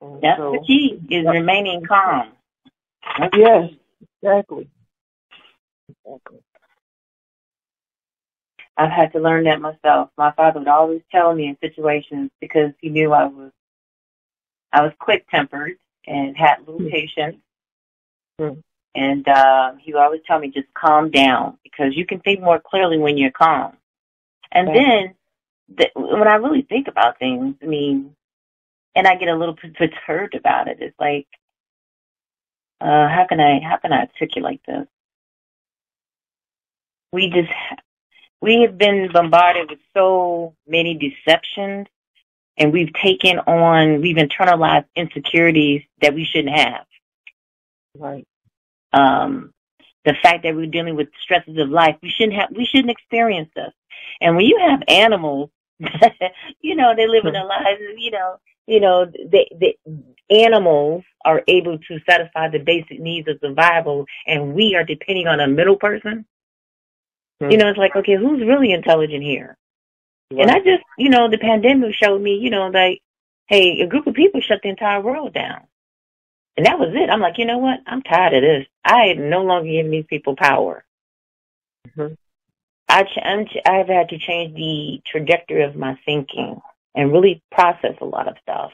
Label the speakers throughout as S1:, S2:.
S1: And
S2: That's
S1: so,
S2: the key is remaining calm.
S1: yes, exactly. Exactly.
S2: I've had to learn that myself. My father would always tell me in situations because he knew I was I was quick tempered and had little
S1: Hmm.
S2: patience.
S1: Hmm.
S2: And uh, he would always tell me just calm down because you can think more clearly when you're calm. And
S1: Right.
S2: then the, when I really think about things, I mean, and I get a little perturbed about it. It's like, uh, how can I how can I articulate this? We just we have been bombarded with so many deceptions and we've taken on we've internalized insecurities that we shouldn't have
S1: Right.
S2: um the fact that we're dealing with stresses of life we shouldn't have we shouldn't experience this and when you have animals you know they live in their lives you know you know they, they animals are able to satisfy the basic needs of survival and we are depending on a middle person
S1: Hmm.
S2: you know it's like okay who's really intelligent here And I just, you know, the pandemic showed me, you know, like, hey, a group of people shut the entire world down. And that was it. I'm like, you know what? I'm tired of this. I am no longer giving these people power.
S1: Mhm.
S2: I ch- I'm ch- I've had to change the trajectory of my thinking and really process a lot of stuff.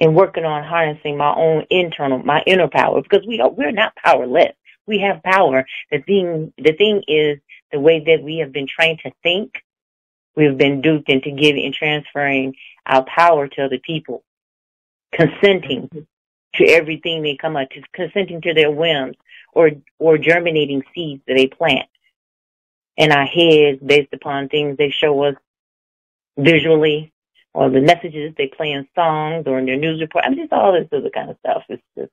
S2: And working on harnessing my own internal, my inner power, because we are, we're not powerless. We have power. The thing, the thing is the way that we have been trained to think we've been duped into giving and transferring our power to other people, consenting to everything they come up to, consenting to their whims or or germinating seeds that they plant in our heads based upon things they show us visually or the messages they play in songs or in their news report. I mean, just all this other kind of stuff. It's just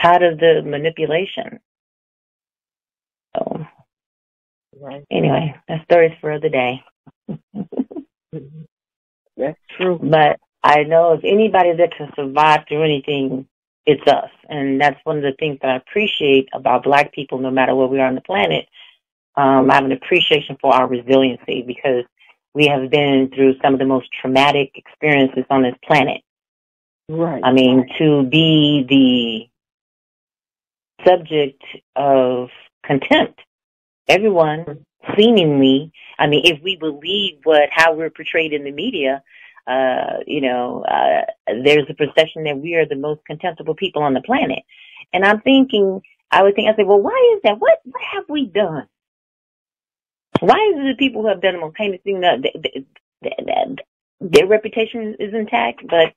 S2: tired of the manipulation. So
S1: Right.
S2: anyway, that story's for the day.
S1: That's true.
S2: But I know if anybody that can survive through anything, it's us. And that's one of the things that I appreciate about black people, no matter where we are on the planet. Um, I have an appreciation for our resiliency because we have been through some of the most traumatic experiences on this planet.
S1: Right.
S2: I mean, to be the subject of contempt, everyone seemingly, I mean, if we believe what, how we're portrayed in the media, uh, you know, uh, there's a perception that we are the most contemptible people on the planet. And I'm thinking, I would think, I say, well, why is that? What, what have we done? Why is it the people who have done the most heinous thing that, that, that, that their reputation is intact, but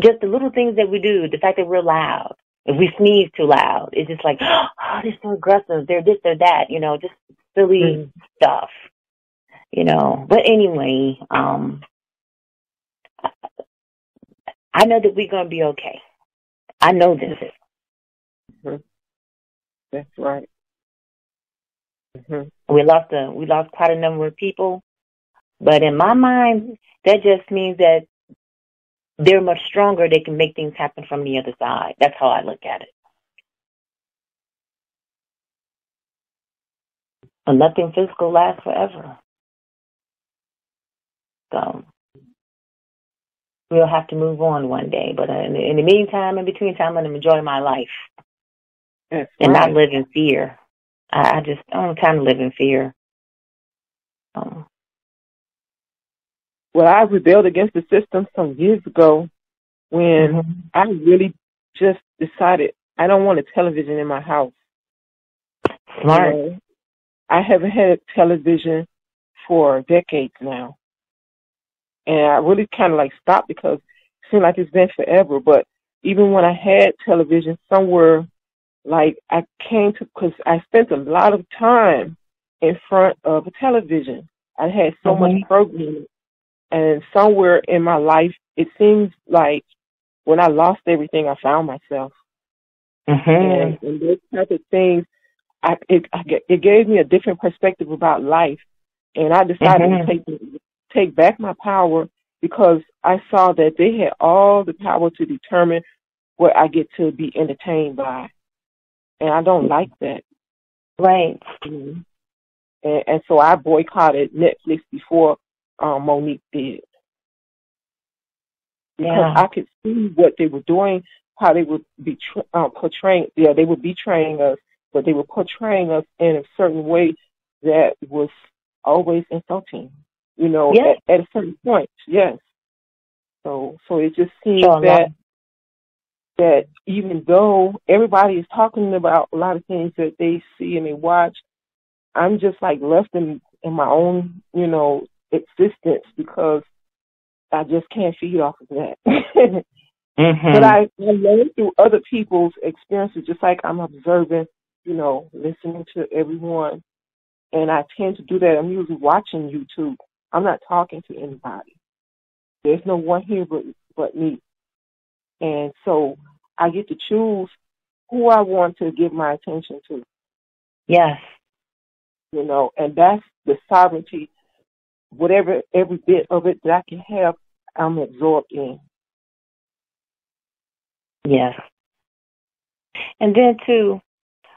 S2: just the little things that we do, the fact that we're loud, if we sneeze too loud, it's just like, oh, they're so aggressive, they're this, they're that, you know, just silly
S1: Mhm.
S2: stuff, you know. But anyway, um, I know that we're gonna be okay. I know this.
S1: That's right. hmm
S2: We lost a we lost quite a number of people, but in my mind, that just means that they're much stronger. They can make things happen from the other side. That's how I look at it. And nothing physical lasts forever. So we'll have to move on one day. But in the, in the meantime, in between time, I'm going to enjoy my life
S1: That's
S2: and
S1: right.
S2: not live in fear. I, I just I don't have time to live in fear. Um,
S1: Well, I rebelled against the system some years ago when
S2: mhm.
S1: I really just decided I don't want a television in my house.
S2: Smart.
S1: You know, I haven't had a television for decades now. And I really kind of like stopped because it seemed like it's been forever. But even when I had television somewhere, like I came to, because I spent a lot of time in front of a television. I had so
S2: Mhm.
S1: much programming. And somewhere in my life, it seems like when I lost everything, I found myself
S2: Mhm.
S1: and, and those type of things, I it I, it gave me a different perspective about life, and I decided
S2: Mhm.
S1: to take take back my power because I saw that they had all the power to determine what I get to be entertained by, and I don't like that.
S2: Right.
S1: Know? and, and so I boycotted Netflix before um, Mo'Nique did. because
S2: Yeah.
S1: I could see what they were doing, how they would be uh, portraying. Yeah, they would be training us, but they were portraying us in a certain way that was always insulting. You know,
S2: Yeah.
S1: at, at a certain point, yes. So, so it just seems
S2: Sure,
S1: that that even though everybody is talking about a lot of things that they see and they watch, I'm just like left in in my own, you know, existence because I just can't feed off of that.
S2: hmm
S1: But I, I learn through other people's experiences, just like I'm observing, you know, listening to everyone. And I tend to do that. I'm usually watching YouTube. I'm not talking to anybody. There's no one here but but me. And so I get to choose who I want to give my attention to,
S2: Yes.
S1: you know, and that's the sovereignty. Whatever every bit of it that I can have, I'm absorbed in.
S2: Yes. And then too,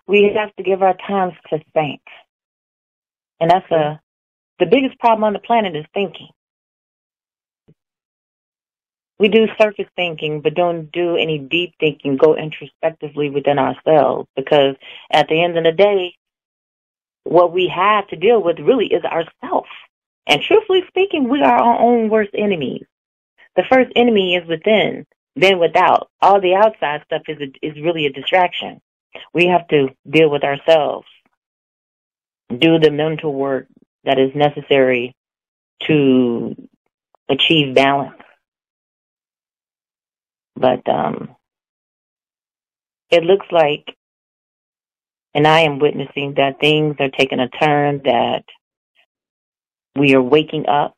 S2: we have to give our times to think. And that's a the biggest problem on the planet is thinking. We do surface thinking, but don't do any deep thinking, go introspectively within ourselves because at the end of the day, what we have to deal with really is ourself. And truthfully speaking, we are our own worst enemies. The first enemy is within, then without. All the outside stuff is a, is really a distraction. We have to deal with ourselves, do the mental work that is necessary to achieve balance. But um, it looks like, and I am witnessing that things are taking a turn that we are waking up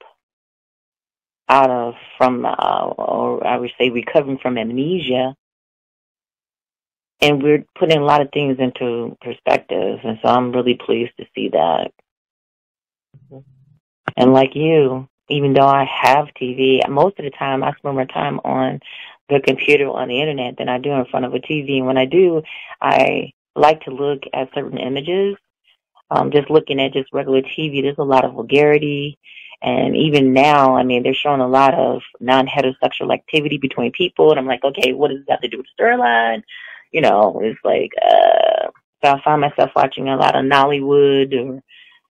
S2: out of from, uh, or I would say recovering from amnesia. And we're putting a lot of things into perspective. And so I'm really pleased to see that. And like you, even though I have TV, most of the time I spend more time on the computer on the internet than I do in front of a TV. And when I do, I like to look at certain images. Um, just looking at just regular TV, there's a lot of vulgarity. And even now, I mean, they're showing a lot of non-heterosexual activity between people. And I'm like, okay, what does that have to do with storyline? You know, it's like, uh, so I find myself watching a lot of Nollywood or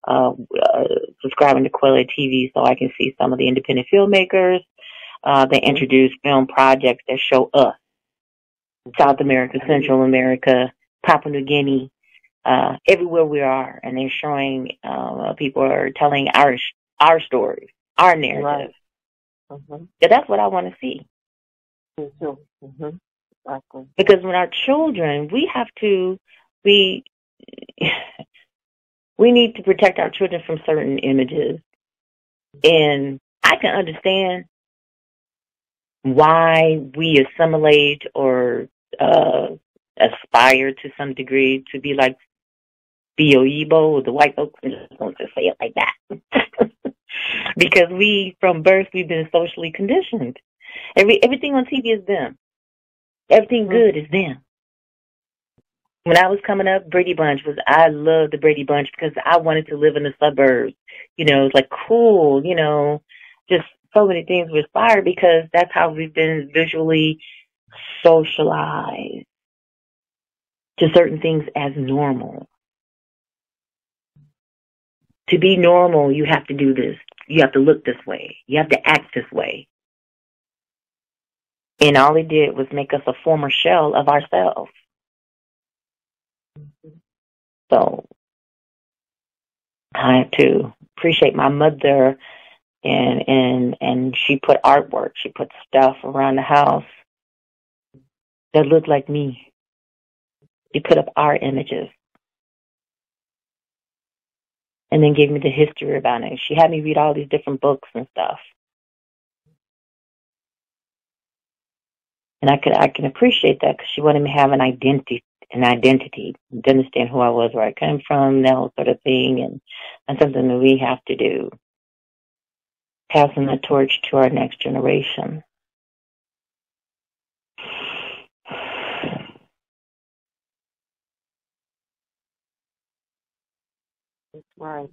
S2: uh, uh, subscribing to Kweli TV so I can see some of the independent filmmakers. Uh, they introduce film projects that show us South America, Central America, Papua New Guinea, uh, everywhere we are, and they're showing uh, people are telling our our stories, our narrative.
S1: Right. Mm-hmm.
S2: Yeah, that's what I want to see.
S1: Mm-hmm. Exactly.
S2: Because when our children, we have to, we we need to protect our children from certain images, and I can understand why we assimilate or uh, aspire to some degree to be like Theo Ebo or the white folks. I'm just going to say it like that. because we, from birth, we've been socially conditioned. Every everything on TV is them. Everything good is them. When I was coming up, Brady Bunch was I loved the Brady Bunch because I wanted to live in the suburbs. You know, it's like cool, you know, just so many things were inspired because that's how we've been visually socialized to certain things as normal. To be normal, you have to do this. You have to look this way. You have to act this way. And all it did was make us a former shell of ourselves. So I have to appreciate my mother and and and she put artwork, she put stuff around the house that looked like me. She put up art images. And then gave me the history about it. She had me read all these different books and stuff. And I could I can appreciate that because she wanted me to have an identity an identity to understand who I was, where I came from, that whole sort of thing, and that's something that we have to do, passing the torch to our next generation.
S1: That's right.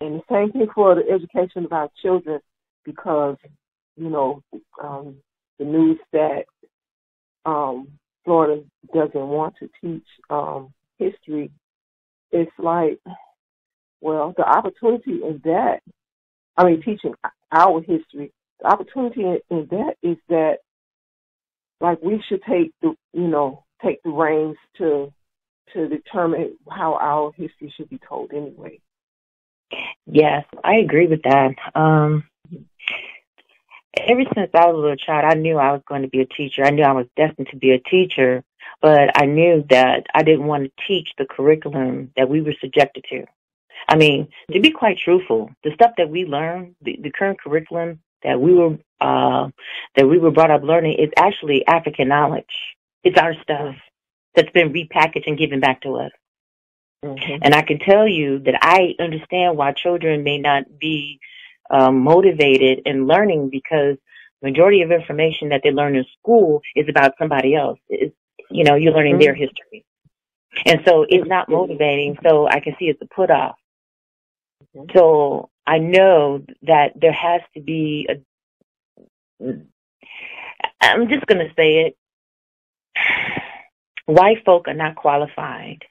S1: And the same thing for the education of our children because you know, um, the news that um, Florida doesn't want to teach um, history, it's like, well, the opportunity in that, I mean, teaching our history, the opportunity in, that is that, like, we should take the, you know, take the reins to to determine how our history should be told anyway.
S2: Yes, I agree with that. Um, ever since I was a little child, I knew I was going to be a teacher. I knew I was destined to be a teacher, but I knew that I didn't want to teach the curriculum that we were subjected to. I mean, to be quite truthful, the stuff that we learn, the, the current curriculum that we were uh, that we were brought up learning is actually African knowledge. It's our stuff that's been repackaged and given back to us. Mm-hmm. And I can tell you that I understand why children may not be um, motivated in learning because majority of information that they learn in school is about somebody else. It's, you know, you're learning mm-hmm. their history. And so it's not motivating. So I can see it's a put off. Mm-hmm. So I know that there has to be a, I'm just going to say it. White folk are not qualified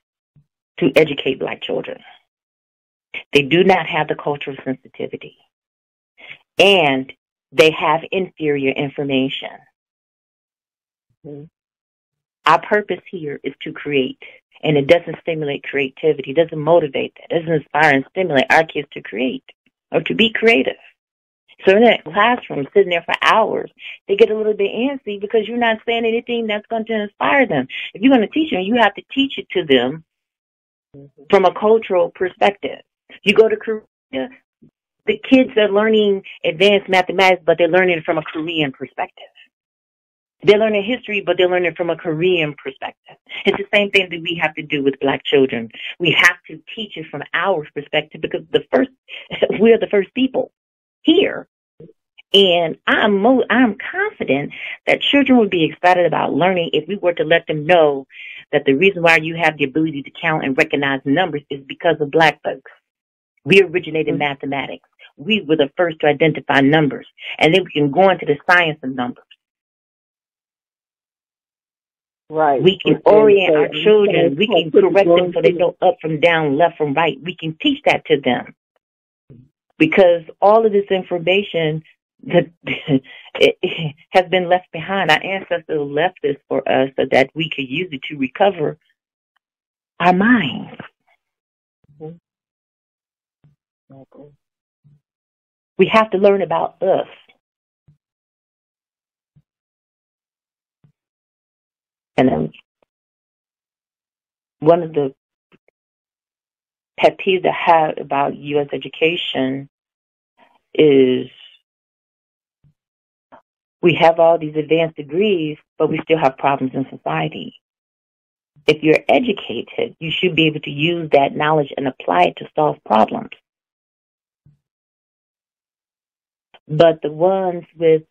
S2: to educate black children. They do not have the cultural sensitivity. And they have inferior information. Mm-hmm. Our purpose here is to create, and it doesn't stimulate creativity, doesn't motivate that, doesn't inspire and stimulate our kids to create or to be creative. So in that classroom, sitting there for hours, they get a little bit antsy because you're not saying anything that's going to inspire them. If you're going to teach them, you have to teach it to them mm-hmm. from a cultural perspective. You go to Korea, the kids are learning advanced mathematics, but they're learning from a Korean perspective. They're learning history, but they're learning from a Korean perspective. It's the same thing that we have to do with black children. We have to teach it from our perspective because the first, we're the first people here. And I'm mo- I'm confident that children would be excited about learning if we were to let them know that the reason why you have the ability to count and recognize numbers is because of black folks. We originated mm-hmm. mathematics. We were the first to identify numbers. And then we can go into the science of numbers.
S1: Right.
S2: We can orient our children. We can correct them so they know up from down, left from right. We can teach that to them. Because all of this information that it has been left behind. Our ancestors left this for us so that we could use it to recover our minds. Mm-hmm. We have to learn about us. And then one of the pet peeves I have about U.S. education is we have all these advanced degrees, but we still have problems in society. If you're educated, you should be able to use that knowledge and apply it to solve problems. But the ones with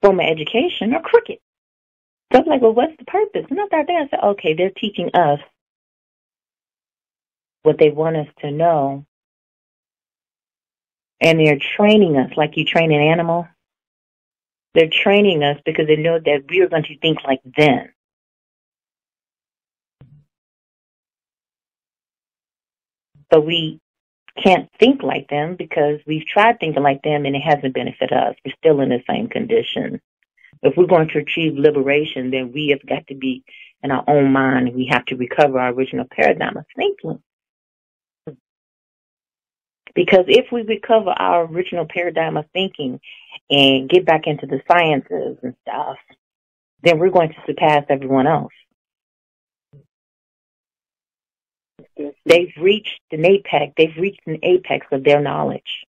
S2: formal education are crooked. So I'm like, well, what's the purpose? And I thought there, I said, okay, they're teaching us what they want us to know. And they're training us like you train an animal. They're training us because they know that we are going to think like them. But we can't think like them because we've tried thinking like them and it hasn't benefited us. We're still in the same condition. If we're going to achieve liberation, then we have got to be in our own mind. We have to recover our original paradigm of thinking. Because if we recover our original paradigm of thinking and get back into the sciences and stuff, then we're going to surpass everyone else. They've reached an apex. They've reached an apex of their knowledge.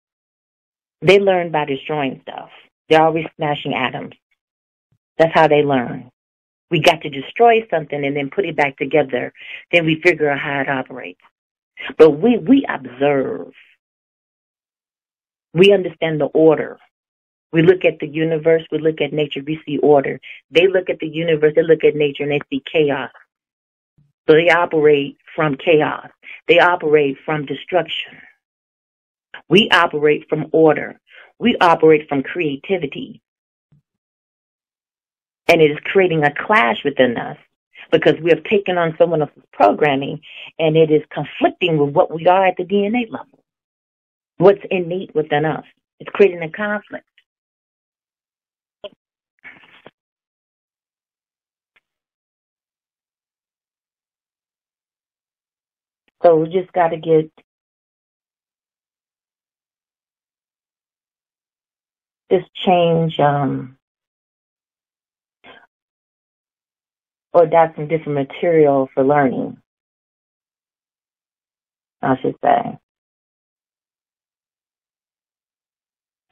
S2: They learn by destroying stuff. They're always smashing atoms. That's how they learn. We got to destroy something and then put it back together. Then we figure out how it operates. But we, we observe. We understand the order. We look at the universe, we look at nature, we see order. They look at the universe, they look at nature, and they see chaos. So they operate from chaos. They operate from destruction. We operate from order. we operate from creativity. And it is creating a clash within us because we have taken on someone else's programming and it is conflicting with what we are at the DNA level, what's innate within us. It's creating a conflict. So we just got to get this change um, or some different material for learning, I should say.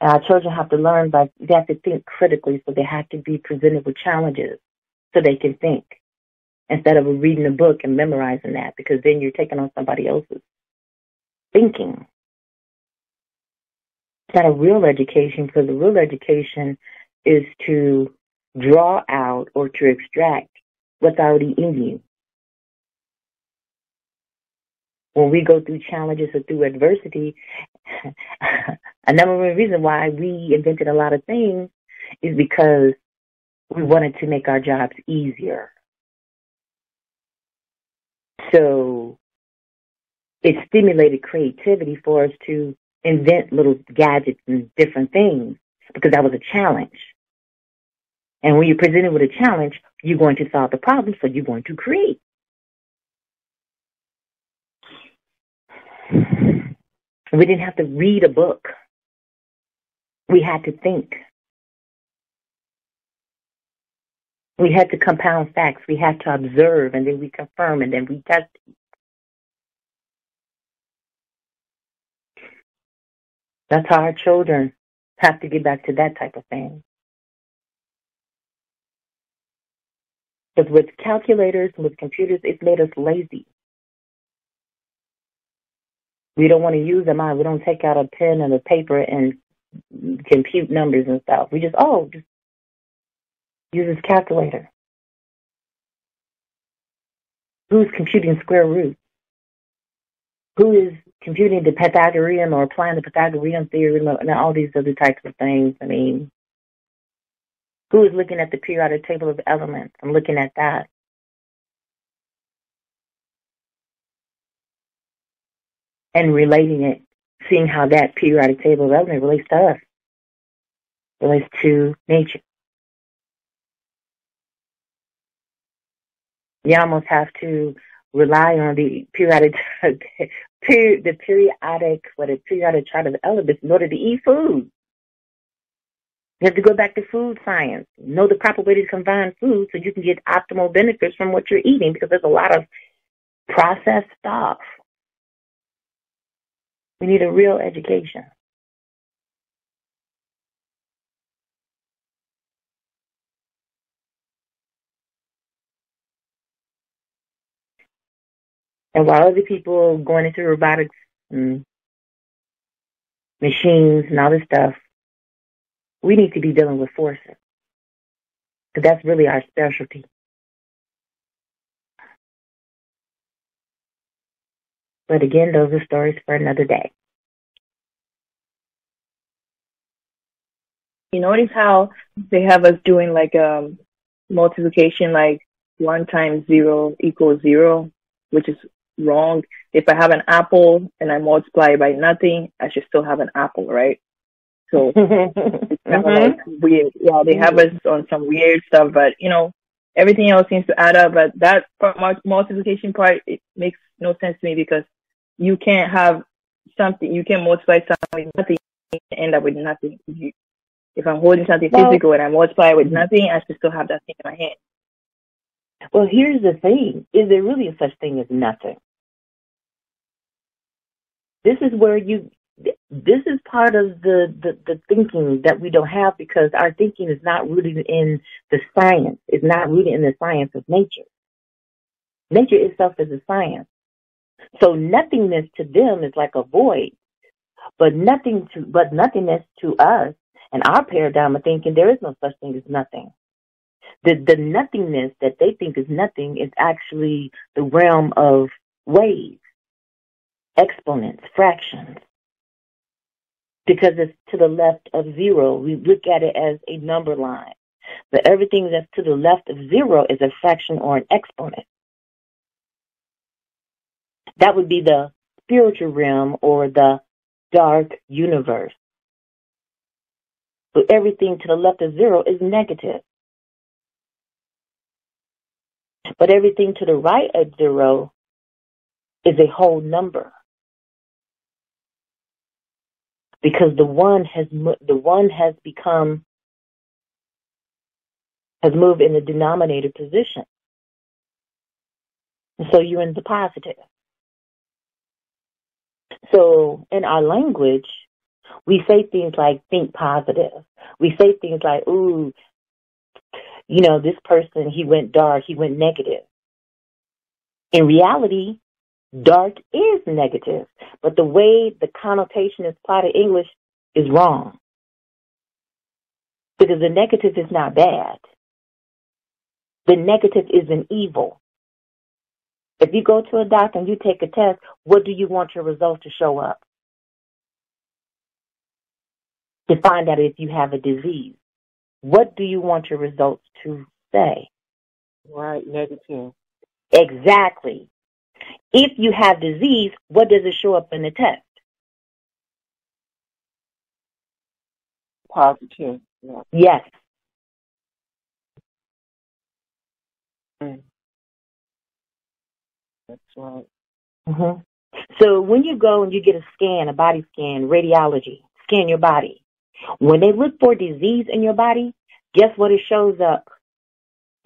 S2: Our children have to learn by, they have to think critically, so they have to be presented with challenges so they can think instead of reading a book and memorizing that because then you're taking on somebody else's thinking. It's not a real education because the real education is to draw out or to extract what's already in you. When we go through challenges or through adversity, a number of reasons why we invented a lot of things is because we wanted to make our jobs easier. So it stimulated creativity for us to invent little gadgets and different things because that was a challenge. And when you're presented with a challenge, you're going to solve the problem, so you're going to create. We didn't have to read a book. We had to think. We had to compound facts. We had to observe, and then we confirm, and then we test. That's how our children have to get back to that type of thing. Because with calculators with computers, it's made us lazy. We don't want to use them. Mind. We don't take out a pen and a paper and compute numbers and stuff. We just, oh, just use this calculator. Who's computing square roots? Who is computing the Pythagorean or applying the Pythagorean theorem and all these other types of things? I mean, who is looking at the periodic table of elements? I'm looking at that. And relating it, seeing how that periodic table of elements relates to us, relates to nature. You almost have to rely on the periodic, the periodic, what a periodic chart of elements in order to eat food. You have to go back to food science, know the proper way to combine food so you can get optimal benefits from what you're eating because there's a lot of processed stuff. We need a real education. And while other people going into robotics and machines and all this stuff, we need to be dealing with forces. Because that's really our specialty. But again, those are stories for another day.
S3: You notice how they have us doing like um multiplication like one times zero equals zero, which is wrong. If I have an apple and I multiply it by nothing, I should still have an apple, right? So it's kind mm-hmm. of like weird. Yeah, they have us on some weird stuff, but you know, everything else seems to add up. But that multiplication part, it makes no sense to me because you can't have something, you can multiply something with nothing and end up with nothing. if I'm holding something well, physical and I multiply it with nothing, I should still have that thing in my hand.
S2: Well, here's the thing. Is there really a such thing as nothing? This is where you this is part of the, the, the thinking that we don't have because our thinking is not rooted in the science. It's not rooted in the science of nature. Nature itself is a science. So nothingness to them is like a void. But nothing to but nothingness to us and our paradigm of thinking there is no such thing as nothing. The the nothingness that they think is nothing is actually the realm of waves, exponents, fractions because it's to the left of zero. We look at it as a number line. But everything that's to the left of zero is a fraction or an exponent. That would be the spiritual realm or the dark universe. So everything to the left of zero is negative. But everything to the right of zero is a whole number. Because the one has the one has become has moved in the denominator position. So you're in the positive. So in our language, we say things like think positive. We say things like, ooh, you know, this person, he went dark, he went negative. In reality, dark is negative, but the way the connotation is applied in English is wrong. Because the negative is not bad. The negative is an evil. If you go to a doctor and you take a test, what do you want your results to show up? To find out if you have a disease. What do you want your results to say?
S1: Right, negative.
S2: Exactly. If you have disease, what does it show up in the test?
S1: Positive. Yeah.
S2: Yes.
S1: Mm. That's right.
S2: Mm-hmm. So when you go and you get a scan, a body scan, radiology, scan your body. When they look for disease in your body, guess what it shows up?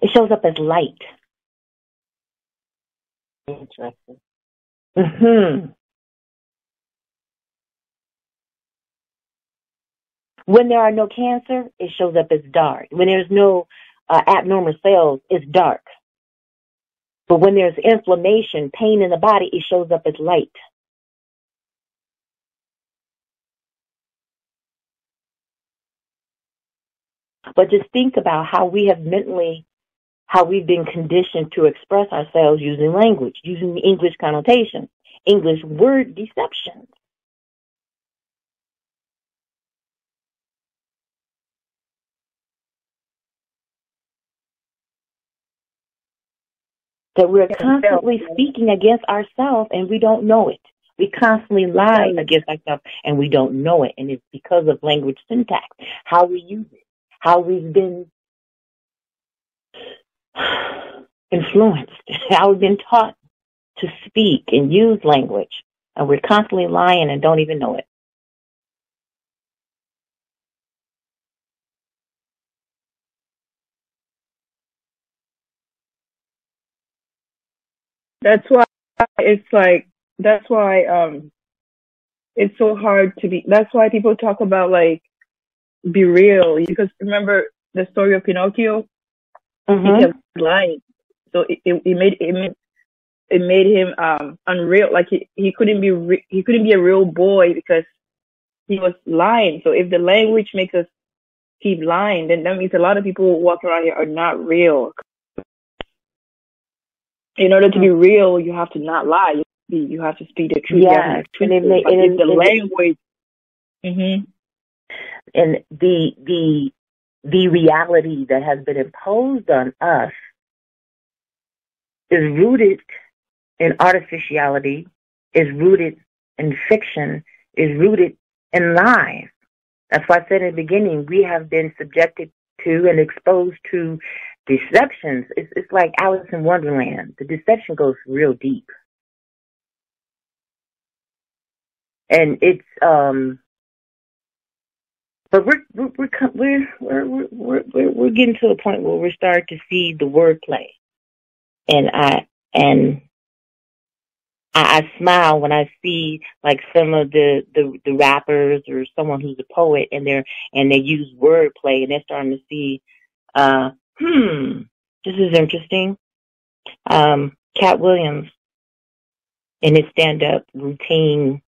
S2: It shows up as light.
S1: Interesting.
S2: hmm When there are no cancer, it shows up as dark. When there's no uh, abnormal cells, it's dark. But when there's inflammation, pain in the body, it shows up as light. But just think about how we have mentally, how we've been conditioned to express ourselves using language, using English connotations, English word deceptions. that we're constantly speaking against ourselves and we don't know it. We constantly lie against ourselves and we don't know it. And it's because of language syntax, how we use it, how we've been influenced, how we've been taught to speak and use language. And we're constantly lying and don't even know it.
S4: That's why it's like that's why um it's so hard to be that's why people talk about like be real because remember the story of Pinocchio
S2: Mm-hmm.
S4: he kept lying so it, it, it made it made it made him um unreal like he, he couldn't be re- he couldn't be a real boy because he was lying so if the language makes us keep lying then that means a lot of people walking around here are not real in order to be real, you have to not lie. You, have to speak the truth. Have to
S2: and it
S4: truthful.
S2: may- and
S4: if
S2: it-
S4: the language, hmm
S2: and the the the reality that has been imposed on us is rooted in artificiality, is rooted in fiction, is rooted in lies. That's why I said in the beginning we have been subjected to and exposed to deceptions. It's, it's like Alice in Wonderland. The deception goes real deep, and it's um but we're we're we're we're we're we're we're, getting to a point where we're starting to see the wordplay, and I and I, I smile when I see like some of the the the rappers or someone who's a poet and they're and they use wordplay and they're starting to see, uh, hmm, this is interesting. Um, Katt Williams in his stand up routine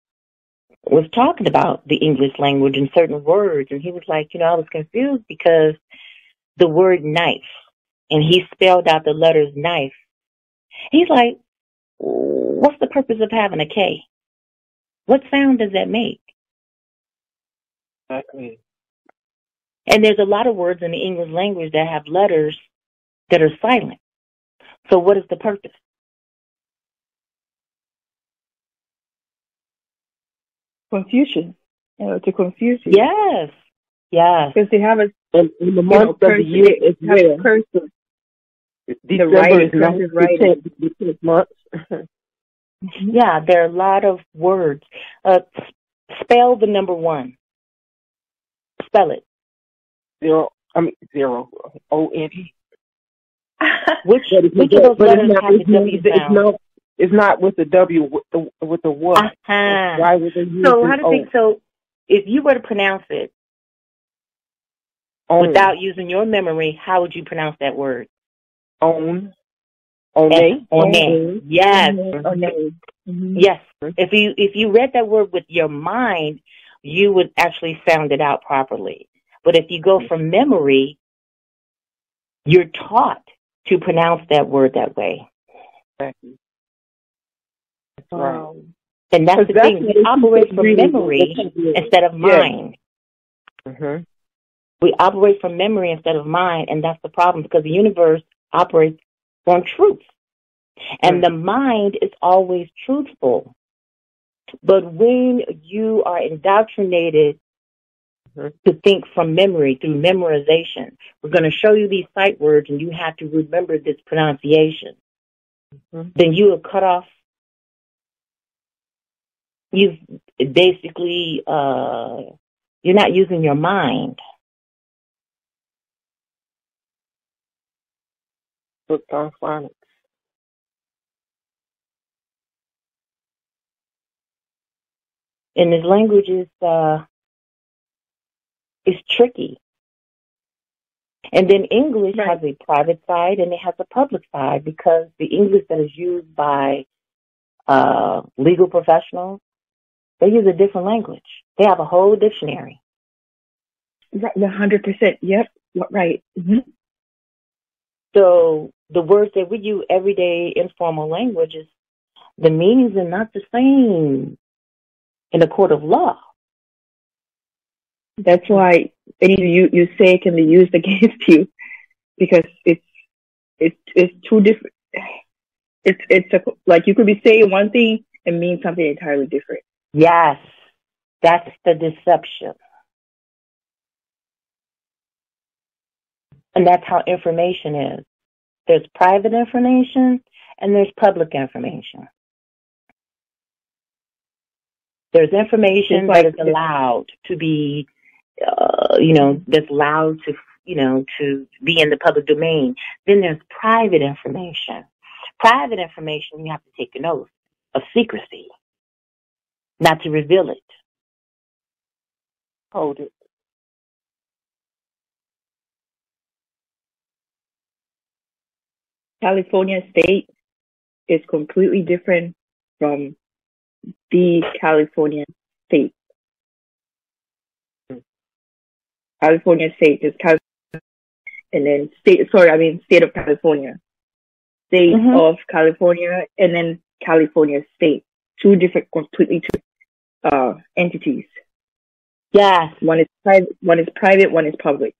S2: was talking about the English language and certain words, and he was like, you know, I was confused because the word knife, and he spelled out the letters knife. He's like, what's the purpose of having a K? What sound does that make?
S1: Exactly.
S2: And there's a lot of words in the English language that have letters that are silent. So what is the purpose?
S3: Confusion. You know, to confuse you.
S2: Yes. Yes.
S3: Because they have a
S1: And in the
S3: you
S1: month
S3: know,
S1: of the year, it's
S3: they have
S1: rare.
S3: a cursive.
S1: December
S3: writing,
S1: is not
S3: cursive
S1: the
S3: writing.
S1: tenth, the tenth.
S2: Yeah, there are a lot of words. Uh, spell the number one. Spell it.
S1: zero. I mean zero. O N E.
S2: Which which of those
S1: it's
S2: letters
S1: not.
S2: have
S1: It's
S2: the
S1: not,
S2: W sound?
S1: It's not with the W. With the with the what?
S2: Uh-huh.
S1: Why would they use
S2: So how do they? So if you were to pronounce it
S1: Own.
S2: without using your memory, how would you pronounce that word?
S1: own.
S2: One.
S3: Own.
S2: Yes.
S3: No. Mhm.
S2: Yes. If you if you read that word with your mind, you would actually sound it out properly. But if you go from memory, you're taught to pronounce that word that way.
S1: Exactly. Right.
S3: Wow.
S2: And that's the thing. We operate from memory instead of mind.
S1: Mhm.
S2: We operate from memory instead of mind, and that's the problem because the universe operates on truth. And
S1: Mm.
S2: the mind is always truthful. But when you are indoctrinated
S1: Mhm.
S2: to think from memory through memorization, we're going to show you these sight words and you have to remember this pronunciation.
S1: Mhm.
S2: Then you are cut off. You've basically, uh, you're not using your mind.
S1: Book on phonics.
S2: and his language is uh is tricky. And then English
S3: Right.
S2: has a private side and it has a public side because the English that is used by uh legal professionals, they use a different language. They have a whole dictionary.
S3: Right. One hundred percent. Yep. Right. Mhm.
S2: So the words that we use everyday informal languages, the meanings are not the same in a court of law.
S3: That's why anything you you say can be used against you because it's it's it's two different. It's it's a, like you could be saying one thing and mean something entirely different.
S2: Yes, that's the deception. And that's how information is. There's private information and there's public information. There's information
S3: like-
S2: that is allowed to be, uh, you know, that's allowed to, you know, to be in the public domain. Then there's private information. Private information, you have to take an oath of secrecy, not to reveal it.
S1: Hold it.
S3: California state is completely different from the California state. California state is Cal, and then state. Sorry, I mean state of California, state
S2: Mhm.
S3: of California, and then California state. Two different, completely two uh, entities.
S2: Yes.
S3: One is private. One is private. One is public.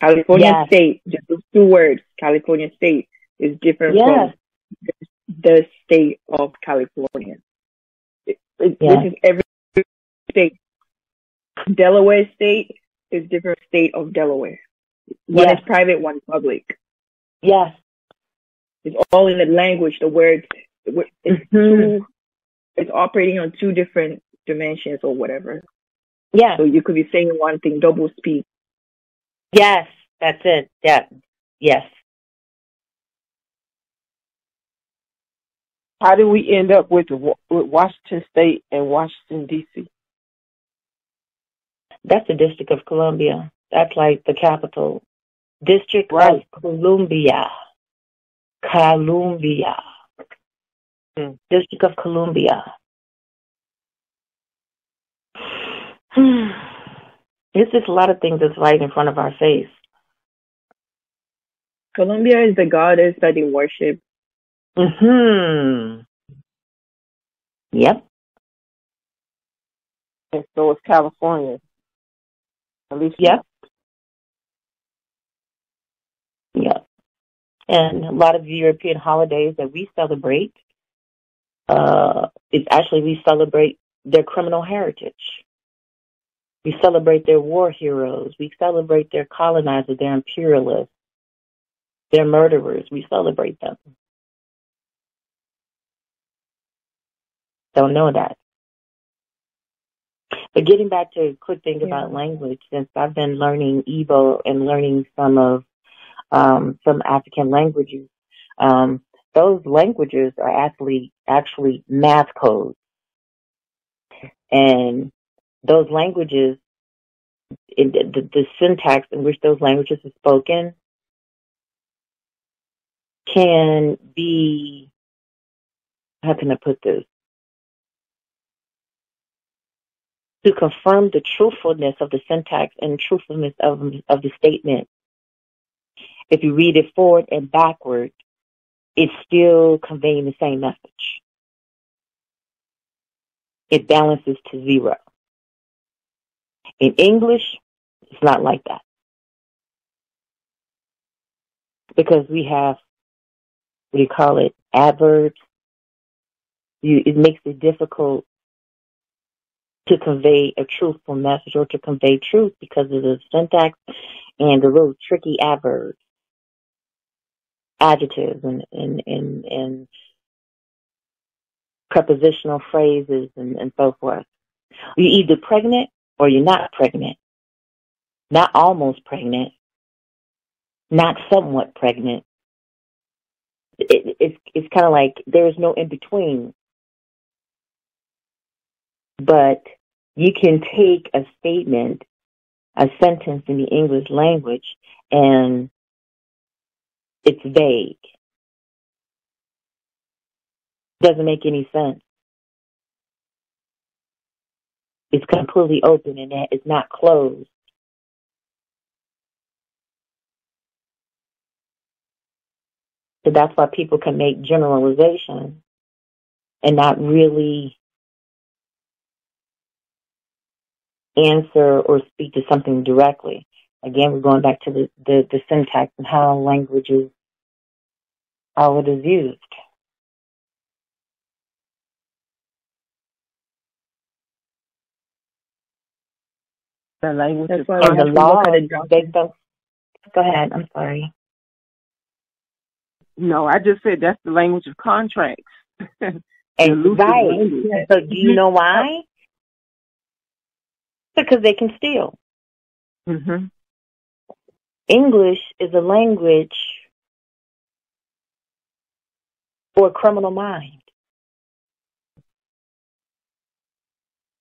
S3: California
S2: Yes.
S3: state, just those two words. California state is different
S2: Yes.
S3: from the state of California. It, it,
S2: Yeah.
S3: This is every state. Delaware state is different state of Delaware. One
S2: Yes.
S3: is private, one is public.
S2: Yes.
S3: It's all in the language. The words. It's
S2: Mhm.
S3: two. It's operating on two different dimensions or whatever.
S2: Yeah.
S3: So you could be saying one thing, double speak.
S2: Yes. That's it. Yeah. Yes.
S1: How did we end up with, with Washington State and Washington D.C.?
S2: That's the District of Columbia. That's like the capital. District
S1: Right.
S2: of Columbia. Columbia.
S1: Hmm.
S2: District of Columbia. It's just a lot of things that's right in front of our face.
S3: Columbia is the goddess that they worship.
S2: Hmm. Yep.
S1: And so is California. At least
S2: Yep. Yep. And a lot of the European holidays that we celebrate, uh, is actually we celebrate their criminal heritage. We celebrate their war heroes. We celebrate their colonizers, their imperialists, their murderers. We celebrate them. Don't know that. But getting back to a quick thing
S4: Yeah.
S2: about language, since I've been learning Igbo and learning some of um, some African languages, um, those languages are actually actually math codes, and those languages, in the, the, the syntax in which those languages are spoken, can be how can I put this? to confirm the truthfulness of the syntax and truthfulness of, of the statement. If you read it forward and backward, it's still conveying the same message. It balances to zero. In English, it's not like that. Because we have, what do you call it, adverbs. You, it makes it difficult to convey a truthful message or to convey truth because of the syntax and the little tricky adverbs, adjectives, and and and, and prepositional phrases and, and so forth. You're either pregnant or you're not pregnant. Not almost pregnant. Not somewhat pregnant. It, it's it's kind of like there's no in between. But you can take a statement, a sentence in the English language, and it's vague. Doesn't make any sense. It's completely open and it's not closed. So that's why people can make generalizations and not really answer or speak to something directly. Again, we're going back to the, the, the syntax and how language is, how it is used.
S1: The language
S4: That's
S1: is
S4: why
S2: And the
S4: to
S2: law,
S4: look at it.
S2: they don't, go ahead, I'm sorry.
S1: No, I just said that's the language of contracts.
S2: And
S1: Elusive
S2: right.
S1: language.
S2: So do you know why? Because they can steal.
S1: hmm
S2: English is a language for a criminal mind.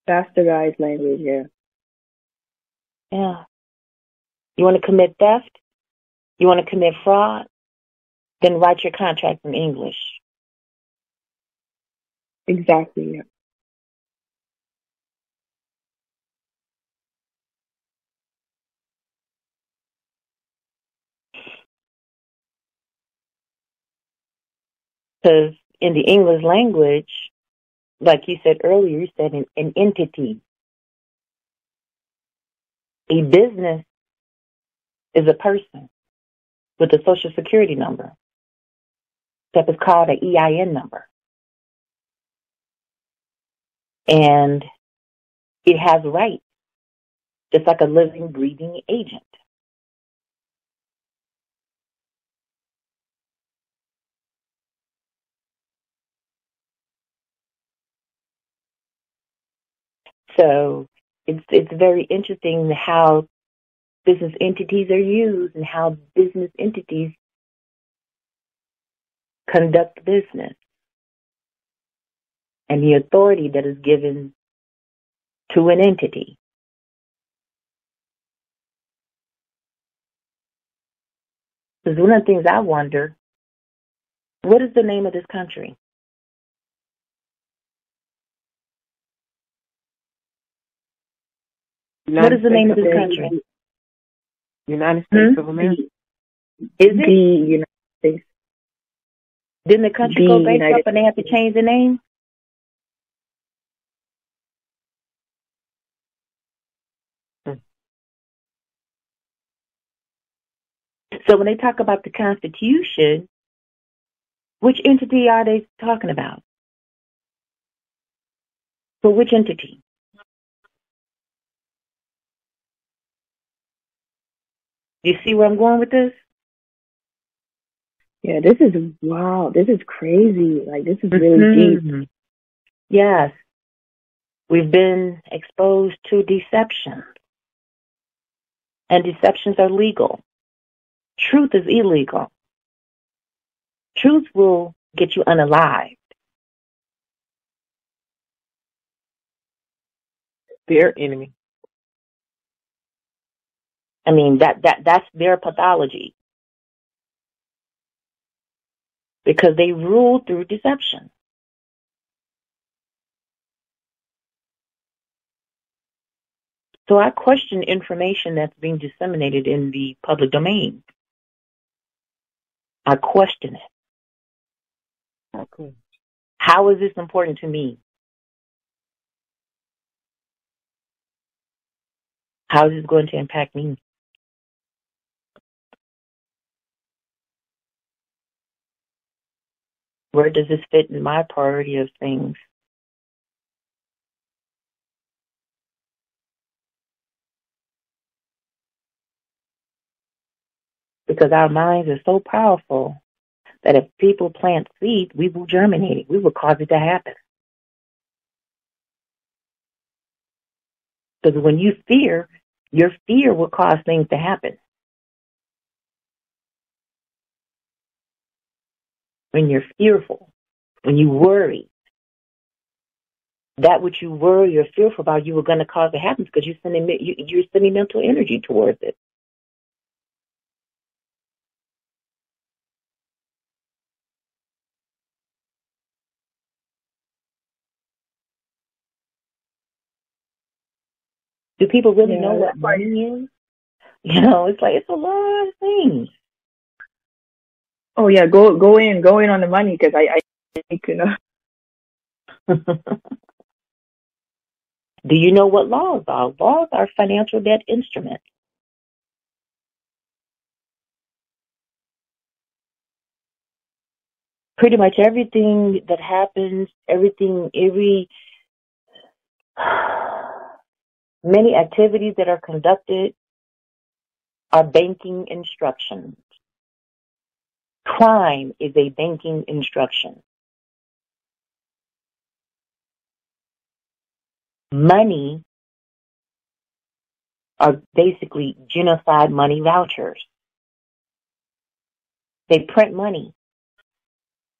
S4: Bastardized language, yeah.
S2: Yeah. You want to commit theft? You want to commit fraud? Then write your contract in English.
S4: Exactly, yeah.
S2: Because in the English language, like you said earlier, you said an, an entity. A business is a person with a social security number that is called an EIN number. And it has rights, just like a living, breathing agent. So it's it's very interesting how business entities are used and how business entities conduct business and the authority that is given to an entity. Because one of the things I wonder, what is the name of this country? United what is the name of this country?
S1: United hmm? States
S2: hmm?
S1: of America.
S2: Is it
S4: the United States?
S2: Didn't the country
S4: the
S2: go bankrupt
S4: United
S2: and they have to change the name? Hmm. So when they talk about the Constitution, which entity are they talking about? For which entity? You see where I'm going with this?
S4: Yeah, this is wow. This is crazy. Like this is really mm-hmm. deep.
S2: Yes, we've been exposed to deception, and deceptions are legal. Truth is illegal. Truth will get you unalived.
S1: Their enemy.
S2: I mean that that that's their pathology. because they rule through deception. So I question information that's being disseminated in the public domain. I question it. Okay. How is this important to me? How is this going to impact me? Where does this fit in my priority of things? Because our minds are so powerful that if people plant seed, we will germinate it. We will cause it to happen. Because when you fear, your fear will cause things to happen. When you're fearful, when you worry, that which you worry or fearful about, you were going to cause to happen because you're sending you're sending mental energy towards it. Do people really yeah, know what money is? You know, it's like it's a lot of things.
S4: Oh yeah, go go in, go in on the money because I I need to know.
S2: Do you know what laws are? Laws are financial debt instruments. Pretty much everything that happens, everything, every, many activities that are conducted are banking instructions. Crime is a banking instruction. Money are basically genocide money vouchers. They print money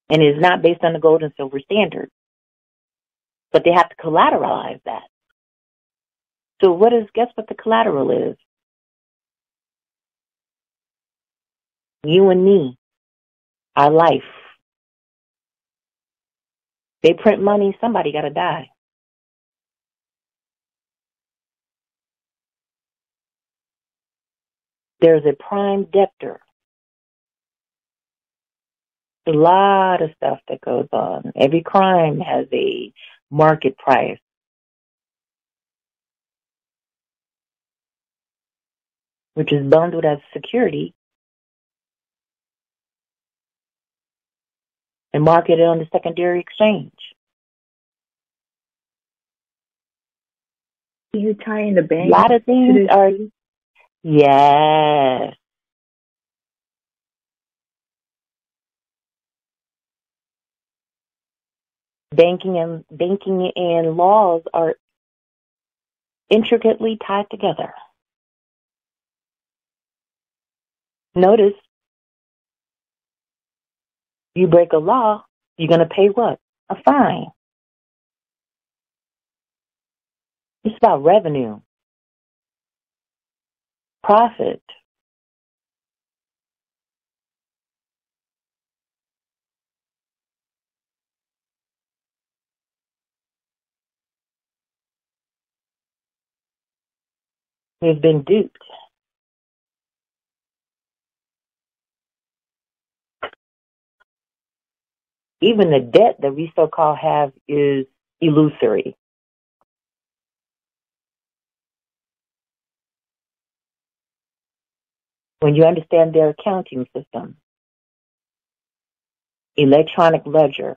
S2: and it is not based on the gold and silver standard. But they have to collateralize that. So what is, guess what the collateral is? You and me our life. They print money, somebody got to die. There's a prime debtor. A lot of stuff that goes on. Every crime has a market price. Which is bundled as security and market it on the secondary exchange.
S4: You tie in the bank.
S2: A lot of things are. Yes. Banking and banking and laws are intricately tied together. Notice you break a law, you're going to pay what? A fine. It's about revenue, profit. We've been duped. Even the debt that we so called have is illusory. when you understand their accounting system, electronic ledger,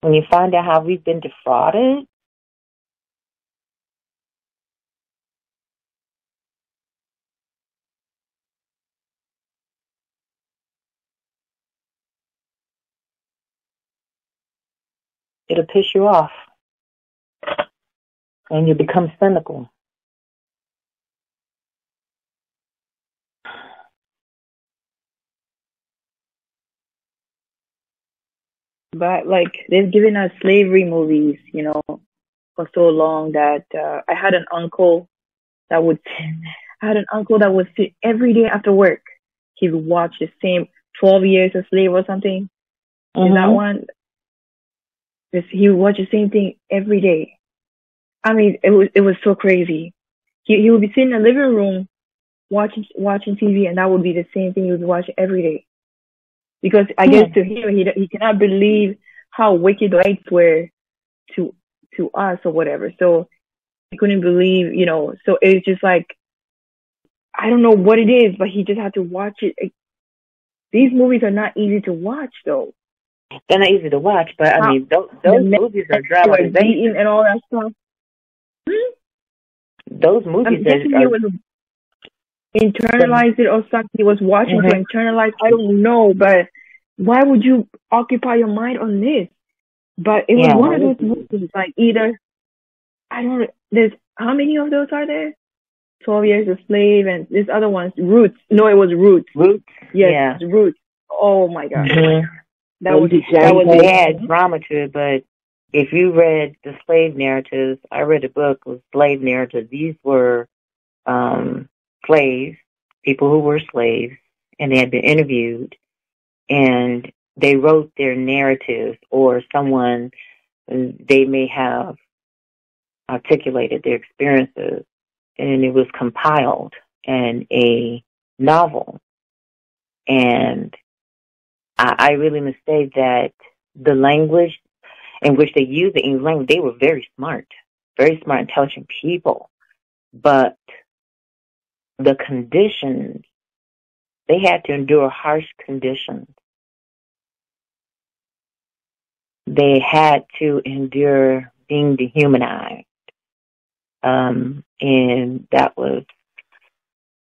S2: when you find out how we've been defrauded, it'll piss you off. And you become cynical.
S5: But like they've given us slavery movies, you know, for so long that uh, I had an uncle that would I had an uncle that would sit every day after work. He would watch the same twelve years a slave or something. Mm-hmm. Is that mm-hmm. one? This, he would watch the same thing every day. I mean, it was it was so crazy. He he would be sitting in the living room watching watching TV, and that would be the same thing he would watch every day because I guess to him he he cannot believe how wicked lights were to to us or whatever. So he couldn't believe, you know. So it's just like I don't know what it is, but he just had to watch it. These movies are not easy to watch, though.
S2: They're not easy to watch, but I mean, those, those movies are dramatization
S5: and all that stuff.
S2: Hmm? Those movies are, are,
S5: was internalized it or something. He was watching mm-hmm. to internalize. I don't know, but why would you occupy your mind on this? But it was yeah. one of those movies, like either I don't. There's how many of those are there? Twelve Years a Slave and this other one's Roots. No, it was Roots.
S2: Roots.
S5: Yes, yeah. Roots. Oh my god. Mm-hmm.
S2: That was that was had drama to it, but if you read the slave narratives, I read a book with slave narratives. These were um slaves, people who were slaves, and they had been interviewed, and they wrote their narratives, or someone they may have articulated their experiences, and it was compiled in a novel. And I, really must say that the language in which they used the English language, they were very smart, very smart, intelligent people. But the conditions, they had to endure harsh conditions. They had to endure being dehumanized. Um, and that was,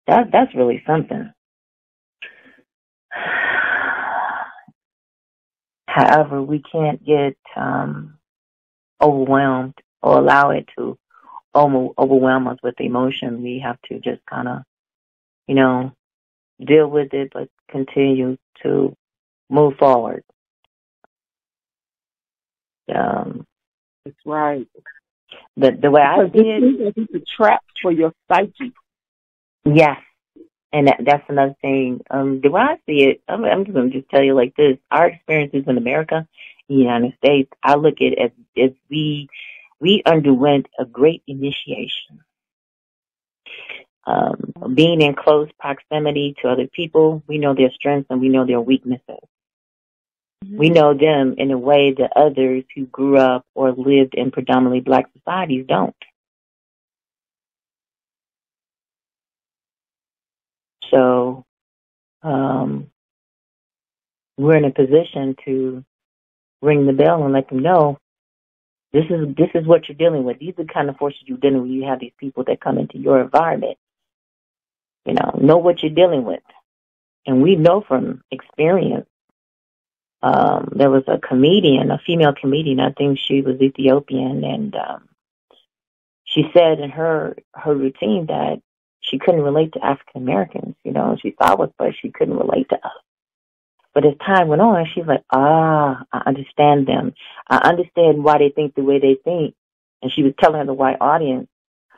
S2: that, that's really something. However, we can't get, um, overwhelmed or allow it to overwhelm us with emotion. We have to just kind of, you know, deal with it, but continue to move forward.
S1: Um, That's right.
S2: The the way because I see it,
S1: it's a trap for your psyche.
S2: Yes, and that, that's another thing. Um, the way I see it, I'm, I'm just going to just tell you like this: our experiences in America, in the United States, I look at it as as we we underwent a great initiation. Um, being in close proximity to other people, we know their strengths and we know their weaknesses. Mm-hmm. We know them in a way that others who grew up or lived in predominantly black societies don't. So, um, we're in a position to ring the bell and let them know this is this is what you're dealing with. These are the kind of forces you're dealing with. You have these people that come into your environment. You know, know what you're dealing with, and we know from experience. Um, there was a comedian, a female comedian. I think she was Ethiopian, and um, she said in her her routine that she couldn't relate to African Americans. You know, she saw us, but she couldn't relate to us. But as time went on, she's like, ah, I understand them. I understand why they think the way they think. And she was telling the white audience,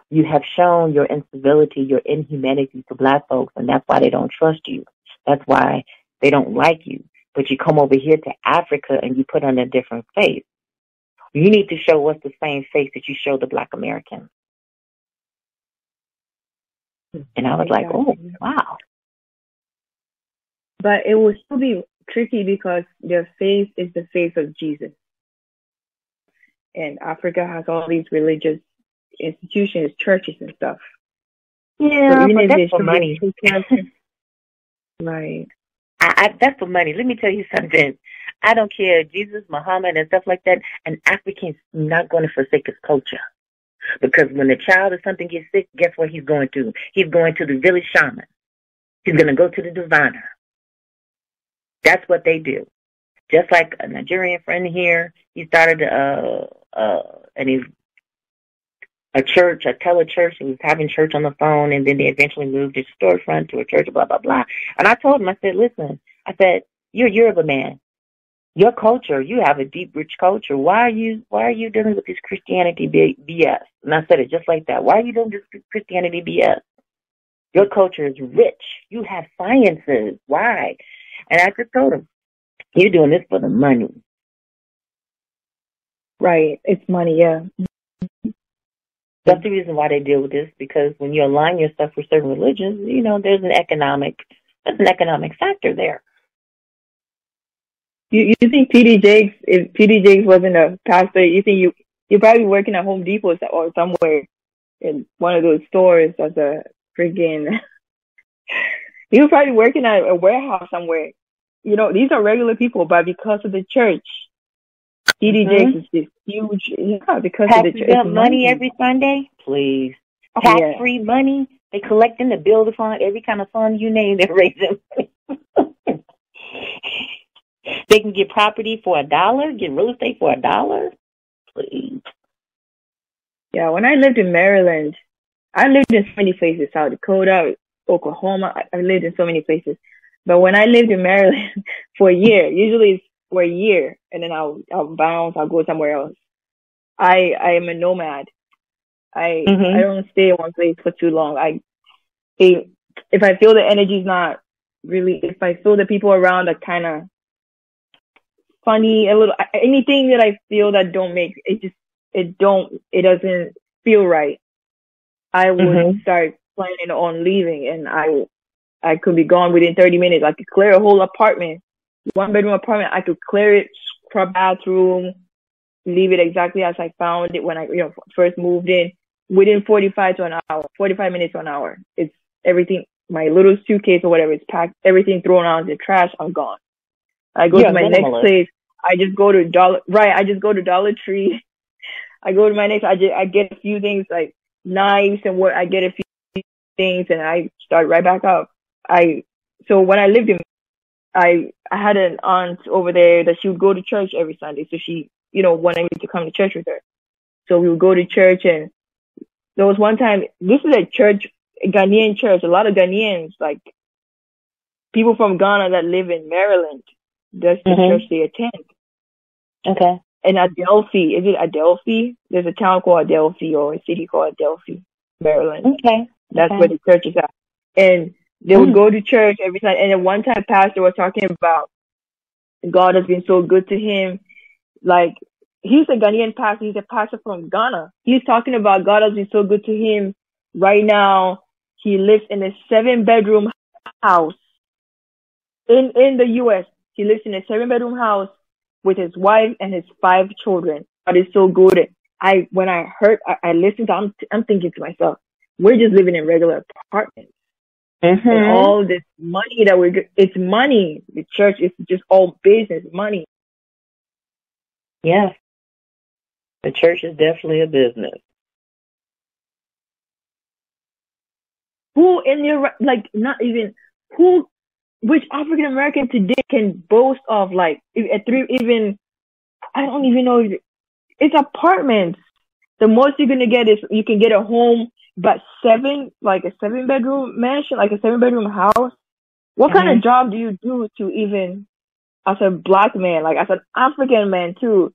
S2: you have shown your incivility, your inhumanity to black folks, and that's why they don't trust you. That's why they don't like you. But you come over here to Africa and you put on a different face. You need to show us the same face that you show the black American. And I was like, oh, wow.
S5: But it will still be tricky because their face is the face of Jesus. and Africa has all these religious institutions, churches and stuff.
S2: Yeah, so but that's for money.
S5: right.
S2: I, I, that's for money. Let me tell you something. I don't care, Jesus, Muhammad, and stuff like that. An African's not going to forsake his culture. Because when the child or something gets sick, guess what he's going to? He's going to the village shaman. He's going to go to the diviner. That's what they do. Just like a Nigerian friend here, he started a, uh and he's a church, a telechurch. He was having church on the phone, and then they eventually moved his storefront to a church. Blah blah blah. And I told him, I said, listen, I said, you're Yoruba man. Your culture, you have a deep, rich culture. Why are you Why are you dealing with this Christianity BS? And I said it just like that. Why are you doing this Christianity BS? Your culture is rich. You have sciences. Why? And I just told him, you're doing this for the money.
S5: Right. It's money, yeah. Mm-hmm.
S2: That's the reason why they deal with this, because when you align yourself with certain religions, you know, there's an economic, there's an economic factor there.
S5: You you think TD Jakes if TD Jakes wasn't a pastor, you think you you're probably working at Home Depot or somewhere in one of those stores as a freaking he was probably working at a warehouse somewhere. You know, these are regular people, but because of the church, TD mm-hmm. Jakes is this huge. Yeah, because of the church.
S2: money, money every Sunday, please. Oh, Tax yeah. free money. They collecting the build a fund, every kind of fund you name. They're raising. they can get property for a dollar, get real estate for a dollar. Please.
S5: Yeah, when I lived in Maryland, I lived in so many places, South Dakota, Oklahoma. I, I lived in so many places. But when I lived in Maryland for a year, usually it's for a year, and then I'll I'll bounce, I'll go somewhere else. I I am a nomad. I mm-hmm. I don't stay in one place for too long. I if if I feel the energy's not really, if I feel the people around are kind of funny, a little anything that I feel that don't make it just it don't it doesn't feel right. I would mm-hmm. start planning on leaving, and I I could be gone within 30 minutes. I could clear a whole apartment, one bedroom apartment. I could clear it, scrub bathroom, leave it exactly as I found it when I, you know, first moved in. Within 45 to an hour, 45 minutes to an hour. It's everything, my little suitcase or whatever, it's packed, everything thrown out in the trash. I'm gone. I go to my next place. I just go to Dollar, right. I just go to Dollar Tree. I go to my next, I just, I get a few things like knives and what, I get a few things and I start right back up. I so when I lived in I I had an aunt over there that she would go to church every Sunday. So she, you know, wanted me to come to church with her. So we would go to church and there was one time this is a church a Ghanaian church. A lot of Ghanaians, like people from Ghana that live in Maryland, that's the mm-hmm. church they attend.
S2: Okay.
S5: And Adelphi, is it Adelphi? There's a town called Adelphi or a city called Adelphi, Maryland.
S2: Okay.
S5: That's
S2: okay.
S5: where the church is at. And they would mm. go to church every time. And then one time, pastor was talking about God has been so good to him. Like he's a Ghanaian pastor. He's a pastor from Ghana. He's talking about God has been so good to him. Right now, he lives in a seven bedroom house in in the U.S. He lives in a seven bedroom house with his wife and his five children. God is so good. I when I heard, I, I listened. To, I'm I'm thinking to myself, we're just living in regular apartments. Mm-hmm. And all this money that we're, it's money. The church is just all business, money.
S2: Yeah. The church is definitely a business.
S5: Who in your, like, not even, who, which African American today can boast of, like, a three, even, I don't even know, it's apartments. The most you're going to get is you can get a home but seven, like a seven bedroom mansion, like a seven bedroom house, what mm-hmm. kind of mm-hmm. job do you do to even, as a black man, like as an African man too?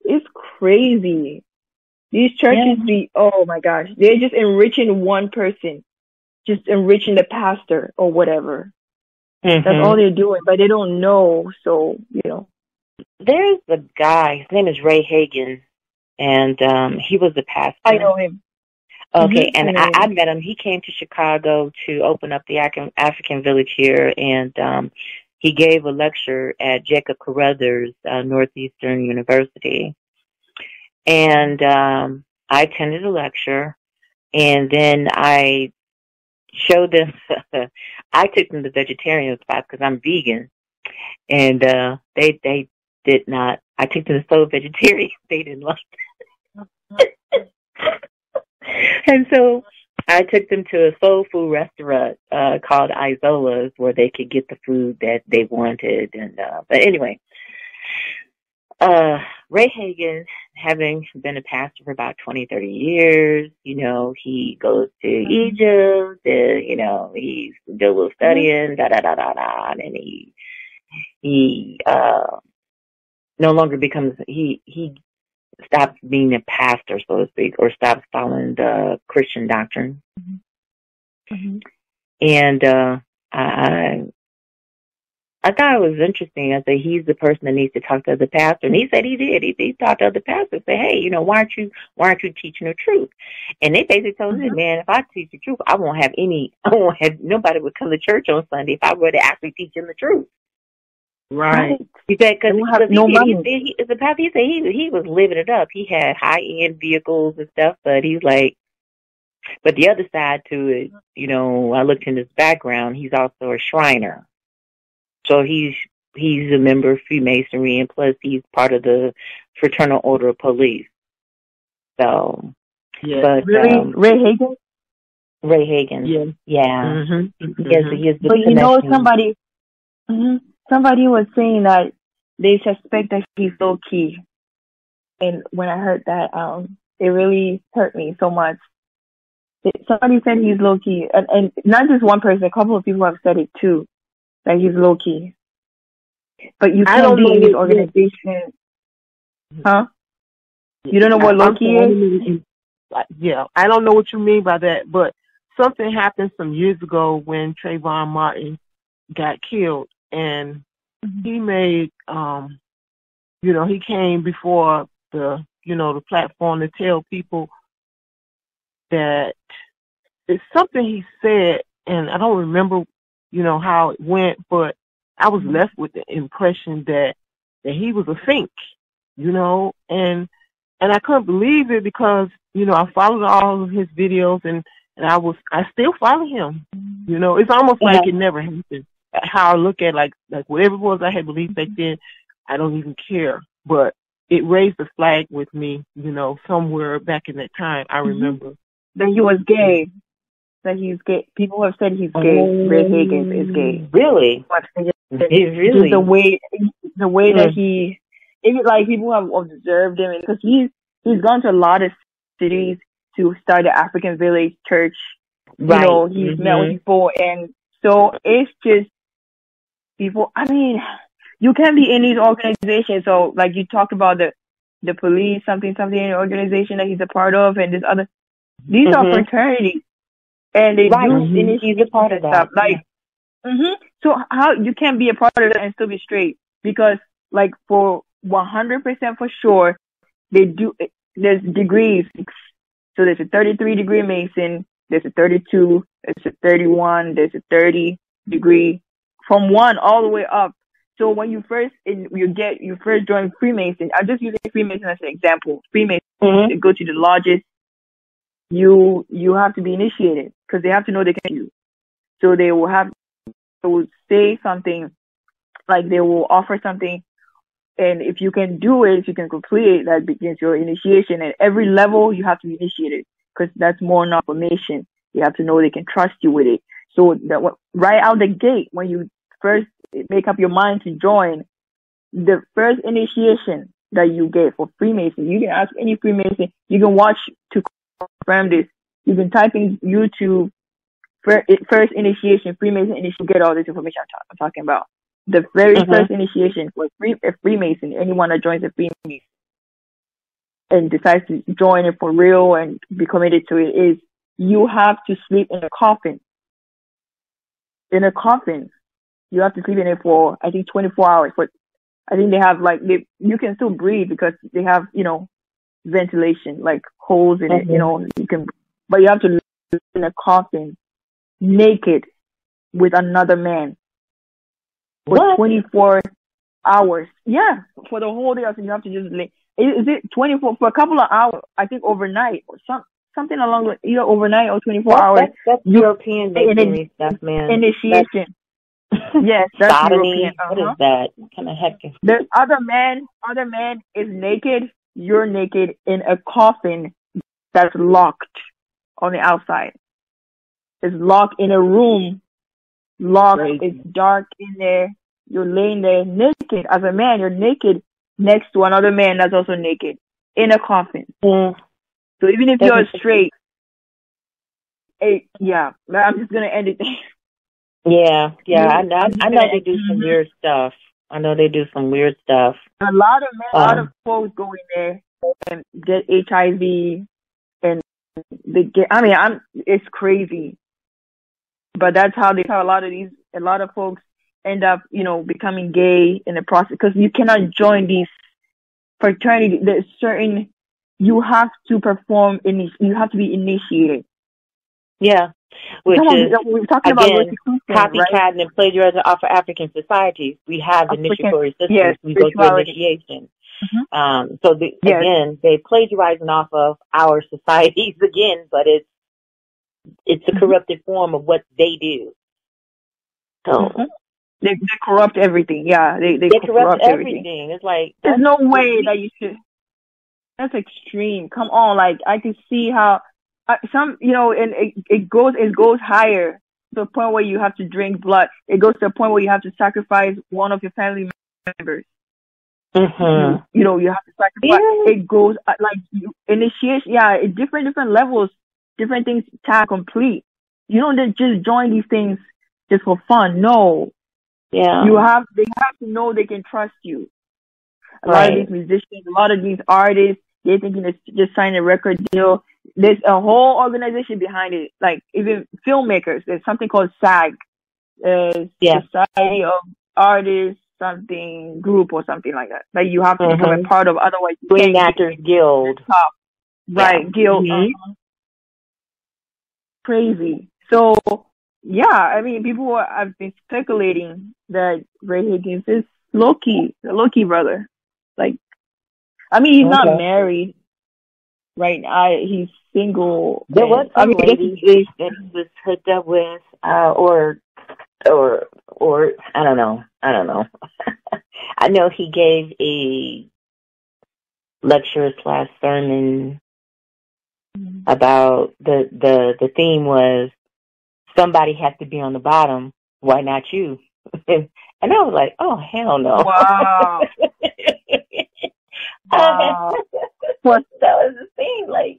S5: It's crazy. These churches yeah. be, oh my gosh, they're just enriching one person, just enriching the pastor or whatever. Mm-hmm. That's all they're doing, but they don't know. So, you know.
S2: There's a guy, his name is Ray Hagins, and um he was the pastor.
S5: I know him.
S2: Okay, mm-hmm. and I, I met him. He came to Chicago to open up the African Village here, and um, he gave a lecture at Jacob Carruthers uh, Northeastern University. And um, I attended a lecture, and then I showed them. I took them to vegetarian spots because I'm vegan, and uh, they they did not. I took them to soul vegetarian. They didn't like. It. and so I took them to a soul food restaurant uh called Izola's where they could get the food that they wanted and uh but anyway. Uh Ray Hagins, having been a pastor for about twenty, thirty years, you know, he goes to Egypt, uh, you know, he's do a little studying, da da da da da and he he uh no longer becomes he he stops being a pastor, so to speak, or stops following the Christian doctrine.
S5: Mm-hmm.
S2: And uh, I I thought it was interesting. I said he's the person that needs to talk to the pastor, and he said he did. He, he talked to other pastors, say, hey, you know, why aren't you why aren't you teaching the truth? And they basically told him, man, if I teach the truth, I won't have any, I won't have nobody would come to church on Sunday if I were to actually teach them the truth.
S1: Right.
S2: He said because he,
S5: no
S2: he,
S5: money.
S2: he, he, as he said he he was living it up. He had high end vehicles and stuff, but he's like, but the other side to it, you know, I looked in his background. He's also a Shriner, so he's he's a member of Freemasonry, and plus he's part of the Fraternal Order of Police. So,
S1: Yeah.
S2: but
S5: Really,
S2: um,
S5: Ray Hagins.
S2: Ray Hagins,
S1: yeah.
S2: yeah,
S1: Mm-hmm.
S2: yes, he is the
S5: But you know,
S2: connection.
S5: somebody, hmm somebody was saying that they suspect that he's low key, and when I heard that, um, it really hurt me so much. Somebody said he's low key, and, and not just one person. A couple of people have said it too, that he's low key. But you can't
S1: don't
S5: be in his
S1: what-
S5: organization, huh? You don't know what low key is?
S1: Yeah, I don't know what you mean by that, but something happened some years ago when Trayvon Martin got killed, and he made, um, you know, he came before the, you know, the platform to tell people that it's something he said, and I don't remember, you know, how it went, but I was mm-hmm. left with the impression that that he was a fink, you know, and and I couldn't believe it because you know I followed all of his videos and and I was I still follow him, mm-hmm. you know. It's almost like it never happened. How I look at like like whatever it was I had believed back mm-hmm. then, I don't even care. But it raised a flag with me, you know, somewhere back in that time. I remember.
S5: That he was gay. That he's gay. People have said he's gay. Ray Hagins is gay.
S2: Really,
S5: But
S2: he
S5: just
S2: really.
S5: the way the way that
S1: Mm.
S5: he it, like people have observed him because he's he's gone to a lot of cities to start the African Village Church.
S2: Right.
S5: You know, he's met with people and so it's just people I mean, you can be in these organizations. So like you talked about the the police, something something organization that he's a part of and this other these are
S2: Mhm.
S5: fraternities. And they
S2: Right.
S5: do
S1: Mhm.
S5: initiate
S2: He's a part of that.
S5: stuff. Like hmm So how you can't be a part of that and still be straight? Because like for 100% for sure, they do. There's degrees. So there's a 33 degree Mason. There's a 32. There's a 31. There's a 30 degree from one all the way up. So when you first in, you get you first join Freemason, I'm just using Freemason as an example. Freemason
S2: Mhm.
S5: to go to the lodges, you you have to be initiated because they have to know they can you. So they will have they will say something like they will offer something, and if you can do it, if you can complete it, that begins your initiation. At every level, you have to be initiated because that's more information. You have to know they can trust you with it. So that right out the gate, when you first make up your mind to join, the first initiation that you get for Freemason, you can ask any Freemason, you can watch to confirm this. You can type in YouTube fir- first initiation, Freemason initiation, get all this information I'm, ta- I'm talking about. The very
S2: Mhm.
S5: first initiation for free, a Freemason, anyone that joins a Freemason and decides to join it for real and be committed to it is you have to sleep in a coffin. In a coffin. You have to sleep in it for, I think, 24 hours. But I think they have like, they, you can still breathe because they have, you know, ventilation, like holes in it, you know, you can, but you have to live in a coffin naked with another man for
S2: What?
S5: 24 hours. Yeah, for the whole day. So you have to just lay.
S4: is it 24 for a couple of hours? I think overnight or some something along with either overnight or 24
S2: That's,
S4: hours.
S2: that's, that's European masonry stuff, man.
S4: Initiation. yes, that's
S2: Sodomy.
S4: European.
S2: What is
S4: Uh-huh.
S2: that? What kind of heck? is-
S4: The other man, other man is naked. You're naked in a coffin that's locked on the outside. It's locked in a room. Locked.
S1: Crazy.
S4: It's dark in there. You're laying there naked. As a man, you're naked next to another man that's also naked in a coffin.
S2: Mm,
S4: So even if you're straight, hey, yeah, I'm just gonna end it there.
S2: Yeah, yeah. I, know- I know they do some weird stuff. I know they do some weird stuff.
S4: A lot of men, a lot
S2: Um,
S4: of folks go in there and get HIV, and they get. I mean, I'm. It's crazy, but that's how they how a lot of these. A lot of folks end up, you know, becoming gay in the process because you cannot join these fraternity. There's certain. You have to perform in. You have to be initiated.
S2: Yeah, which
S4: on,
S2: is
S4: we were talking about
S2: again,
S4: Rosicrucian, right?
S2: and plagiarism off of African societies. We have
S4: African-
S2: initiatory systems.
S4: yes,
S2: we go through initiation.
S4: Mhm.
S2: Um, so the,
S4: Yes.
S2: again, they plagiarizing off of our societies again, but it's it's a
S4: Mhm.
S2: corrupted form of what they do. So
S4: Mhm. They, they corrupt everything. Yeah, they they,
S2: they corrupt
S4: everything.
S2: everything. It's like
S4: There's no way that you should. That's extreme. Come on, like I can see how uh, some, you know, and it, it goes it goes higher to the point where you have to drink blood. It goes to a point where you have to sacrifice one of your family members.
S2: Mhm.
S4: You, you know, you have to sacrifice.
S2: Yeah.
S4: It goes uh, like you, initiation. Yeah, it, different different levels, different things to complete. You don't just- join these things just for fun. No,
S2: Yeah.
S4: you have they have to know they can trust you. A lot of these musicians, a lot of these artists, they're thinking it's just sign a record deal. There's a whole organization behind it. Like even filmmakers, there's something called SAG, uh,
S2: Yeah.
S4: Society of Artists, something group or something like that. That you have to become a
S2: Mhm.
S4: part of, otherwise you
S2: Actors Guild.
S4: top. Right,
S2: Yeah.
S4: guild.
S2: Mhm.
S4: uh-huh. Crazy. So yeah, I mean, people have been speculating that Ray Hagins is Loki, the Loki brother. Like, I mean, he's not married right now. He's single.
S2: There
S4: and-
S2: was
S4: I mean,
S2: lady that he was hooked up with, uh, or, or, or I don't know. I don't know. I know he gave a lecture slash sermon about the the the theme was somebody has to be on the bottom. Why not you? and I was like, oh hell no.
S4: Wow. Wow.
S2: Well, that was the thing. Like,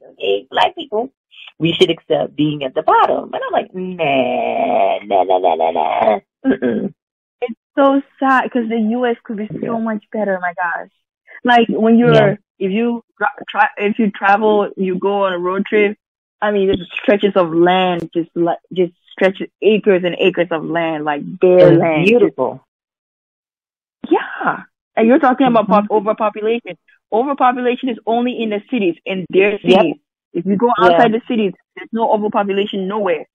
S2: black people, we should accept being at the bottom. And I'm like, nah, nah, nah, nah, nah, nah. Mm-mm.
S4: it's so sad because the U.S. could be so much better. My gosh, like when you're
S2: Yeah.
S4: if you tra- if you travel, you go on a road trip. I mean, there's stretches of land, just like just stretches acres and acres of land, like bare land.
S2: beautiful.
S4: Yeah, and you're talking about pop-
S2: Mhm.
S4: overpopulation. Overpopulation is only in the cities, in their cities. If you go
S2: Yeah.
S4: outside the cities, there's no overpopulation nowhere.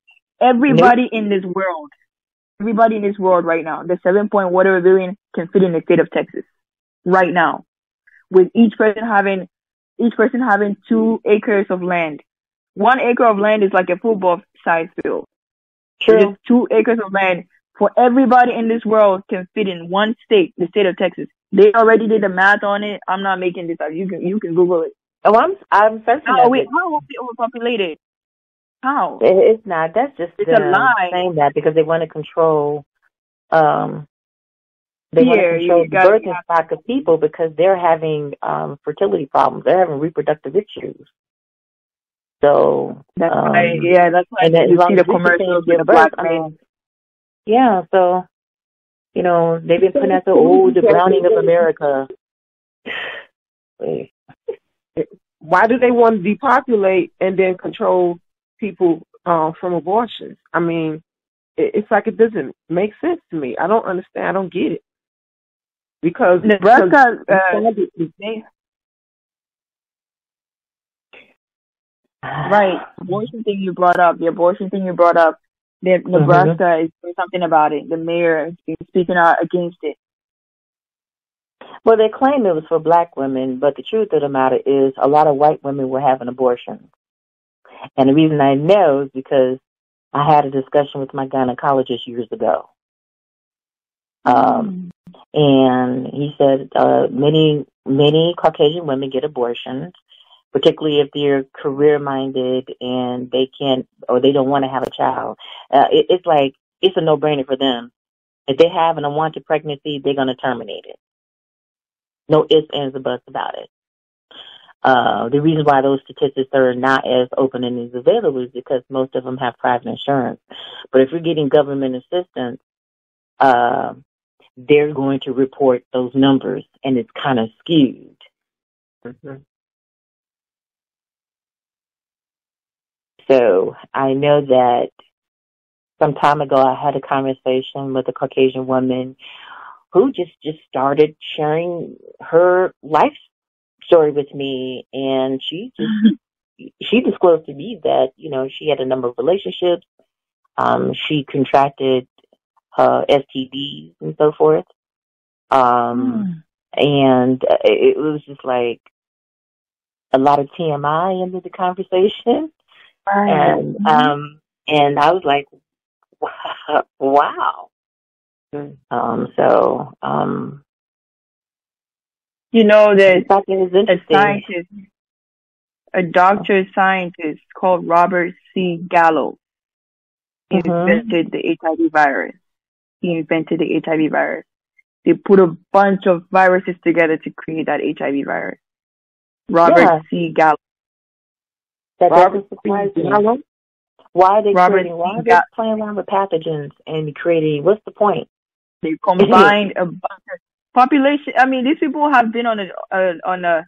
S4: Everybody in this world, everybody in this world right now, the seven point whatever billion can fit in the state of Texas right now, with each person having each person having two acres of land. One acre of land is like a football size field.
S2: True.
S4: Two acres of land for everybody in this world can fit in one state, the state of Texas. They already did the math on it. I'm not making this up. You can you can Google it.
S2: Oh, I'm I'm searching
S4: How
S2: of
S4: we how are we overpopulated? How?
S2: It- It's not. That's just
S4: It's a lie.
S2: saying that because they want to control. Um, they want
S4: Here,
S2: to control the birthing stock of people because they're having um fertility problems. They're having reproductive issues. So
S4: That's
S2: um,
S4: why, yeah, that's why
S2: and
S4: you see the commercials with the black
S2: birth,
S4: man.
S2: yeah. So you know they've been putting out the oh the browning of America.
S1: Why do they want to depopulate and then control people uh, from abortions? I mean, it, it's like it doesn't make sense to me. I don't understand. I don't get it. Because
S4: Nebraska, uh,
S1: because
S4: they, right, abortion thing you brought up, the abortion thing you brought up, the, Nebraska is doing something about it. The mayor is speaking out against it.
S2: Well, they claim it was for black women, but the truth of the matter is a lot of white women were having abortions. And the reason I know is because I had a discussion with my gynecologist years ago. Um, and he said uh, many many Caucasian women get abortions, particularly if they're career minded and they can't or they don't want to have a child. Uh, it, it's like it's a no brainer for them. If they have an unwanted pregnancy, they're going to terminate it. No ifs, ands, or buts about it. Uh, the reason why those statistics are not as open and as available is because most of them have private insurance. But if you're getting government assistance, uh, they're going to report those numbers, and it's kind of skewed. Mm-hmm. So I know that some time ago I had a conversation with a Caucasian woman who just just started sharing her life story with me, and she just mm-hmm. she disclosed to me that you know she had a number of relationships. Um, she contracted uh, STDs and so forth. Um, mm. and it, it was just like a lot of TMI into the conversation. Right. And, mm-hmm. um, and I was like, wow. Mm. Um, so, um,
S4: you know, there's a scientist, a doctor scientist called Robert C. Gallo. Mm-hmm. invented the HIV virus. He invented the HIV virus. They put a bunch of viruses together to create that HIV virus. Robert yeah. C. Gallo.
S2: That Robert C. Gallo? Why are they Robert creating, why are they playing around with pathogens and creating, what's the point?
S4: They combined a bunch of population. I mean, these people have been on a, uh, on a,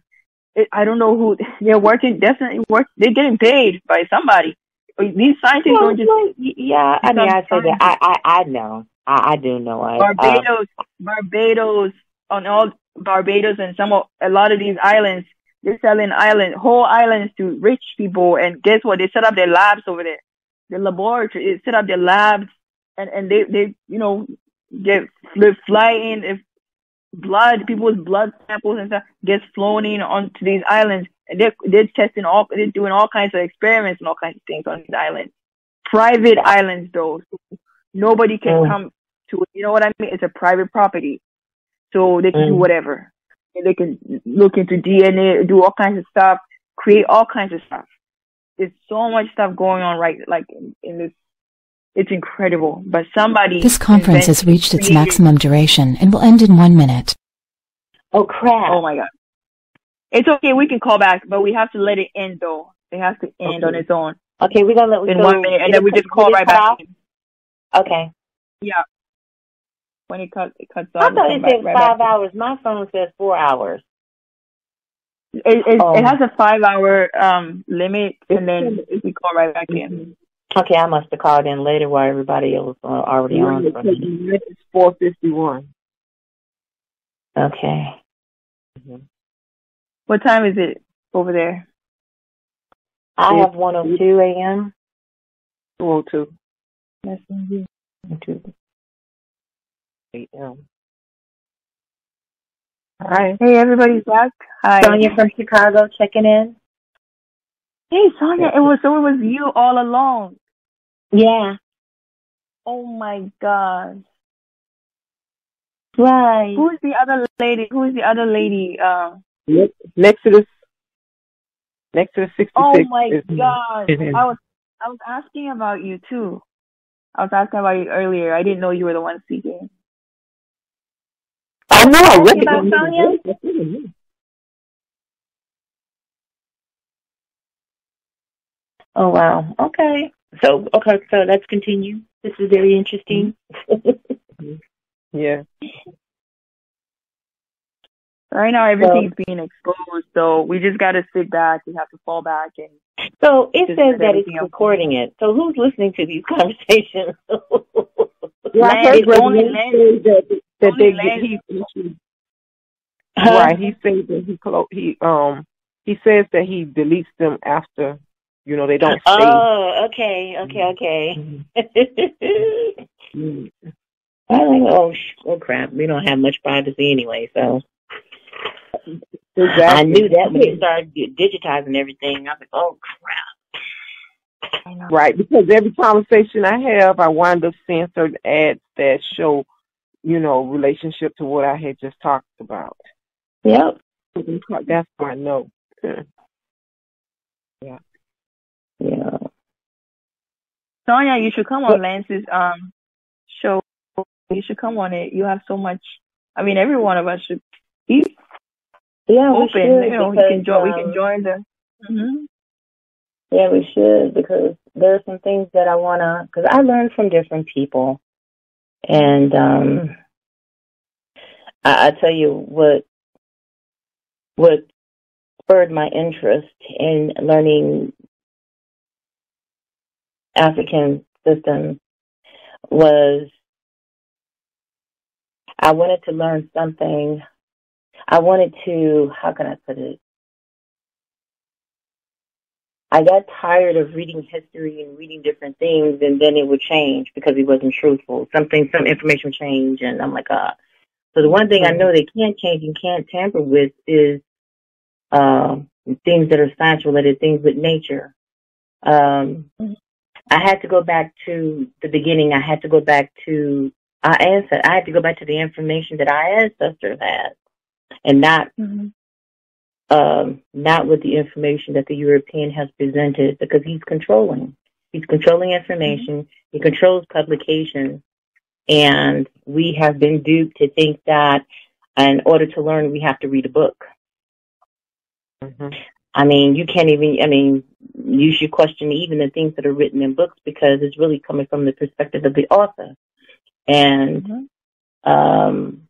S4: I don't know who, they're working, definitely work, they're getting paid by somebody. These scientists well, don't just.
S2: yeah, I mean, I say that. I, I, I know. I, I do know. I,
S4: Barbados, uh, Barbados, on all Barbados and some of, a lot of these islands, they're selling island, whole islands to rich people. And guess what? They set up their labs over there. The laboratory, they set up their labs and, and they, they, you know, get, they fly in, if blood, people's blood samples and stuff gets flown in onto these islands and they're, they're testing all, they're doing all kinds of experiments and all kinds of things on these islands. Private islands though. So nobody can mm. come to it. You know what I mean? It's a private property. So they can mm. do whatever. And they can look into DNA, do all kinds of stuff, create all kinds of stuff. There's so much stuff going on right, like in, in this it's incredible. But somebody.
S6: This conference has reached its maximum duration and will end in one minute.
S2: Oh crap!
S4: Oh my god. It's okay. We can call back, but we have to let it end though. It has to end okay. on its own.
S2: Okay, we're gonna let it
S4: in so one minute, and then we just call right back.
S2: Okay.
S4: Yeah. When it cuts, it cuts off.
S2: I thought it said right five hours. My phone says four hours.
S4: It it, oh. it has a five hour um limit, and then we call right back in.
S2: Okay, I must have called in later while everybody else was already on.
S1: It's four fifty one.
S2: Okay.
S4: Mm-hmm. What time is it over there?
S2: I have 102 a.m.
S1: 202.
S4: Yes, indeed. 202.
S1: a.m.
S4: Hi. Hey, everybody's back.
S2: Hi. Sonia from Chicago checking in.
S4: Hey, Sonia, it was so it was you all along.
S2: Yeah.
S4: Oh my God.
S2: Right.
S4: Who's the other lady? Who's the other lady? Uh,
S1: next to this, next to the sixty-six.
S4: Oh my God! I was I was asking about you too. I was asking about you earlier. I didn't know you were the one speaking.
S1: Oh, I know. I
S2: about Sonia? Oh wow. Okay. So okay, so let's continue. This is very interesting.
S1: yeah.
S4: Right now, everything's so, being exposed, so we just got to sit back. We have to fall back and.
S2: So it says that it's recording it. So who's listening to these conversations?
S1: yeah, I heard only that, they he, he, right. He says that he he um he says that he deletes them after you know, they don't stay.
S2: Oh, okay, okay, okay. Mm-hmm. oh, oh, oh, crap. We don't have much privacy anyway, so.
S1: Exactly.
S2: I knew that when you started digitizing everything. I was like, oh crap.
S1: Right, because every conversation I have, I wind up seeing certain ads that show, you know, relationship to what I had just talked about.
S2: Yep.
S1: That's how I know.
S2: Yeah.
S4: Sonia, you should come on Lance's um show. You should come on it. You have so much. I mean, every one of us should be
S2: Yeah, we
S4: open.
S2: should.
S4: You know, we
S2: because,
S4: can join. we
S2: um,
S4: can join the. hmm
S2: Yeah, we should because there are some things that I wanna. Because I learn from different people, and um, I, I tell you what, what spurred my interest in learning African systems was I wanted to learn something. I wanted to. How can I put it? I got tired of reading history and reading different things, and then it would change because it wasn't truthful. Something, some information would change, and I'm like, ah. So the one thing I know they can't change and can't tamper with is uh, things that are science related, things with nature. Um, I had to go back to the beginning. I had to go back to our ancestors. I had to go back to the information that our ancestors had, and not
S4: hmm
S2: um, not with the information that the European has presented because he's controlling. He's controlling information. He controls publication. And we have been duped to think that in order to learn, we have to read a book.
S1: hmm
S2: I mean, you can't even, I mean, you should question even the things that are written in books because it's really coming from the perspective of the author. And
S4: hmm
S2: um,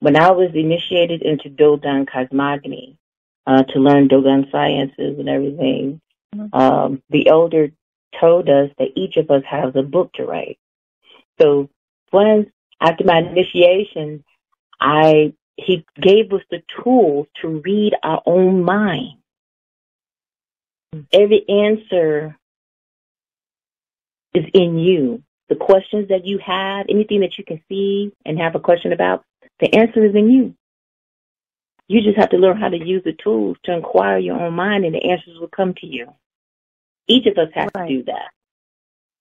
S2: when I was initiated into Dogon cosmogony uh, to learn Dogon sciences and everything,
S4: Mhm.
S2: um, the elder told us that each of us has a book to write. So once after my initiation, I he gave us the tools to read our own mind. Every answer is in you. The questions that you have, anything that you can see and have a question about, the answer is in you. You just have to learn how to use the tools to inquire your own mind and the answers will come to you. Each of us has
S4: Right.
S2: to do that.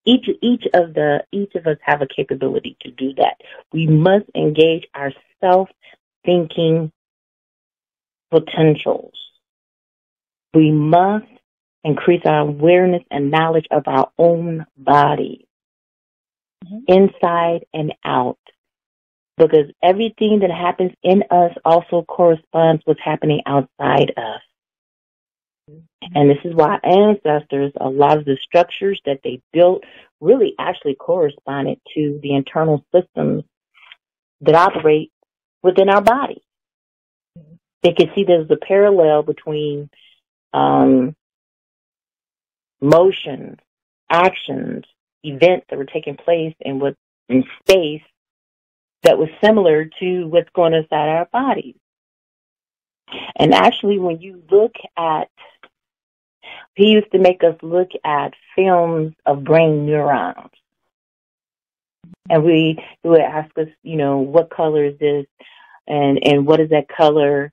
S2: Each each of the each of us have a capability to do that. We must engage our self thinking potentials. We must increase our awareness and knowledge of our own body,
S4: Mhm.
S2: inside and out. Because everything that happens in us also corresponds with what's happening outside of us. And this is why ancestors, a lot of the structures that they built really actually corresponded to the internal systems that operate within our body. They could see there's a parallel between um, motions, actions, events that were taking place in what in space that was similar to what's going inside our bodies. And actually, when you look at, he used to make us look at films of brain neurons. And we he would ask us, you know, what color is this, and and what does that color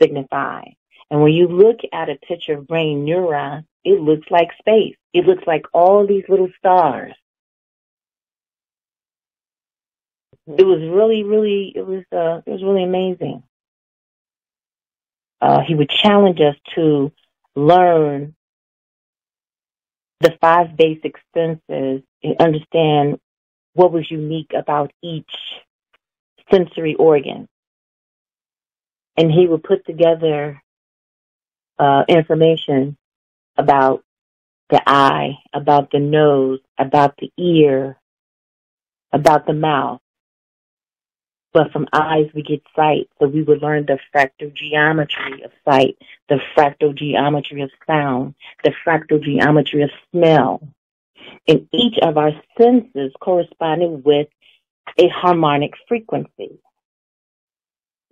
S2: signify? And when you look at a picture of brain neurons, it looks like space. It looks like all these little stars. It was really, really, it was, uh, it was really amazing. Uh, he would challenge us to learn the five basic senses and understand what was unique about each sensory organ. And he would put together uh, information about the eye, about the nose, about the ear, about the mouth. But from eyes we get sight, so we would learn the fractal geometry of sight, the fractal geometry of sound, the fractal geometry of smell. And each of our senses corresponded with a harmonic frequency.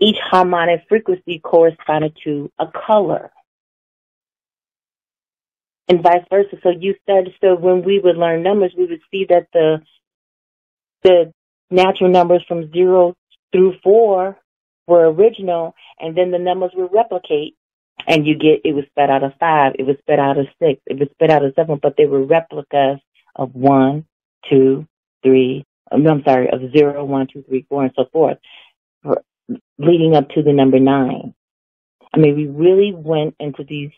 S2: Each harmonic frequency corresponded to a color and vice versa. So you started. So when we would learn numbers, we would see that the the natural numbers from zero through four were original, and then the numbers would replicate, and you get it was sped out of five, it was sped out of six, it was sped out of seven, but they were replicas of one, two, three. I'm sorry, of zero, one, two, three, four, and so forth, leading up to the number nine. I mean, we really went into these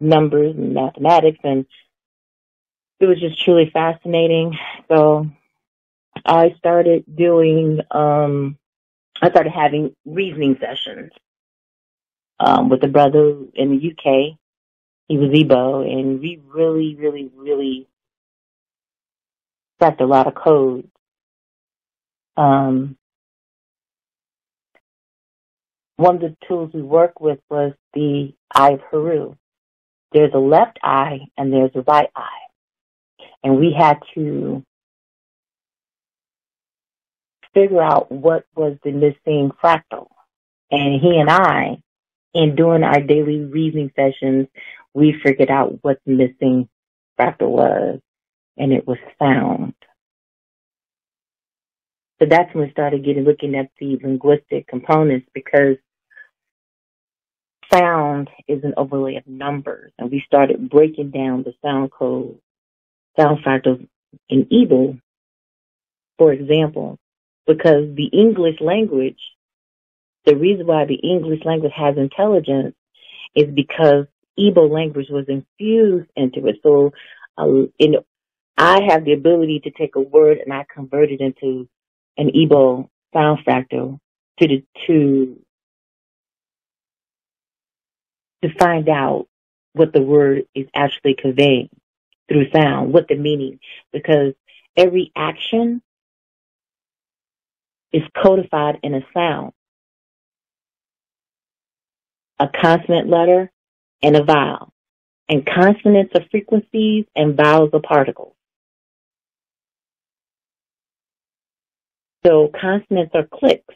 S2: numbers and mathematics, and it was just truly fascinating. So I started doing, um, I started having reasoning sessions um, with a brother in the UK. He was Igbo, and we really, really, really cracked a lot of code. Um, one of the tools we worked with was the eye of Heru. There's a left eye and there's a right eye. And we had to figure out what was the missing fractal. And he and I, in doing our daily reasoning sessions, we figured out what the missing fractal was, and it was sound. So that's when we started getting looking at the linguistic components because sound is an overlay of numbers, and we started breaking down the sound code, sound fractals in Igbo, for example, because the English language, the reason why the English language has intelligence is because Igbo language was infused into it. So, uh, in, I have the ability to take a word and I convert it into an Igbo sound fractal to the, to to find out what the word is actually conveying through sound, what the meaning, because every action is codified in a sound. A consonant letter and a vowel. And consonants are frequencies and vowels are particles. So consonants are clicks.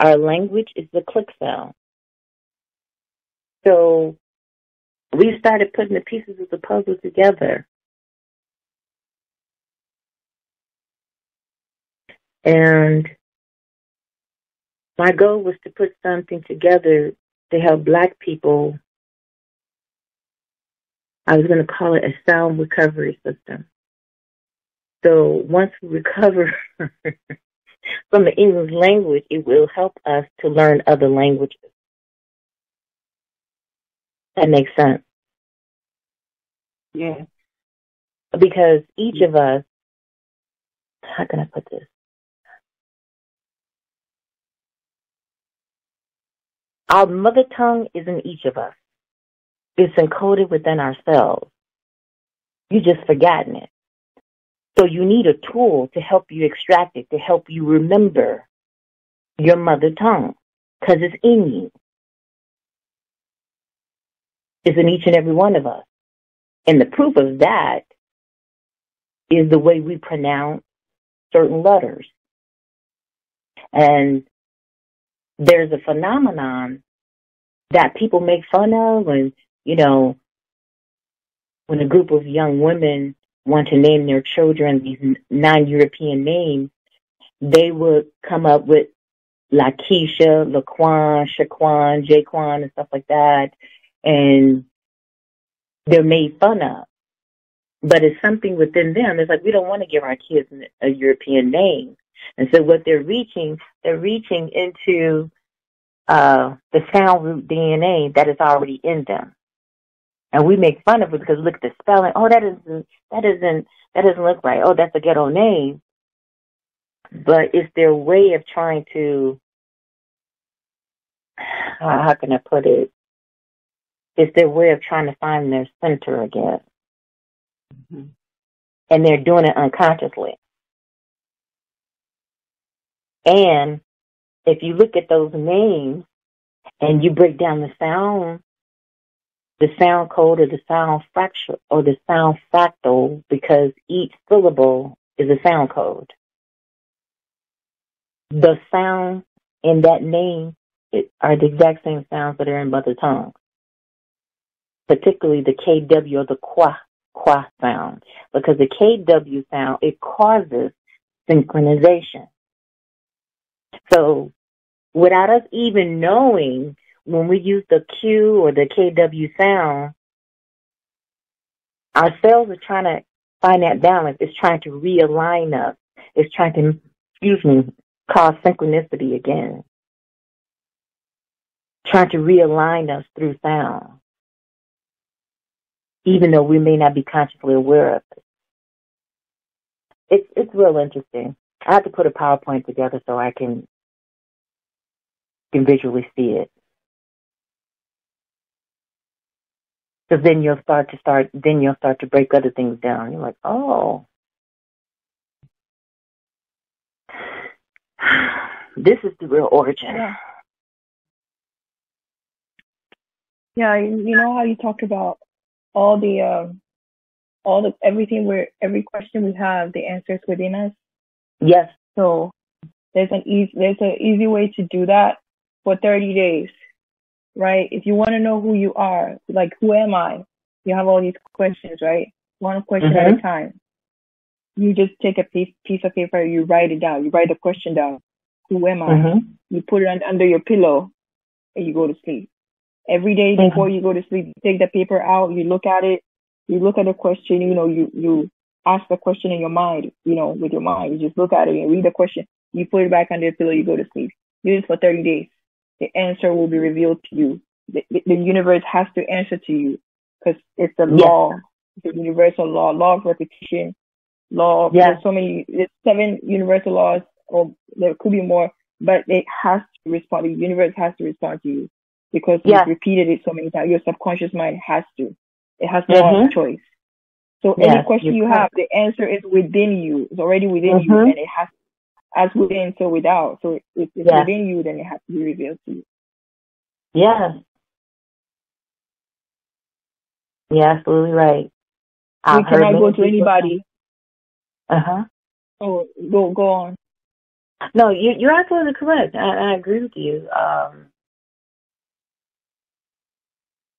S2: Our language is the click sound. So we started putting the pieces of the puzzle together. And my goal was to put something together to help black people. I was going to call it a sound recovery system. So once we recover from the English language, it will help us to learn other languages. That makes sense.
S1: Yeah.
S2: Because each of us, how can I put this? Our mother tongue is in each of us. It's encoded within ourselves. You just forgotten it. So you need a tool to help you extract it, to help you remember your mother tongue, because it's in you. It's in each and every one of us. And the proof of that is the way we pronounce certain letters. And there's a phenomenon that people make fun of when, you know, when a group of young women want to name their children these non-European names, they would come up with Lakeisha, Laquan, Shaquan, Jaquan, and stuff like that. And they're made fun of. But it's something within them. It's like we don't want to give our kids a European name. And so what they're reaching, they're reaching into uh, the sound root DNA that is already in them. And we make fun of it because look at the spelling. Oh, that isn't, that isn't, that doesn't look right. Oh, that's a ghetto name. But it's their way of trying to, how can I put it? It's their way of trying to find their center again. Mm-hmm. And they're doing it unconsciously. And if you look at those names and you break down the sound, the sound code or the sound fracture or the sound fractal, because each syllable is a sound code. The sound in that name are the exact same sounds that are in mother tongue, particularly the KW or the qua, qua sound, because the KW sound, it causes synchronization. So without us even knowing when we use the Q or the KW sound, our cells are trying to find that balance. It's trying to realign us. It's trying to, excuse me, cause synchronicity again. Trying to realign us through sound. Even though we may not be consciously aware of it. It's, it's real interesting. I have to put a PowerPoint together so I can, can visually see it. Because then you'll start to start, then you'll start to break other things down. You're like, oh, this is the real origin.
S4: Yeah. Yeah, you know how you talk about all the um, all the everything where every question we have, the answers within us.
S2: Yes.
S4: So there's an easy there's an easy way to do that for 30 days, right? If you want to know who you are, like who am I? You have all these questions, right? One question mm-hmm. at a time. You just take a piece piece of paper, you write it down. You write the question down. Who am I? Mm-hmm. You put it under your pillow, and you go to sleep. Every day mm-hmm. before you go to sleep, you take the paper out, you look at it, you look at the question, you know, you you ask the question in your mind, you know, with your mind. You just look at it and read the question. You put it back under your pillow, you go to sleep. Do this for 30 days. The answer will be revealed to you. The, the universe has to answer to you because it's a yes. law, the universal law, law of repetition, law. Of. There's so many, there's seven universal laws, or there could be more, but it has to respond. The universe has to respond to you because yeah. you've repeated it so many times. Your subconscious mind has to. It has no mm-hmm. choice. So yes, any question you have, the answer is within you. It's already within mm-hmm. you, and it has as within, so without. So if it's yes. within you, then it has to be revealed to you.
S2: Yeah. You're absolutely right.
S4: We cannot go to anybody.
S2: Uh huh.
S4: Oh, go go on.
S2: No, you, you're absolutely correct. I, I agree with you. Um,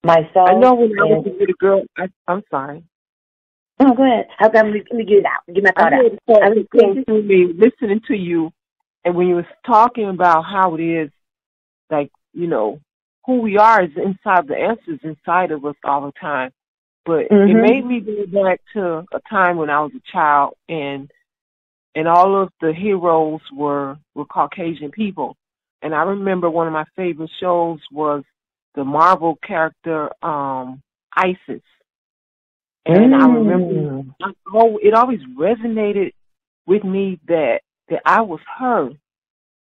S2: myself.
S1: I know when I was a little girl. I, I'm sorry.
S2: Oh, go ahead. Okay, let me, let me get it out. Get my thought I out.
S1: I was going through me listening to you, and when you was talking about how it is, like you know, who we are is inside the answers inside of us all the time. But mm-hmm. it made me go back to a time when I was a child, and and all of the heroes were were Caucasian people. And I remember one of my favorite shows was the Marvel character um Isis. And mm. I remember oh, it always resonated with me that that I was her.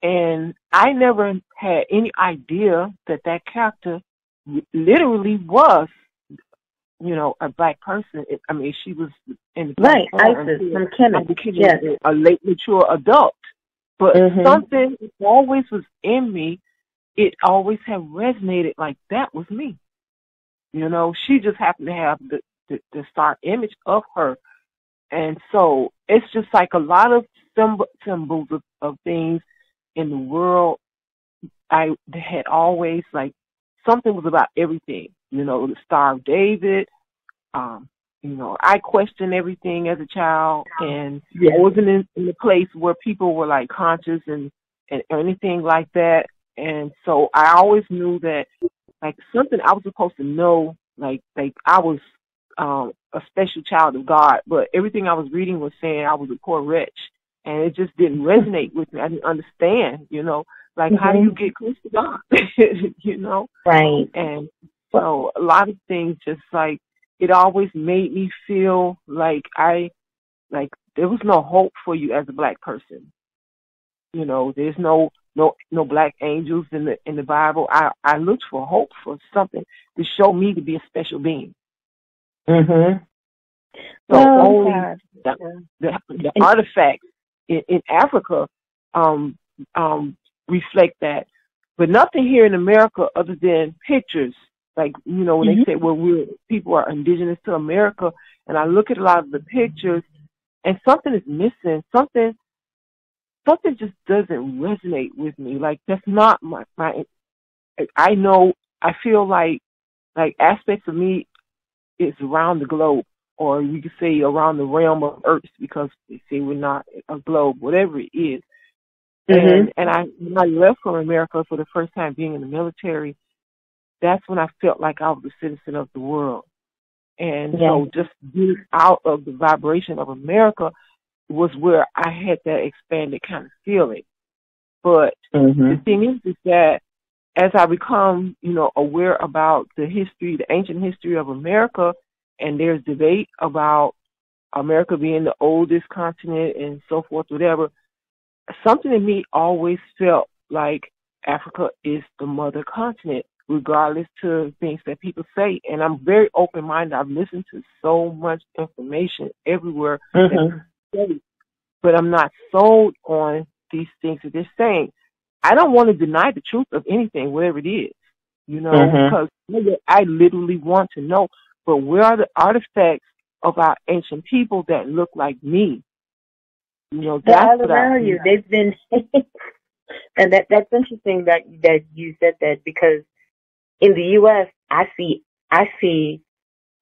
S1: And I never had any idea that that character literally was you know, a black person. I mean, she was in
S2: right. Isis from
S1: became yes. a late mature adult, but mm-hmm. something always was in me. It always had resonated like that was me. You know, she just happened to have the the, the star image of her, and so it's just like a lot of symbol, symbols of, of things in the world. I had always like something was about everything you know, the Star of David. Um, you know, I questioned everything as a child, and. I wasn't in, in the place where people were like conscious and and anything like that. And so I always knew that like something I was supposed to know, like like I was um a special child of God, but everything I was reading was saying I was a poor wretch, and it just didn't resonate with me. I didn't understand, you know, like mm-hmm. how do you get close to God, you know?
S2: Right.
S1: And so a lot of things just like it always made me feel like I like there was no hope for you as a black person. You know, there's no no no black angels in the in the Bible. I I looked for hope for something to show me to be a special being.
S2: Mhm.
S1: So oh, only the, the, the artifacts in, in Africa um um reflect that, but nothing here in America other than pictures like, you know, when mm-hmm. they say, well, we're, people are indigenous to America, and I look at a lot of the pictures, and something is missing. Something, something just doesn't resonate with me. Like, that's not my, my, I know, I feel like, like aspects of me is around the globe, or you could say around the realm of Earth, because they say we're not a globe, whatever it is. And and I when I left from America for the first time being in the military, that's when I felt like I was a citizen of the world. And
S2: Yeah.
S1: so just getting out of the vibration of America was where I had that expanded kind of feeling. But
S2: hmm
S1: the thing is, is that as I become, you know, aware about the history, the ancient history of America, and there's debate about America being the oldest continent and so forth, whatever, something in me always felt like Africa is the mother continent, regardless to things that people say. And I'm very open minded. I've listened to so much information everywhere
S2: hmm
S1: but I'm not sold on these things that they're saying. I don't want to deny the truth of anything, whatever it is, you know,
S2: Mhm.
S1: because I literally want to know. But where are the artifacts of our ancient people that look like me? You know, that's
S2: all
S1: what I,
S2: around you. They've been, and that that's interesting that that you said that because in the U.S. I see I see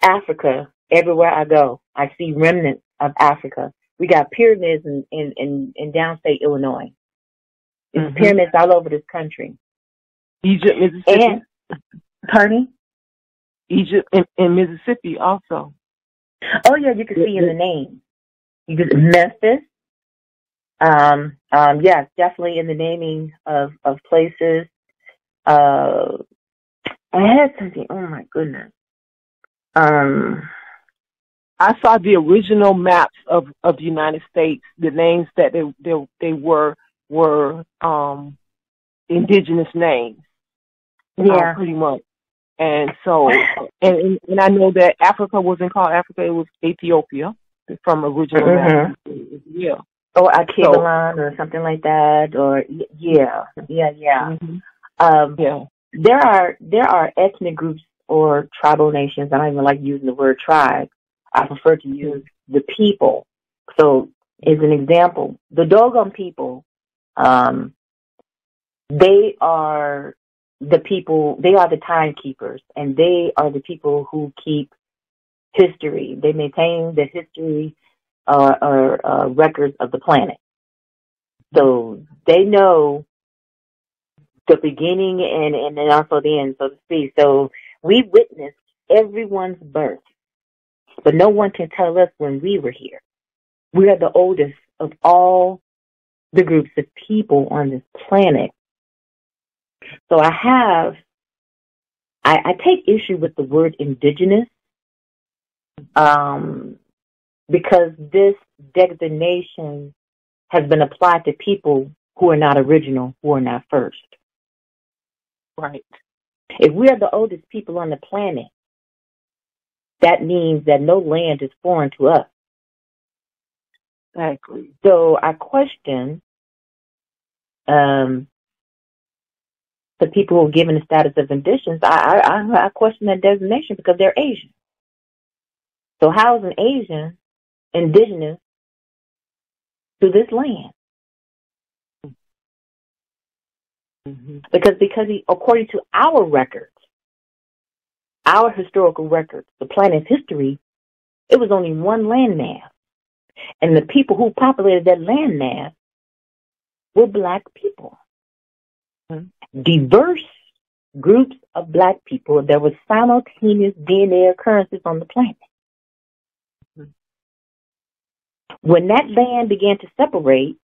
S2: Africa everywhere I go. I see remnants of Africa. We got pyramids in in in, in downstate Illinois. There's
S1: Mhm.
S2: pyramids all over this country.
S1: Egypt, Mississippi,
S2: And pardon?
S1: Egypt, and, and Mississippi also.
S2: Oh yeah, you can see in the name. You can Memphis. Um, um, yes, definitely in the naming of of places. Uh, I had something. Oh my goodness. Um,
S1: I saw the original maps of of the United States. The names that they they they were were um indigenous names. uh,
S2: yeah.
S1: pretty much. And so, and and I know that Africa wasn't called Africa; it was Ethiopia from original
S2: Mhm.
S1: Yeah.
S2: Or Alkebulan or something like that. Or yeah, yeah, yeah.
S1: Mhm.
S2: Um,
S1: Yeah.
S2: there are there are ethnic groups or tribal nations. I don't even like using the word tribe. I prefer to use the people. So, as an example, the Dogon people, um, they are the people. They are the timekeepers, and they are the people who keep history. They maintain the history uh, or uh, records of the planet. So they know the beginning and and then also the end, so to speak. So we witnessed everyone's birth, but no one can tell us when we were here. We are the oldest of all the groups of people on this planet. So I have, I, I take issue with the word indigenous, um, because this designation has been applied to people who are not original, who are not first.
S1: Right.
S2: If we are the oldest people on the planet, that means that no land is foreign to us.
S1: Exactly.
S2: So I question um, the people who are given the status of indigenous. I, I, I question that designation because they're Asian. So how is an Asian indigenous to this land?
S1: hmm
S2: Because because he, according to our records, our historical records, the planet's history, it was only one landmass, and the people who populated that landmass were black people,
S1: Mhm.
S2: diverse groups of black people. There were simultaneous DNA occurrences on the planet.
S1: Mhm.
S2: When that land began to separate,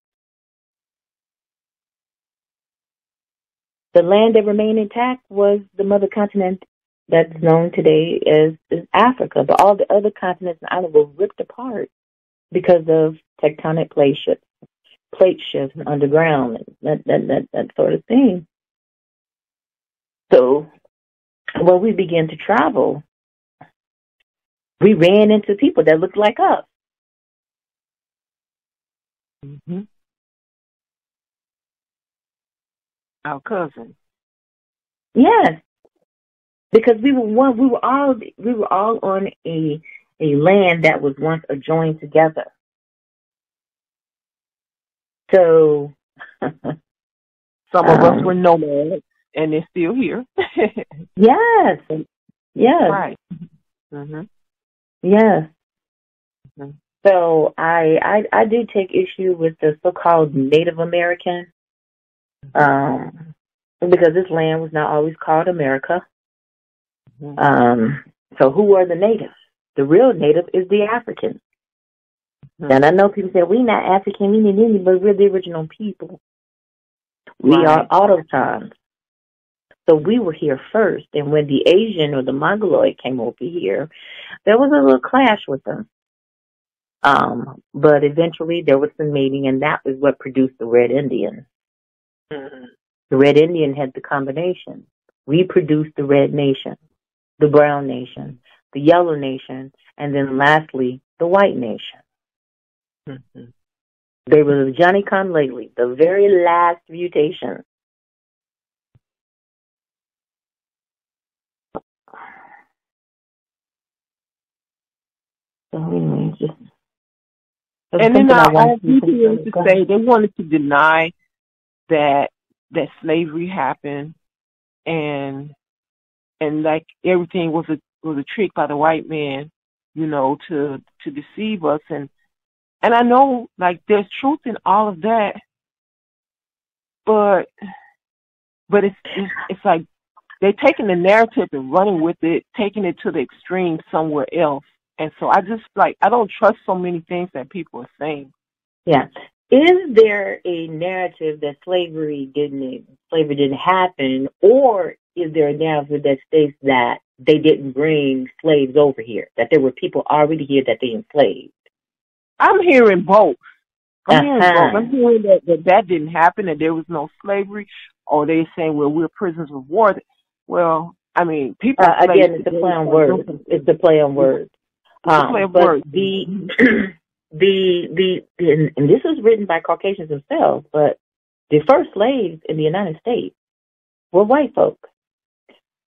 S2: the land that remained intact was the mother continent that's known today as, as Africa. But all the other continents and islands were ripped apart because of tectonic plate shifts, plate shifts underground, and that, that, that, that sort of thing. So when we began to travel, we ran into people that looked like us.
S1: hmm Our cousin.
S2: Yes, because we were one. We were all we were all on a a land that was once joined together. So,
S1: Some of us
S2: Um,
S1: were nomads, and they're still here.
S2: yes, yes,
S1: Right. hmm
S2: yes.
S1: Mhm.
S2: So I, I I do take issue with the so-called Native American Um, because this land was not always called America.
S1: Mhm.
S2: Um, so who are the natives? The real native is the African.
S1: Mhm.
S2: And I know people say we not African, we need but we're the original people. We
S1: Right.
S2: are autochthons. So we were here first, and when the Asian or the Mongoloid came over here, there was a little clash with them. Um, but eventually there was some mating, and that was what produced the Red Indian.
S1: Mhm.
S2: The Red Indian had the combination. We produced the Red Nation, the Brown Nation, the Yellow Nation, and then lastly, the White Nation.
S1: Mhm.
S2: They were the Johnny come lately, the very last mutation. So anyway, just
S1: And then our own
S2: to
S1: people
S2: say
S1: used to say they wanted to deny that that slavery happened and and like everything was a was a trick by the white man, you know, to to deceive us and and I know like there's truth in all of that, but but it's it's, it's like they're taking the narrative and running with it, taking it to the extreme somewhere else. And so I just like I don't trust so many things that people are saying.
S2: Yeah. Is there a narrative that slavery didn't slavery didn't happen, or is there a narrative that states that they didn't bring slaves over here, that there were people already here that they enslaved?
S1: I'm hearing both. I'm hearing
S2: Uh-huh.
S1: both. I'm hearing that, that that didn't happen, that there was no slavery, or they're saying, well, we're prisoners of war. Well, I mean, people.
S2: Uh, again, it's a play on words. It's a play on words. Um,
S1: play on
S2: but
S1: words.
S2: the the the and, and this was written by Caucasians themselves, but the first slaves in the United States were white folk.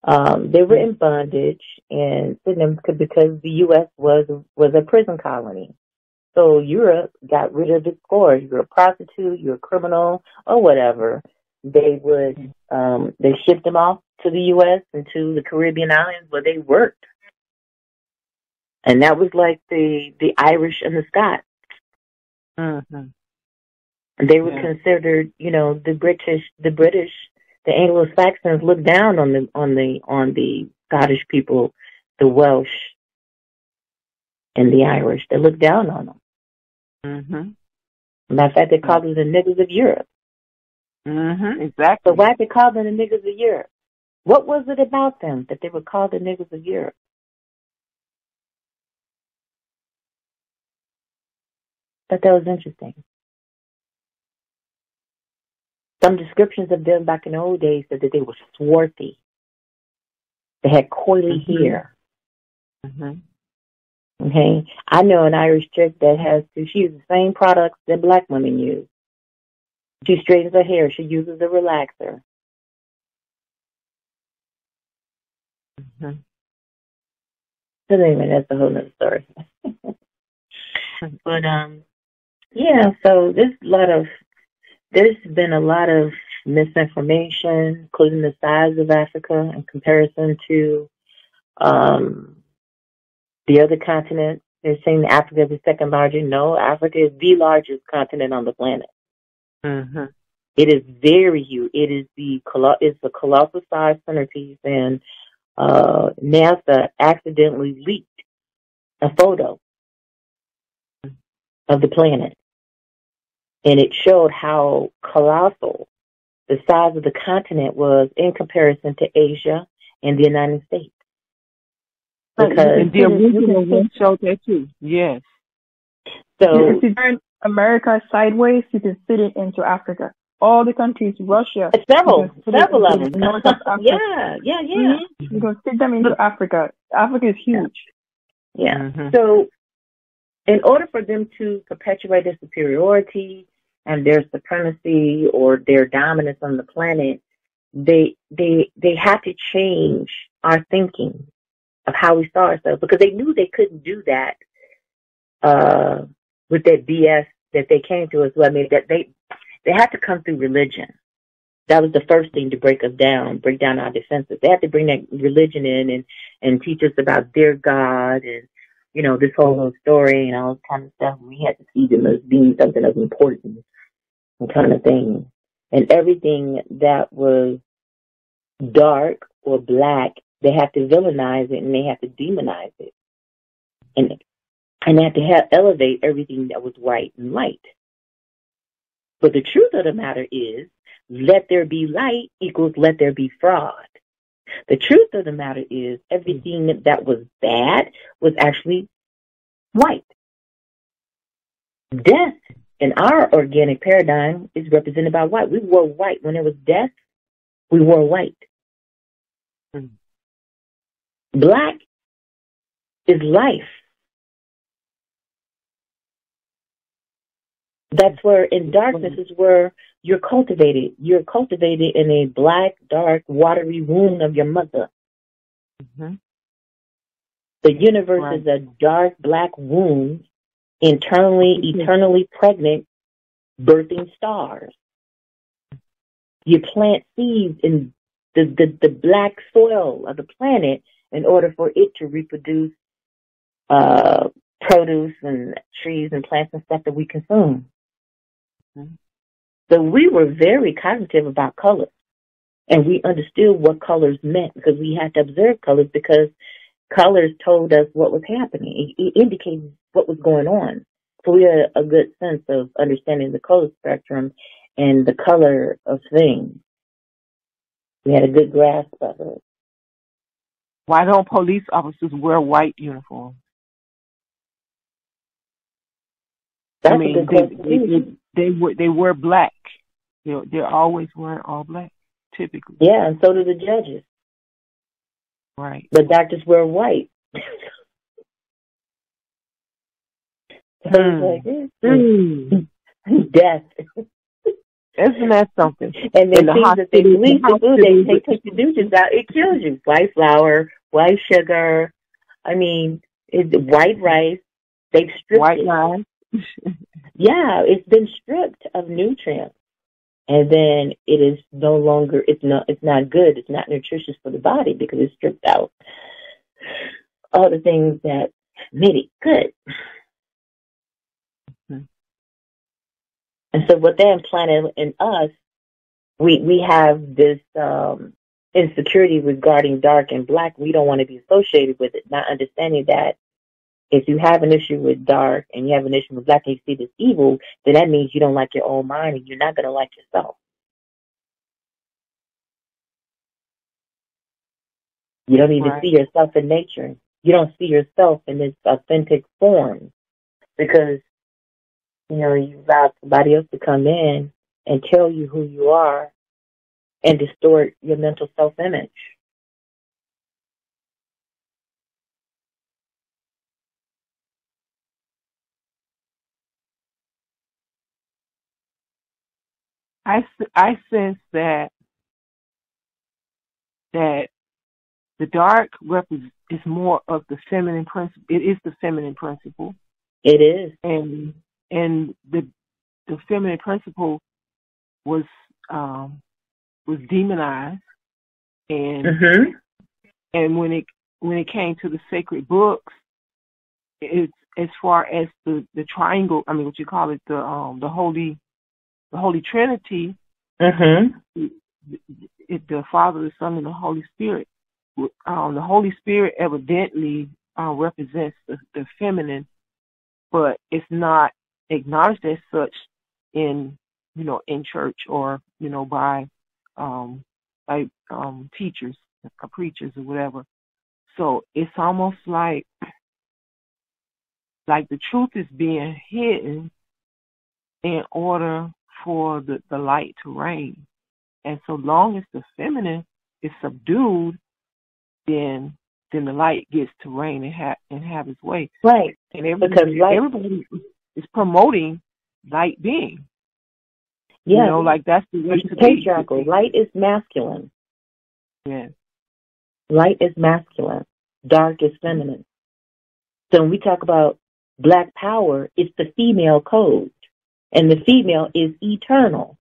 S2: Um, they were in bondage and sitting in- because the U.S. was was a prison colony. So Europe got rid of its scores. You're a prostitute, you're a criminal, or whatever. They would um, they shipped them off to the U.S. and to the Caribbean islands where they worked, and that was like the the Irish and the Scots.
S1: Mhm.
S2: And they were
S1: Yeah.
S2: considered, you know, the British, the British, the Anglo-Saxons looked down on the on the on the Scottish people, the Welsh, and the Irish. They looked down on them.
S1: Mhm.
S2: Matter of fact, they called them the niggers of Europe.
S1: Mhm. Exactly.
S2: So why did they call them the niggers of Europe? What was it about them that they were called the niggers of Europe? But that was interesting. Some descriptions of them back in the old days said that they were swarthy. They had coily
S1: Mhm.
S2: hair.
S1: Mhm.
S2: Okay, I know an Irish chick that has to. She uses the same products that black women use. She straightens her hair. She uses a relaxer.
S1: Mhm.
S2: But anyway, that's a whole nother story. but um, yeah. So there's a lot of there's been a lot of misinformation, including the size of Africa in comparison to um the other continents. They're saying Africa is the second largest. No, Africa is the largest continent on the planet.
S1: Mhm.
S2: It is very huge. It is the it's a colossal size centerpiece, and uh, NASA accidentally leaked a photo of the planet, and it showed how colossal the size of the continent was in comparison to Asia and the United States. Because
S1: and the original one showed that too. Yes.
S2: so
S4: if you turn America sideways, you can fit it into Africa. All the countries, Russia,
S2: several,
S4: you can fit it
S2: several of
S4: into
S2: them.
S4: North of Africa.
S2: yeah, yeah, yeah.
S4: Mhm. You can fit them into Africa. Africa is huge.
S2: Yeah.
S1: Mhm.
S2: So, in order for them to perpetuate their superiority and their supremacy or their dominance on the planet, they they they had to change our thinking of how we saw ourselves because they knew they couldn't do that uh, with that BS that they came to us. with. I mean, that they they had to come through religion. That was the first thing to break us down, break down our defenses. They had to bring that religion in and and teach us about their God and you know this whole story and all this kind of stuff. We had to see them as being something of importance kind of thing. And everything that was dark or black, they have to villainize it and they have to demonize it. And and they have to have, elevate everything that was white and light. But the truth of the matter is, let there be light equals let there be fraud. The truth of the matter is, everything that was bad was actually white. Death in our organic paradigm is represented by white. We wore white. When it was death, we wore white. Mm. Black is life. That's where in darkness is where you're cultivated. You're cultivated in a black, dark, watery womb of your mother. Mm-hmm. The universe right. is a dark, black womb, internally, mm-hmm. eternally pregnant, birthing stars. You plant seeds in the, the, the black soil of the planet in order for it to reproduce uh, produce and trees and plants and stuff that we consume. So we were very cognitive about colors. And we understood what colors meant because we had to observe colors because colors told us what was happening. It, it indicated what was going on. So we had a good sense of understanding the color spectrum and the color of things. We had a good grasp of it.
S1: Why don't police officers wear white uniforms?
S2: That's I mean, they, they,
S1: they were they wear black. They're always wearing all black, typically.
S2: Yeah, and so do the judges.
S1: Right.
S2: The doctors wear white. mm. mm. Death.
S1: Isn't that something?
S2: And then the things that they believe to do, they take the nutrients out, it kills you. White flour, white sugar, I mean, it's white rice. They've stripped
S1: white
S2: it. yeah, it's been stripped of nutrients. And then it is no longer it's not it's not good, it's not nutritious for the body because it's stripped out all the things that made it good. Mm-hmm. And so what they implanted in us, we we have this um insecurity regarding dark and black. We don't want to be associated with it, not understanding that if you have an issue with dark and you have an issue with black and you see this evil, then that means you don't like your own mind and you're not going to like yourself. You don't even right. see yourself in nature. You don't see yourself in its authentic form because, you know, you allow somebody else to come in and tell you who you are and distort your mental self-image.
S1: I, I sense that that the dark represents is more of the feminine principle. It is the feminine principle.
S2: It is,
S1: and and the the feminine principle was um, was demonized, and
S2: mm-hmm.
S1: and when it when it came to the sacred books, it's as far as the the triangle. I mean, what you call it, the um the holy the Holy Trinity,
S2: mm-hmm.
S1: it, the Father, the Son, and the Holy Spirit. Um, the Holy Spirit evidently uh, represents the, the feminine, but it's not acknowledged as such in you know in church or you know by um, by um, teachers or preachers or whatever. So it's almost like like the truth is being hidden in order for the, the light to reign. And so long as the feminine is subdued, then then the light gets to reign and have and have its way.
S2: Right.
S1: And everybody, light, everybody is promoting light being.
S2: Yeah.
S1: You know, like that's the way
S2: to patriarchal. Be. Light is masculine.
S1: Yes.
S2: Light is masculine. Dark is feminine. So when we talk about black power, it's the female code and the female is eternal.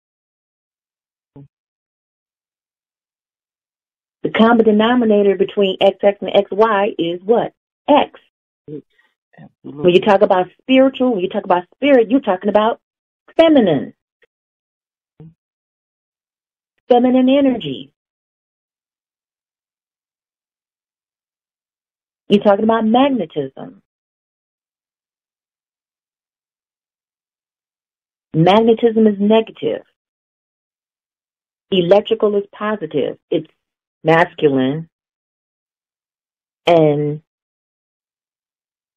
S2: The common denominator between XX and XY is what? X. Absolutely. When you talk about spiritual, when you talk about spirit, you're talking about feminine. feminine energy. You're talking about magnetism. Magnetism is negative. Electrical is positive. It's masculine. And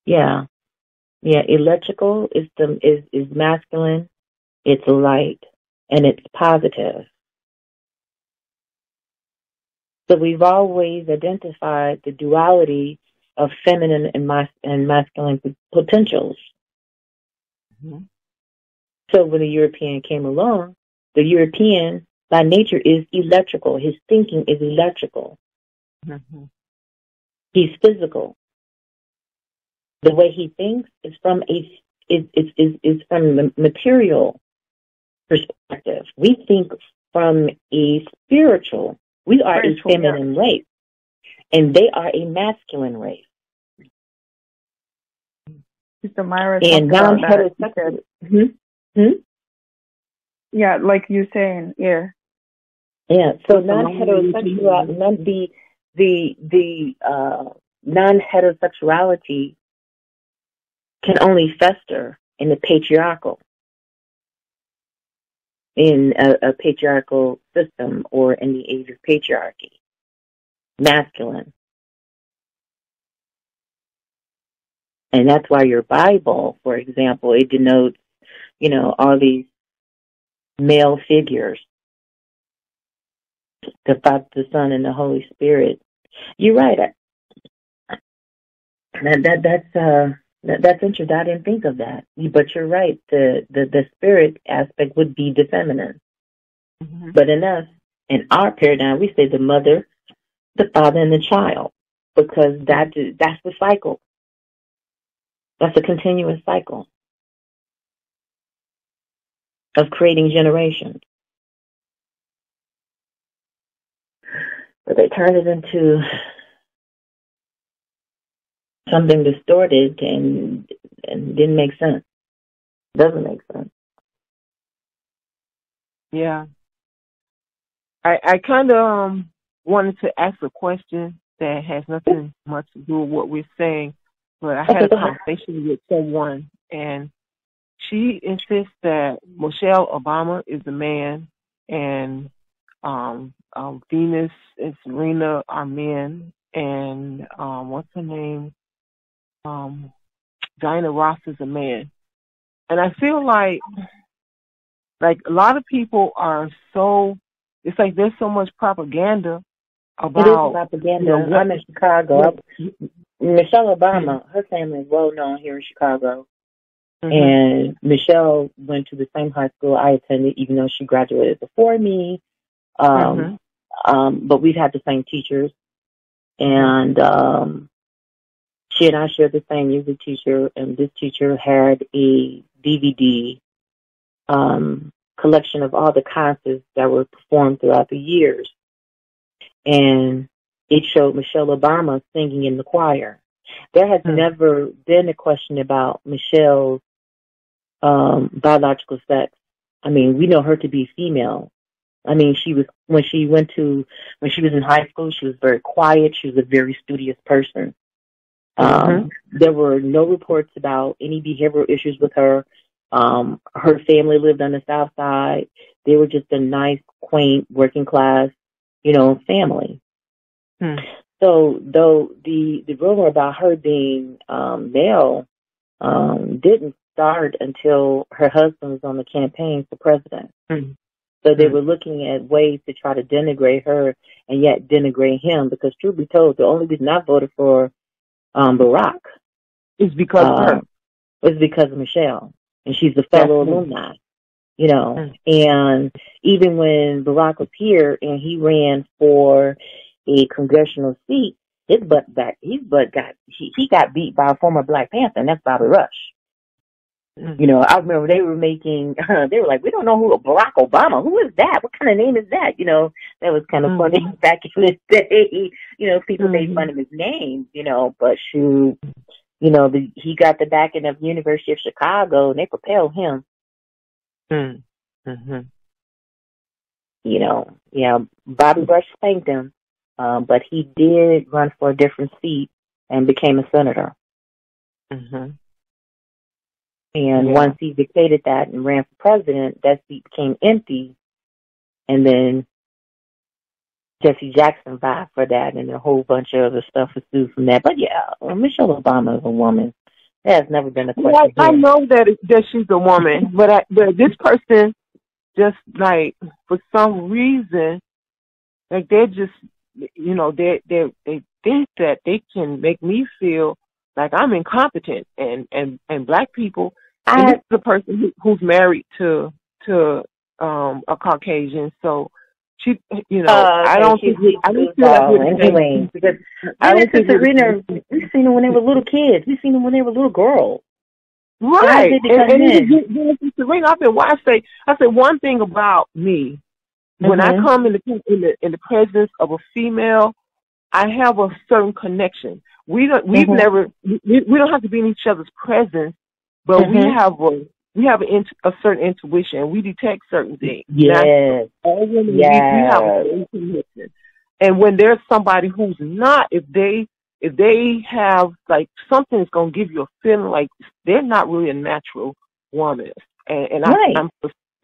S2: yeah. Yeah, electrical is the is is masculine. It's light and it's positive. So we've always identified the duality of feminine and, mas- and masculine potentials. Mm-hmm. So when the European came along, the European by nature is electrical. His thinking is electrical. Mm-hmm. He's physical. The way he thinks is from a is is is, is from a material perspective. We think from a spiritual. We are spiritual, a feminine race, and they are a masculine race.
S4: Sister Myra
S2: and non-heterosexual. Hmm?
S4: Yeah, like you're saying, yeah.
S2: Yeah. So non-heterosexual, non the the the uh, non-heterosexuality can only fester in the patriarchal, in a, a patriarchal system or in the age of patriarchy, masculine. And that's why your Bible, for example, it denotes, you know, all these male figures the Father, the Son, and the Holy Spirit. You're right. That, that that's uh that, that's interesting. I didn't think of that, but you're right. The the the spirit aspect would be the feminine, mm-hmm. but in us, in our paradigm, we say the mother, the father, and the child because that that's the cycle. That's a continuous cycle of creating generations. But they turned it into something distorted and and didn't make sense. Doesn't make sense.
S1: Yeah. I I kind of um, wanted to ask a question that has nothing much to do with what we're saying, but I had a conversation with someone and she insists that Michelle Obama is a man and um, um, Venus and Serena are men, and um, what's her name? Um, Diana Ross is a man, and I feel like like a lot of people are so it's like there's so much propaganda about
S2: it is propaganda. You know, I'm in Chicago. Michelle Obama, her family is well known here in Chicago. Mm-hmm. And Michelle went to the same high school I attended, even though she graduated before me. Um, mm-hmm. um, but we've had the same teachers, and um, she and I shared the same music teacher, and this teacher had a DVD um, collection of all the concerts that were performed throughout the years, and it showed Michelle Obama singing in the choir. There has mm-hmm. never been a question about Michelle's um, biological sex. I mean, we know her to be female, I mean, she was when she went to when she was in high school. She was very quiet. She was a very studious person. Um, mm-hmm. There were no reports about any behavioral issues with her. Um, her family lived on the south side. They were just a nice, quaint, working class, you know, family. Hmm. So, though the the rumor about her being um, male um, didn't start until her husband was on the campaign for president. Hmm. So they hmm. were looking at ways to try to denigrate her and yet denigrate him because truth be told, the only reason I voted for um Barack
S1: is because uh, of her.
S2: Was because of Michelle. And she's a fellow Definitely. alumni. You know. Mm. And even when Barack was here and he ran for a congressional seat, his butt back his butt got he, he got beat by a former Black Panther and that's Bobby Rush. Mm-hmm. You know, I remember they were making, uh, they were like, we don't know who Barack Obama, who is that? What kind of name is that? You know, that was kind of mm-hmm. funny back in the day. You know, people mm-hmm. made fun of his name, you know, but shoot, you know, the, he got the backing of University of Chicago and they propelled him.
S1: Mm-hmm.
S2: you know, yeah, Bobby Rush spanked him, um, but he did run for a different seat and became a senator.
S1: hmm
S2: And
S1: Yeah.
S2: once he vacated that and ran for president, that seat became empty. And then Jesse Jackson vied for that, and a whole bunch of other stuff ensued from that. But yeah, Michelle Obama is a woman. That has never been a question.
S1: I know that it, that she's a woman, but I, but this person just like for some reason, like they're just you know they they they think that they can make me feel like I'm incompetent, and and and black people. And this is a person who, who's married to to um a Caucasian, so she you know
S2: uh,
S1: I don't think I don't feel like we're the same
S2: anyway, because
S1: I don't think
S2: and
S1: we're the
S2: Serena, we've seen them when they were little kids. We've seen them when they were little girls.
S1: Right. And, and
S2: in?
S1: it- it- it's Serena, I've been why I say I say one thing about me. When I come in the in the in the presence of a female, I have a certain connection. We don't we've
S2: Mhm.
S1: never we, we don't have to be in each other's presence, but we
S2: Mhm.
S1: have a we have a, int- a certain intuition. We detect certain things.
S2: Yes.
S1: all women, we, we have a
S2: Yes.
S1: certain connection. And when there's somebody who's not, if they if they have like something that's gonna give you a feeling like they're not really a natural woman, and, and I,
S2: Right.
S1: I'm,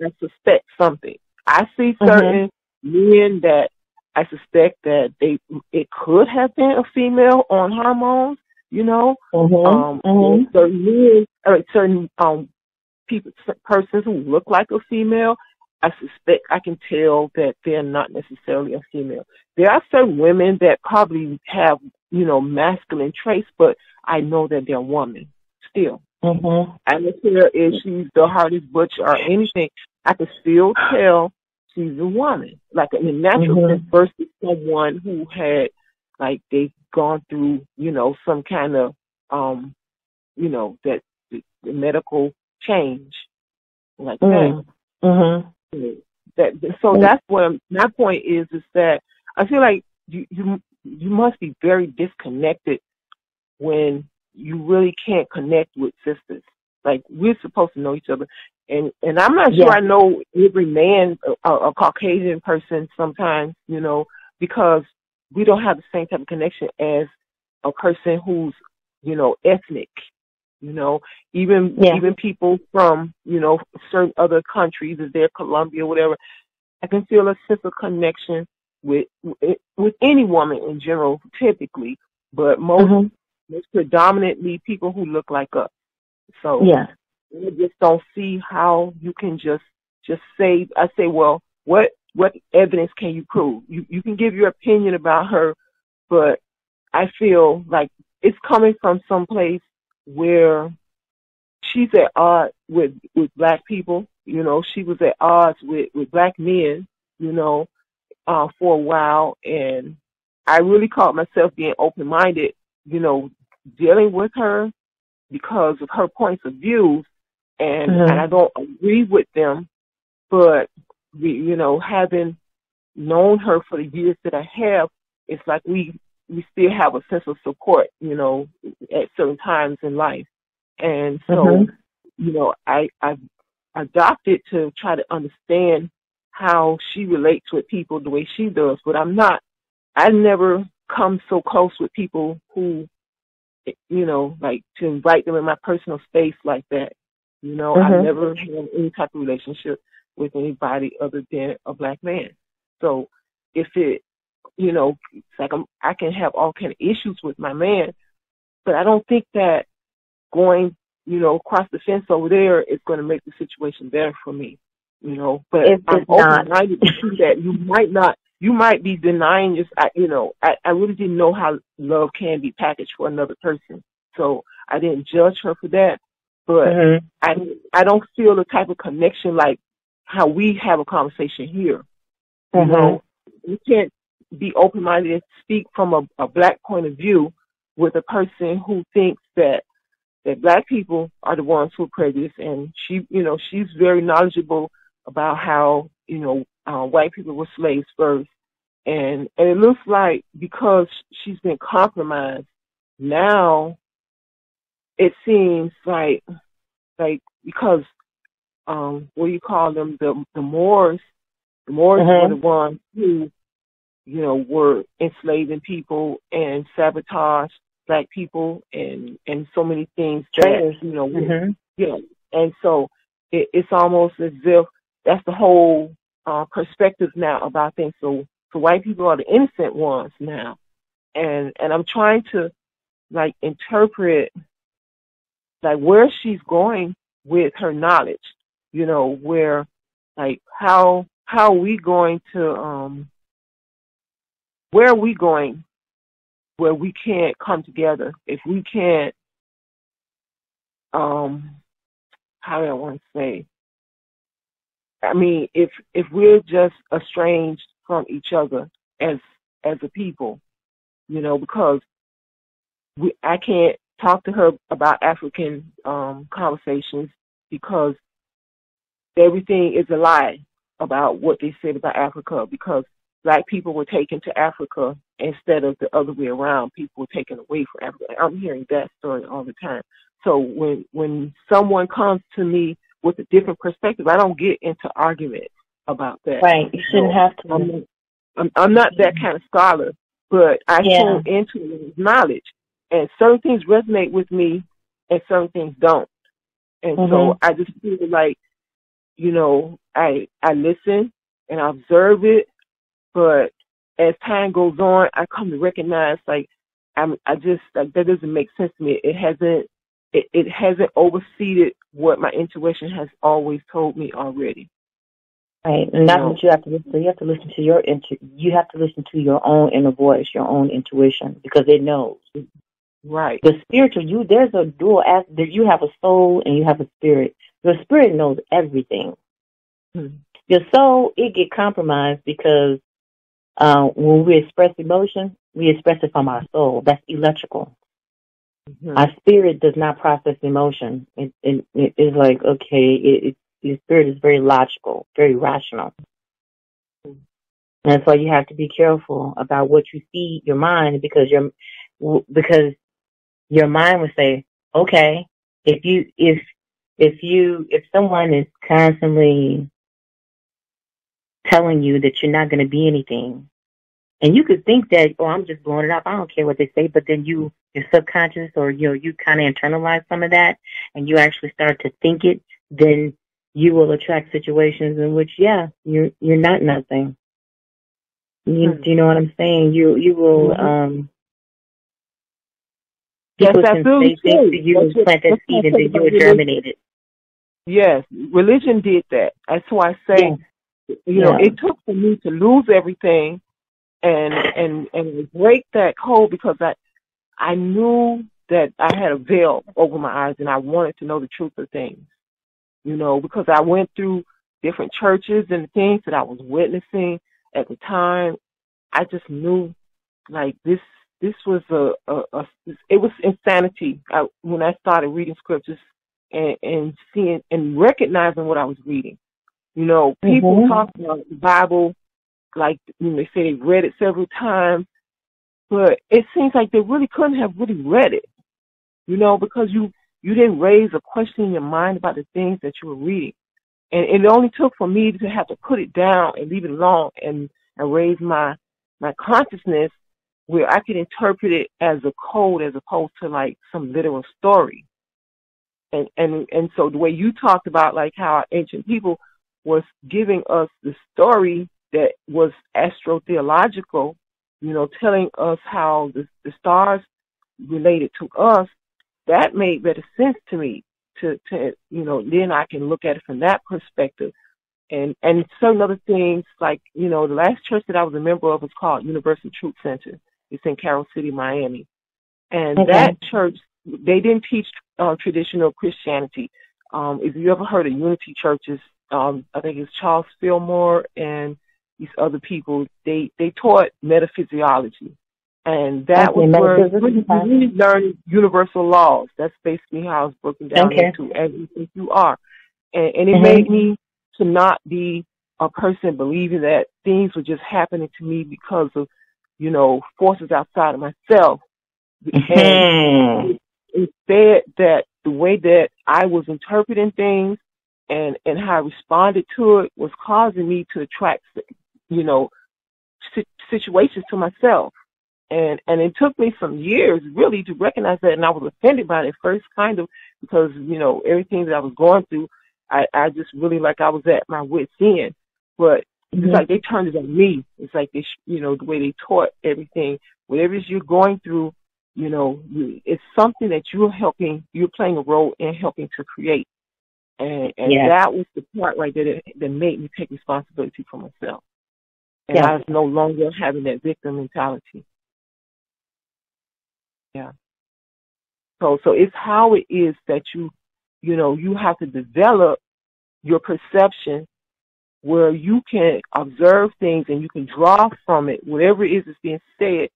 S1: I suspect something. I see
S2: Mhm.
S1: certain men that I suspect that they it could have been a female on hormones, you know,
S2: Mhm.
S1: um,
S2: Mhm.
S1: certain men, or certain um, people, persons who look like a female, I suspect I can tell that they're not necessarily a female. There are certain women that probably have, you know, masculine traits, but I know that they're women still.
S2: Mhm.
S1: I don't care if she's the hardest butch or anything. I can still tell she's a woman, like in a natural
S2: Mhm.
S1: sense, versus someone who had, like, they've gone through, you know, some kind of, um, you know, that the, the medical change, like
S2: Mhm. Mhm.
S1: that. That so that's what I'm, my point is is that I feel like you you you must be very disconnected when you really can't connect with sisters. Like we're supposed to know each other, and and I'm not sure
S2: Yeah.
S1: I know every man, a, a Caucasian person, sometimes you know because we don't have the same type of connection as a person who's you know ethnic. You know, even
S2: Yeah.
S1: even people from you know certain other countries, if they're Colombia, whatever, I can feel a sense of connection with with any woman in general, typically, but most
S2: Mhm.
S1: most predominantly people who look like us. So
S2: Yeah.
S1: I just don't see how you can just just say. I say, well, what what evidence can you prove? You you can give your opinion about her, but I feel like it's coming from some place where she's at odds with with black people. You know, she was at odds with with black men. You know, uh, for a while, and I really caught myself being open minded. You know, dealing with her because of her points of views, and
S2: Mhm.
S1: and I don't agree with them, but you know, having known her for the years that I have, it's like we we still have a sense of support, you know, at certain times in life, and so
S2: Mhm.
S1: you know, I I adopted to try to understand how she relates with people the way she does, but I'm not. I never come so close with people who, you know, like to invite them in my personal space like that. You know, I
S2: Mhm.
S1: never had any type of relationship with anybody other than a black man. So if it, you know, it's like I'm, I can have all kind of issues with my man, but I don't think that going, you know, across the fence over there is going to make the situation better for me. You know, but
S2: It's-
S1: I'm open to that you might not, you might be denying just, I, you know, I, I really didn't know how love can be packaged for another person, so I didn't judge her for that. But
S2: Mhm.
S1: I I don't feel the type of connection like how we have a conversation here. You
S2: Mhm.
S1: know, you can't be open minded and speak from a, a black point of view with a person who thinks that that black people are the ones who are prejudiced and she you know, she's very knowledgeable about how, you know, uh, white people were slaves first. And and it looks like because she's been compromised now it seems like like because um what do you call them the the Moors The Moors
S2: Mhm.
S1: were the ones who, you know, were enslaving people and sabotage black people and and so many things that you know were
S2: hmm
S1: yeah, and so it, it's almost as if that's the whole uh, perspective now about things. So, so white people are the innocent ones now, and and I'm trying to like interpret like where she's going with her knowledge. You know, where like how how are we going to um where are we going where we can't come together if we can't um how do I want to say? I mean, if if we're just estranged from each other as as a people, you know, because we I can't talk to her about African um conversations because everything is a lie about what they said about Africa because black people were taken to Africa instead of the other way around. People were taken away from Africa. I'm hearing that story all the time. So when when someone comes to me with a different perspective, I don't get into arguments about that.
S2: Right. You shouldn't
S1: No,
S2: have to.
S1: I'm, I'm I'm not that kind of scholar, but I
S2: Yeah.
S1: tune into knowledge, and certain things resonate with me, and certain things don't. And so
S2: Mhm.
S1: I just feel like, you know, I I listen and I observe it, but as time goes on, I come to recognize like I'm I just like that doesn't make sense to me. It hasn't it, it hasn't overseeded what my intuition has always told me already.
S2: Right, and that's
S1: No.
S2: what you have to listen to. You have to listen to your intu- You have to listen to your own inner voice, your own intuition, because it knows.
S1: Right.
S2: The spiritual, you there's a dual aspect. You have a soul and you have a spirit. Your spirit knows everything.
S1: Hmm.
S2: Your soul, it get compromised because uh, when we express emotion, we express it from our soul. That's electrical.
S1: Mhm.
S2: Our spirit does not process emotion. It, it, it is like okay, it, it, your spirit is very logical, very rational. And that's why you have to be careful about what you feed your mind because your because your mind would say, okay, if you if if you if someone is constantly telling you that you're not going to be anything, and you could think that, oh, I'm just blowing it up. I don't care what they say, but then you your subconscious or you know you kind of internalize some of that, and you actually start to think it, then you will attract situations in which, yeah, you're you're not nothing. You,
S1: Hmm.
S2: Do you know what I'm saying? You you will
S1: Mhm.
S2: um
S1: Yes,
S2: people
S1: that's
S2: can say things to you and plant that seed and then you
S1: about
S2: will
S1: religion.
S2: germinate it.
S1: Yes, religion did that. That's why I say, you know,
S2: Yeah.
S1: it took for me to lose everything and and and break that code because I I knew that I had a veil over my eyes and I wanted to know the truth of things. You know, because I went through different churches and things that I was witnessing at the time. I just knew like this this was a, a, a it was insanity I, when I started reading scriptures and, and seeing and recognizing what I was reading. You know, people
S2: Mhm.
S1: talk about the Bible like you know, they say they read it several times, but it seems like they really couldn't have really read it. You know, because you you didn't raise a question in your mind about the things that you were reading. And it only took for me to have to put it down and leave it alone and, and raise my my consciousness where I could interpret it as a code as opposed to like some literal story. And and and so the way you talked about like how our ancient people was giving us the story that was astrotheological, you know, telling us how the the stars related to us, that made better sense to me. To to you know, then I can look at it from that perspective. And and certain other things like, you know, the last church that I was a member of was called Universal Truth Center. It's in Carol City, Miami. And
S2: Okay.
S1: that church they didn't teach uh, traditional Christianity. Um, if you ever heard of Unity churches, um, I think it's Charles Fillmore and these other people. They they taught metaphysiology, and that
S2: Okay,
S1: was where we learned universal laws. That's basically how it's broken down
S2: Okay.
S1: into as you you are, and, and it
S2: Mhm.
S1: made me to not be a person believing that things were just happening to me because of you know forces outside of myself. And
S2: Mhm.
S1: instead that the way that I was interpreting things and and how I responded to it was causing me to attract, you know, situations to myself. And and it took me some years really to recognize that, and I was offended by it at first, kind of because you know everything that I was going through, I I just really like I was at my wits end. But mm-hmm. it's like they turned it on me. It's like they, you know, the way they taught everything. Whatever it is you're going through, you know, it's something that you're helping. You're playing a role in helping to create. And, and yes. that was the part right there that, that made me take responsibility for myself. And yes. I was no longer having that victim mentality. Yeah. So so it's how it is that you you know, you have to develop your perception where you can observe things and you can draw from it whatever it is that's being said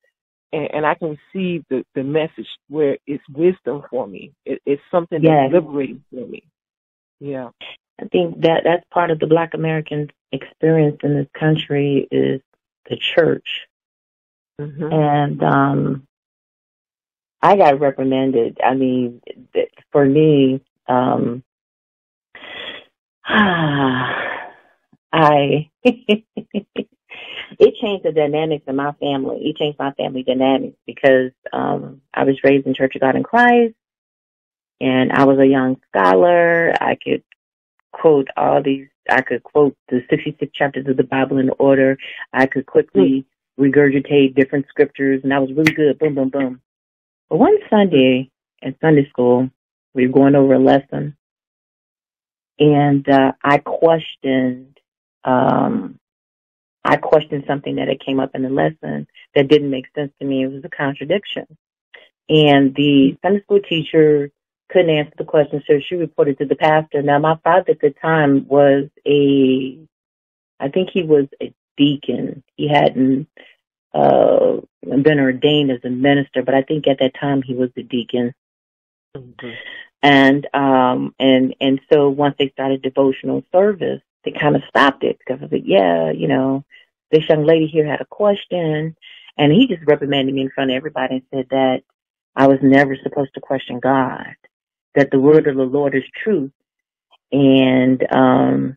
S1: and, and I can receive the, the message where it's wisdom for me. It, it's something yes. that's liberating for me. Yeah.
S2: I think that that's part of the Black American experience in this country is the church, mm-hmm. and um, I got reprimanded. I mean, for me, um, I it changed the dynamics in my family. It changed my family dynamics because um, I was raised in Church of God in Christ and I was a young scholar. I could quote all these, I could quote the 66 chapters of the Bible in order. I could quickly regurgitate different scriptures, and I was really good. Boom, boom, boom. But one Sunday in Sunday school, we were going over a lesson, and uh, I questioned, um, I questioned something that had came up in the lesson that didn't make sense to me. It was a contradiction. And the Sunday school teacher couldn't answer the question, so she reported to the pastor. Now, my father at the time was a, I think he was a deacon. He hadn't uh, been ordained as a minister, but I think at that time he was the deacon. Mm-hmm. And um and and so once they started devotional service, they kind of stopped it because I said, yeah, you know, this young lady here had a question, and he just reprimanded me in front of everybody and said that I was never supposed to question God that the word of the Lord is truth. And um,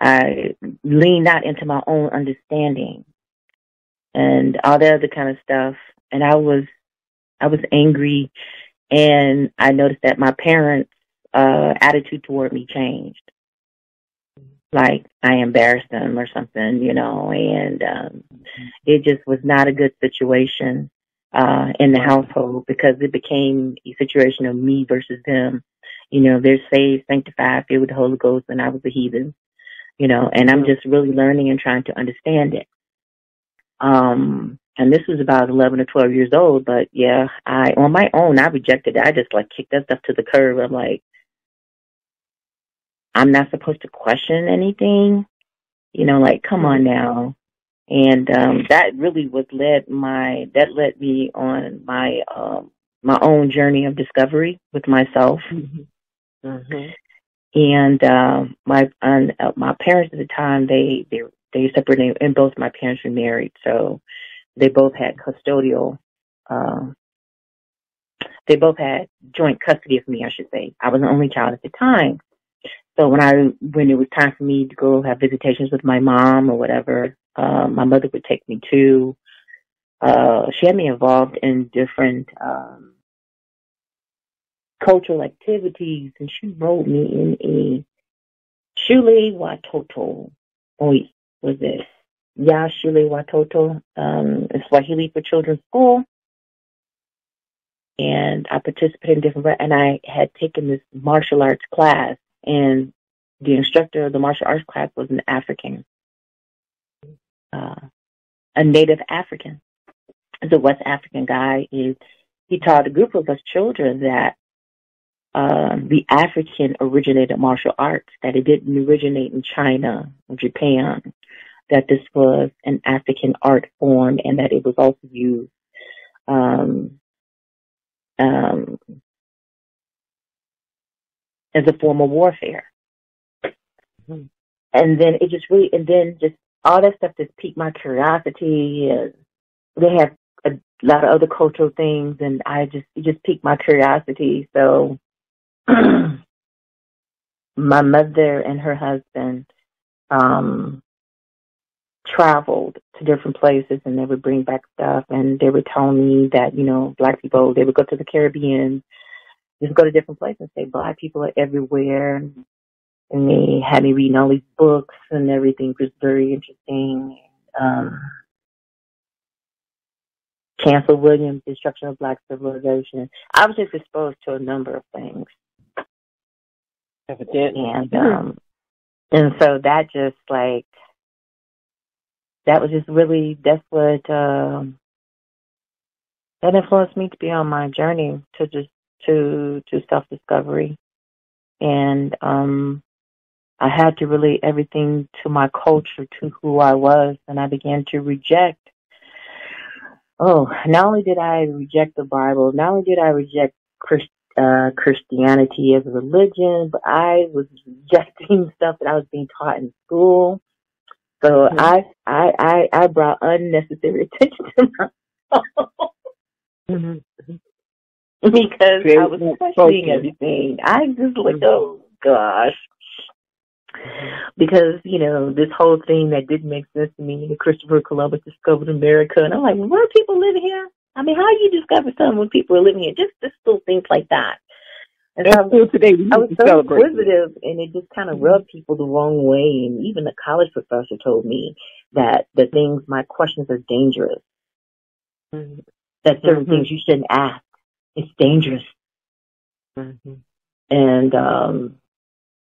S2: I lean not into my own understanding and all that other kind of stuff. And I was, I was angry, and I noticed that my parents' uh, attitude toward me changed. Like I embarrassed them or something, you know, and um, it just was not a good situation uh, in the household because it became a situation of me versus them. You know, they're saved, sanctified, filled with the Holy Ghost, and I was a heathen. You know, and I'm just really learning and trying to understand it. Um, and this was about 11 or 12 years old, but yeah, I, on my own, I rejected it. I just like kicked that stuff to the curb. I'm like, I'm not supposed to question anything. You know, like, come on now and um, that really was led my that led me on my um, my own journey of discovery with myself. Mm-hmm. Mm-hmm. And uh, my uh, my parents at the time they they they separated, and both my parents were married, so they both had custodial. Um, they both had joint custody of me, I should say. I was the only child at the time. So when I when it was time for me to go have visitations with my mom or whatever, uh, my mother would take me to. Uh, she had me involved in different um, cultural activities, and she wrote me in a Shule Watoto. Oh, was it? Yeah, Shule Watoto. Um, it's Swahili for Children's School. And I participated in different, and I had taken this martial arts class, and the instructor of the martial arts class was an African uh, a native African. The West African guy is he taught a group of us children that um, the African originated martial arts, that it didn't originate in China or Japan, that this was an African art form and that it was also used um, um, as a form of warfare. Mm-hmm. And then it just really, and then just all that stuff just piqued my curiosity. And they have a lot of other cultural things, and I just it just piqued my curiosity. So my mother and her husband um traveled to different places and they would bring back stuff and they would tell me that, you know, black people they would go to the Caribbean, just go to different places and say black people are everywhere and they had me reading all these books and everything was very interesting. Um Chancellor Williams, Destruction of Black Civilization. I was just exposed to a number of things.
S1: Evidently.
S2: And um and so that just like that was just really that's what um that influenced me to be on my journey to just to to self discovery and um I had to relate everything to my culture to who I was and I began to reject oh not only did I reject the Bible not only did I reject Christ, uh, Christianity as a religion but I was rejecting stuff that I was being taught in school so
S1: Mhm.
S2: I, I, I, I brought unnecessary attention to myself
S1: Mhm.
S2: because I was questioning everything. I just like,
S1: Mhm.
S2: oh gosh. Because, you know, this whole thing that didn't make sense to me, Christopher Columbus discovered America, and I'm like, well, where are people living here? I mean, how do you discover something when people are living here? Just, just little things like that. And so I
S1: And
S2: was
S1: still today, we
S2: I was
S1: to
S2: so inquisitive, and it just kind of rubbed people the wrong way. And even the college professor told me that the things, my questions are dangerous.
S1: Mhm.
S2: That certain
S1: Mhm.
S2: things you shouldn't ask. It's dangerous.
S1: Mhm.
S2: And um,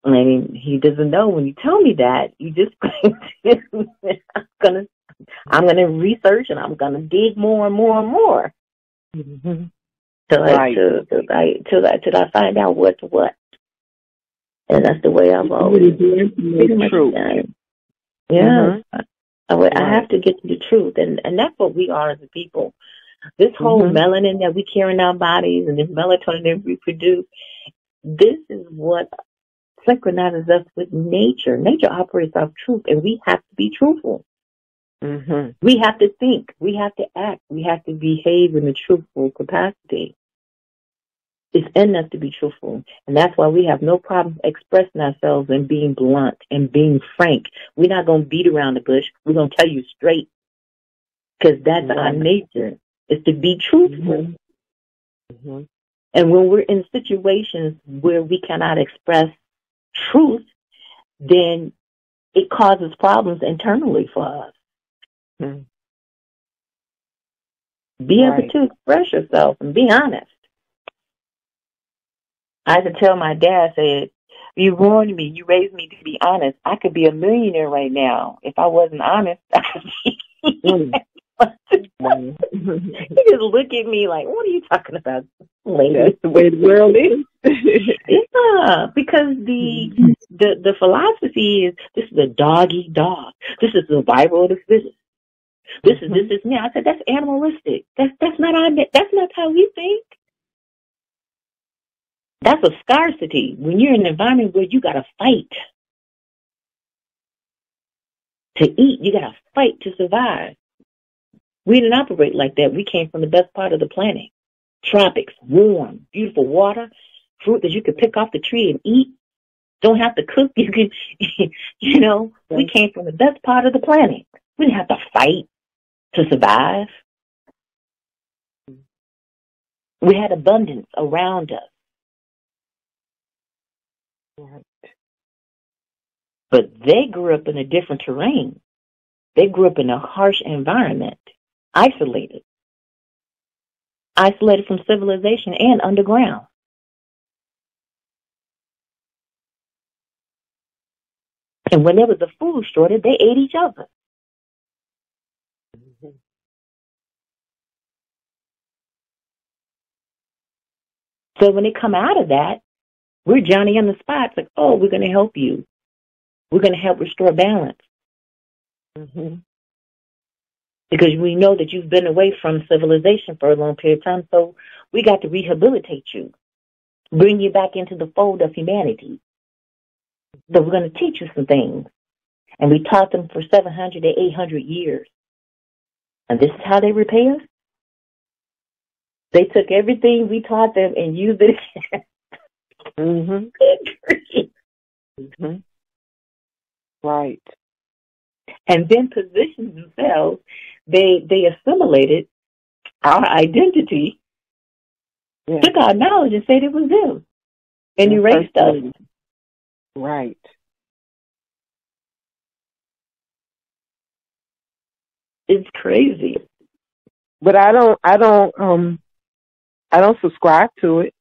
S2: I mean, he doesn't know when you tell me that. You just I'm gonna, I'm gonna research and I'm gonna dig more and more and more
S1: Mhm.
S2: till I
S1: Right.
S2: till, till I till I till I find out what's what. And that's the way I've always
S1: really do
S2: pretty
S1: information
S2: much
S1: true.
S2: done. Yeah.
S1: Mhm.
S2: I, would- I have to get to the truth, and and that's what we are as a people. This whole
S1: Mhm.
S2: melanin that we carry in our bodies, and this melatonin that we produce, this is what synchronizes us with nature. Nature operates off truth, and we have to be truthful.
S1: Mhm.
S2: We have to think. We have to act. We have to behave in a truthful capacity. It's in us to be truthful. And that's why we have no problem expressing ourselves and being blunt and being frank. We're not going to beat around the bush. We're going to tell you straight. Because that's our
S1: Right.
S2: nature, is to be truthful.
S1: Mhm. Mhm.
S2: And when we're in situations where we cannot express truth, then it causes problems internally for us.
S1: Mhm.
S2: Be able to express yourself and be honest. I could tell my dad, I said, you warned me, you raised me to be honest. I could be a millionaire right now. If I wasn't honest, I could be.
S1: Mm.
S2: He just look at me like, what are you talking about, lady?
S1: That's the way the world is.
S2: Yeah, because the the the philosophy is this is a dog eat dog. This is the Bible of the fittest. This is this is me. I said that's animalistic. That's that's not our that's not how we think. That's a scarcity. When you're in an environment where you gotta fight to eat, you gotta fight to survive. We didn't operate like that. We came from the best part of the planet. Tropics, warm, beautiful water, fruit that you could pick off the tree and eat. Don't have to cook. You can, you know, we came from the best part of the planet. We didn't have to fight to survive. We had abundance around us. But they grew up in a different terrain. They grew up in a harsh environment, isolated. Isolated from civilization and underground. And when there was a food shortage, they ate each other. So when they come out of that, we're Johnny on the spot. It's like, oh, we're going to help you. We're going to help restore balance.
S1: Mhm.
S2: Because we know that you've been away from civilization for a long period of time. So we got to rehabilitate you, bring you back into the fold of humanity. So we're going to teach you some things. And we taught them for 700 to 800 years. And this is how they repay us? They took everything we taught them and used it again.
S1: Mhm. Right.
S2: And then position themselves. They they assimilated our identity,
S1: Yeah.
S2: took our knowledge and said it was them. And
S1: Yeah,
S2: erased us.
S1: Right.
S2: It's crazy.
S1: But I don't I don't um I don't subscribe to it.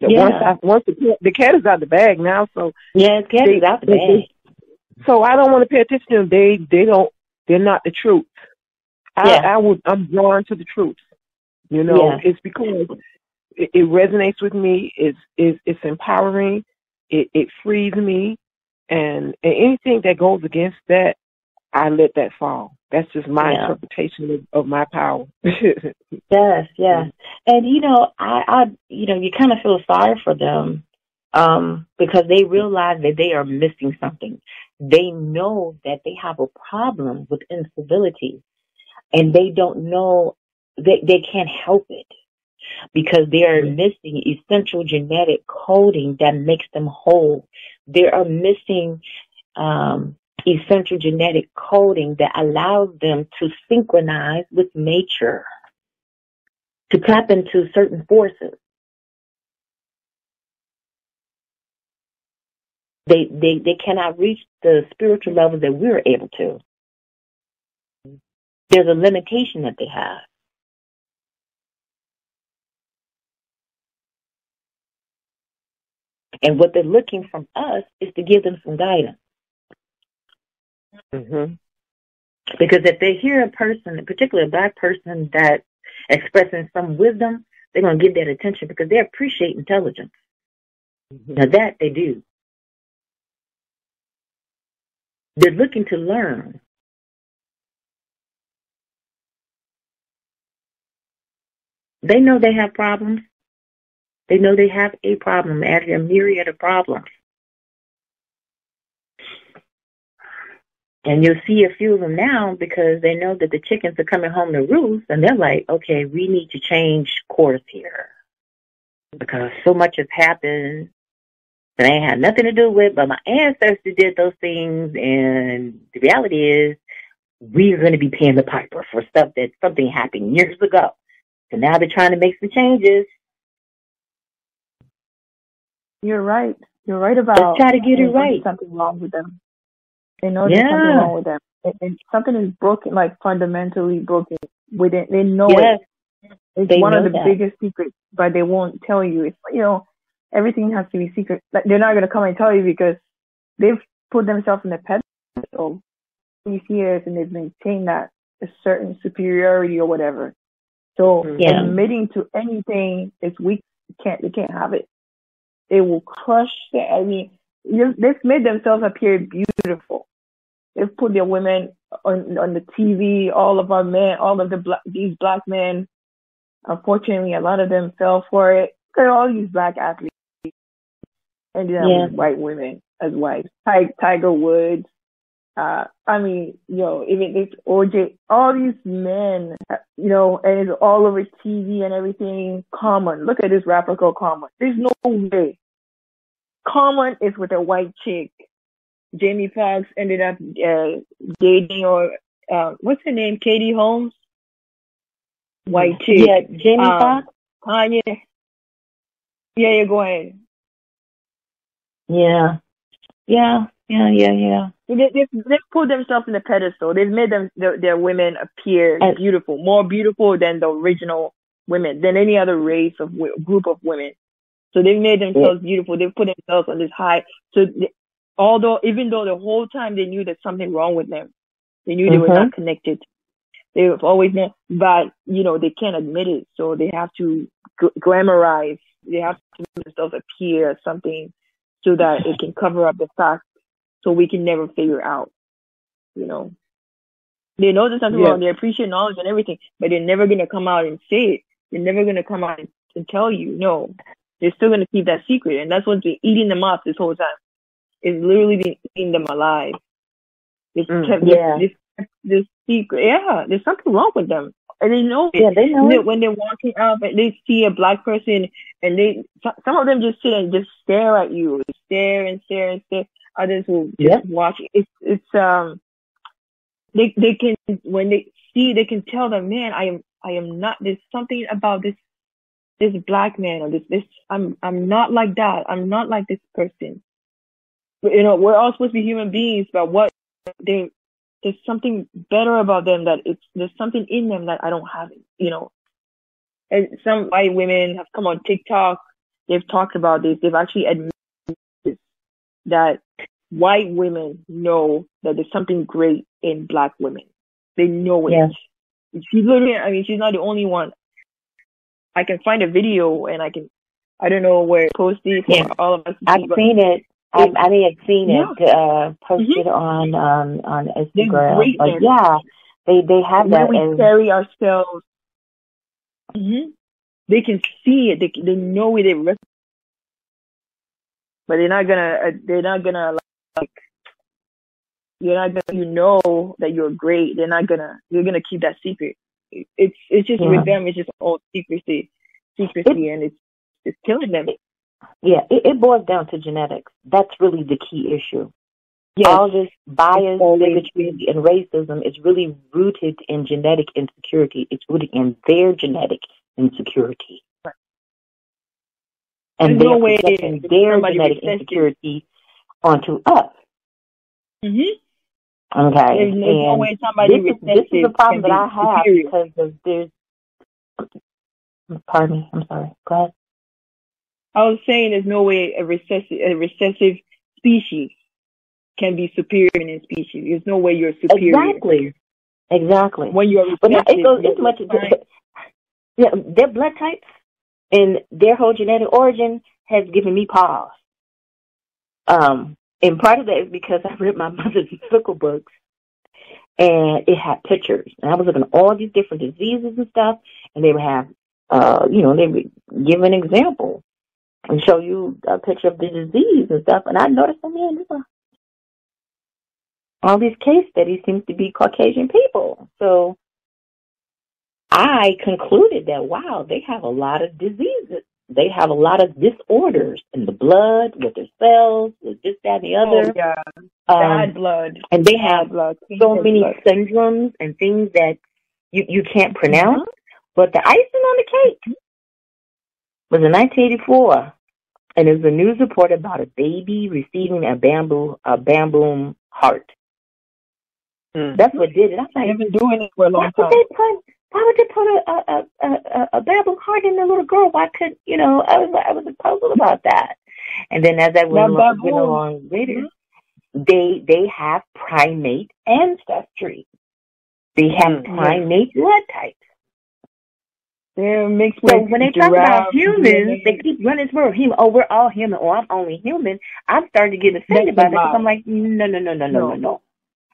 S1: The-
S2: Yeah.
S1: Once I once the cat, the cat is out the bag now, so
S2: Yeah, it's cat is out the bag.
S1: so I don't want to pay attention to them. They they don't they're not the truth. I
S2: Yeah.
S1: I would I'm drawn to the truth. You know,
S2: Yeah.
S1: it's because it, it resonates with me. It's it's it's empowering. It it frees me, and, and anything that goes against that, I let that fall. That's just my
S2: Yeah.
S1: interpretation of, of my power.
S2: Yes, yes. And you know, I, I you know, you kind of feel sorry for them um, because they realize that they are missing something. They know that they have a problem with incivility, and they don't know they they can't help it because they are missing essential genetic coding that makes them whole. They are missing um, essential genetic coding that allows them to synchronize with nature to tap into certain forces. They, they, they cannot reach the spiritual level that we're able to. There's a limitation that they have. And what they're looking from us is to give them some guidance.
S1: hmm
S2: Because if they hear a person, particularly a black person, that expressing some wisdom, they're going to give that attention because they appreciate intelligence. Now that they do. They're looking to learn. They know they have problems. They know they have a problem, actually a myriad of problems. And you'll see a few of them now because they know that the chickens are coming home to roost and they're like, okay, we need to change course here. Because so much has happened that ain't had nothing to do with, but my ancestors did those things and the reality is we're going to be paying the piper for stuff that something happened years ago. So now they're trying to make some changes.
S5: You're right. You're right about.
S2: Let's try to get it right.
S5: Something wrong with them. They know there's something wrong with them. And, and something is broken, like fundamentally broken within. They know
S2: Yes,
S5: it. It's
S2: they
S5: one of the
S2: that.
S5: biggest secrets, but they won't tell you. It's you know, everything has to be secret. Like they're not gonna come and tell you because they've put themselves in the pedestal. See it, and they've maintained that a certain superiority or whatever. So mm-hmm.
S2: Yeah.
S5: admitting to anything is weak. You can't. They can't have it. They will crush. The, I mean, they've they've made themselves appear beautiful. They've put their women on on the TV. All of our men, all of the black, these black men. Unfortunately, a lot of them fell for it. Look at all these black athletes and up
S2: Yeah.
S5: white women as wives. Ti- Tiger Woods. Uh, I mean, you know, even it's OJ, all these men, you know, and it's all over TV and everything. Common. Look at this rapper called Common. There's no way. Common is with a white chick. Jamie Foxx ended up uh, dating or uh, what's her name? Katie Holmes. White chick.
S2: yeah, Jamie
S5: Um,
S2: Foxx.
S5: Kanye. Yeah, yeah, go ahead.
S2: Yeah, yeah, yeah, yeah, yeah.
S5: They, they've, they've put themselves in a pedestal. They've made them their, their women appear
S2: And-
S5: beautiful, more beautiful than the original women, than any other race of group of women. So they've made themselves beautiful. They've put themselves on this high. So they, although, even though the whole time they knew there's something wrong with them, they knew they were not mm-hmm. connected. They've always known, but you know they can't admit it. So they have to gl- glamorize. They have to make themselves appear as something so that it can cover up the fact so we can never figure out, you know. They know there's something
S1: Yeah.
S5: wrong. They appreciate knowledge and everything, but they're never going to come out and say it. They're never going to come out and, and tell you. No, they're still going to keep that secret. And that's what's been eating them up this whole time. It's literally been eating them alive. They
S1: Mm.
S5: kept
S2: Yeah.
S5: this, this, this secret. Yeah, there's something wrong with them. And they know it.
S2: Yeah, they know it.
S5: when they're walking out and they see a black person and they some of them just sit and just stare at you stare and stare and stare others will just
S2: Yeah.
S5: watch. It's, it's um they they can when they see they can tell them man I am I am not there's something about this this black man or this this I'm I'm not like that. I'm not like this person. But, you know we're all supposed to be human beings but what they there's something better about them that it's there's something in them that I don't have you know. And some white women have come on TikTok. They've talked about this. They've actually admitted that white women know that there's something great in black women. They know it.
S2: Yes.
S5: She's literally, I mean, she's not the only one. I can find a video and I can, I don't know where it's posted for
S2: Yeah.
S5: all of us.
S2: I've
S5: see,
S2: seen it. I, I may have seen
S5: Yeah.
S2: it uh, posted on um, on Instagram,
S5: great
S2: but yeah, they they have
S5: when
S2: that
S5: we
S2: as
S5: carry ourselves, hmm they can see it. They they know it. They but they're not gonna. Uh, they're not gonna like. You're not gonna. You know that you're great. They're not gonna. You're gonna keep that secret. It's it's just
S2: Yeah.
S5: with them. It's just all secrecy, secrecy, and it's it's killing them.
S2: yeah. It, it boils down to genetics. That's really the key issue.
S5: Yes.
S2: All this bias, bigotry, and racism is really rooted in genetic insecurity. It's rooted in their genetic insecurity. And
S5: There's no
S2: they're
S5: way
S2: projecting their genetic
S5: recessive-
S2: insecurity onto us.
S5: hmm
S2: Okay.
S5: There's, there's no
S2: and
S5: way somebody
S2: this is, this is a problem that I have
S5: superior.
S2: because of there's. Pardon me. I'm sorry. Go ahead.
S5: I was saying there's no way a recessive a recessive species can be superior in a species. There's no way you're superior
S2: Exactly. Exactly.
S5: when you're
S2: But now it goes as much yeah, their blood types and their whole genetic origin has given me pause. Um, and part of that is because I read my mother's medical books and it had pictures. And I was looking at all these different diseases and stuff, and they would have, uh, you know, they would give an example and show you a picture of the disease and stuff. And I noticed, oh man, this all these case studies seems to be Caucasian people. So I concluded that wow, they have a lot of diseases. They have a lot of disorders in the blood, with their cells, with this, that, and the
S5: Oh,
S2: other.
S5: yeah,
S2: Um,
S5: bad blood,
S2: and they have
S5: blood,
S2: so many
S5: blood.
S2: syndromes and things that you you can't pronounce.
S5: Mm-hmm.
S2: But the icing on the cake was in 1984, and it was a news report about a baby receiving a bamboo a bamboo heart.
S5: Mm.
S2: That's what did it. I'm like,
S5: They've been doing it for a long time.
S2: they put why would they put a a a, a, bamboo heart in a little girl? Why could you know? I was I was puzzled about that. And then as I went along, went along later, they they have primate ancestry. They have
S5: Mm, yeah.
S2: primate blood types.
S5: They're mixed
S2: So when they talk about humans, they keep running through human. Oh, we're all human. Oh, I'm only human. I'm starting to get offended
S5: That's
S2: about that. 'cause I'm like, no, no, no, no, no, no,
S5: No.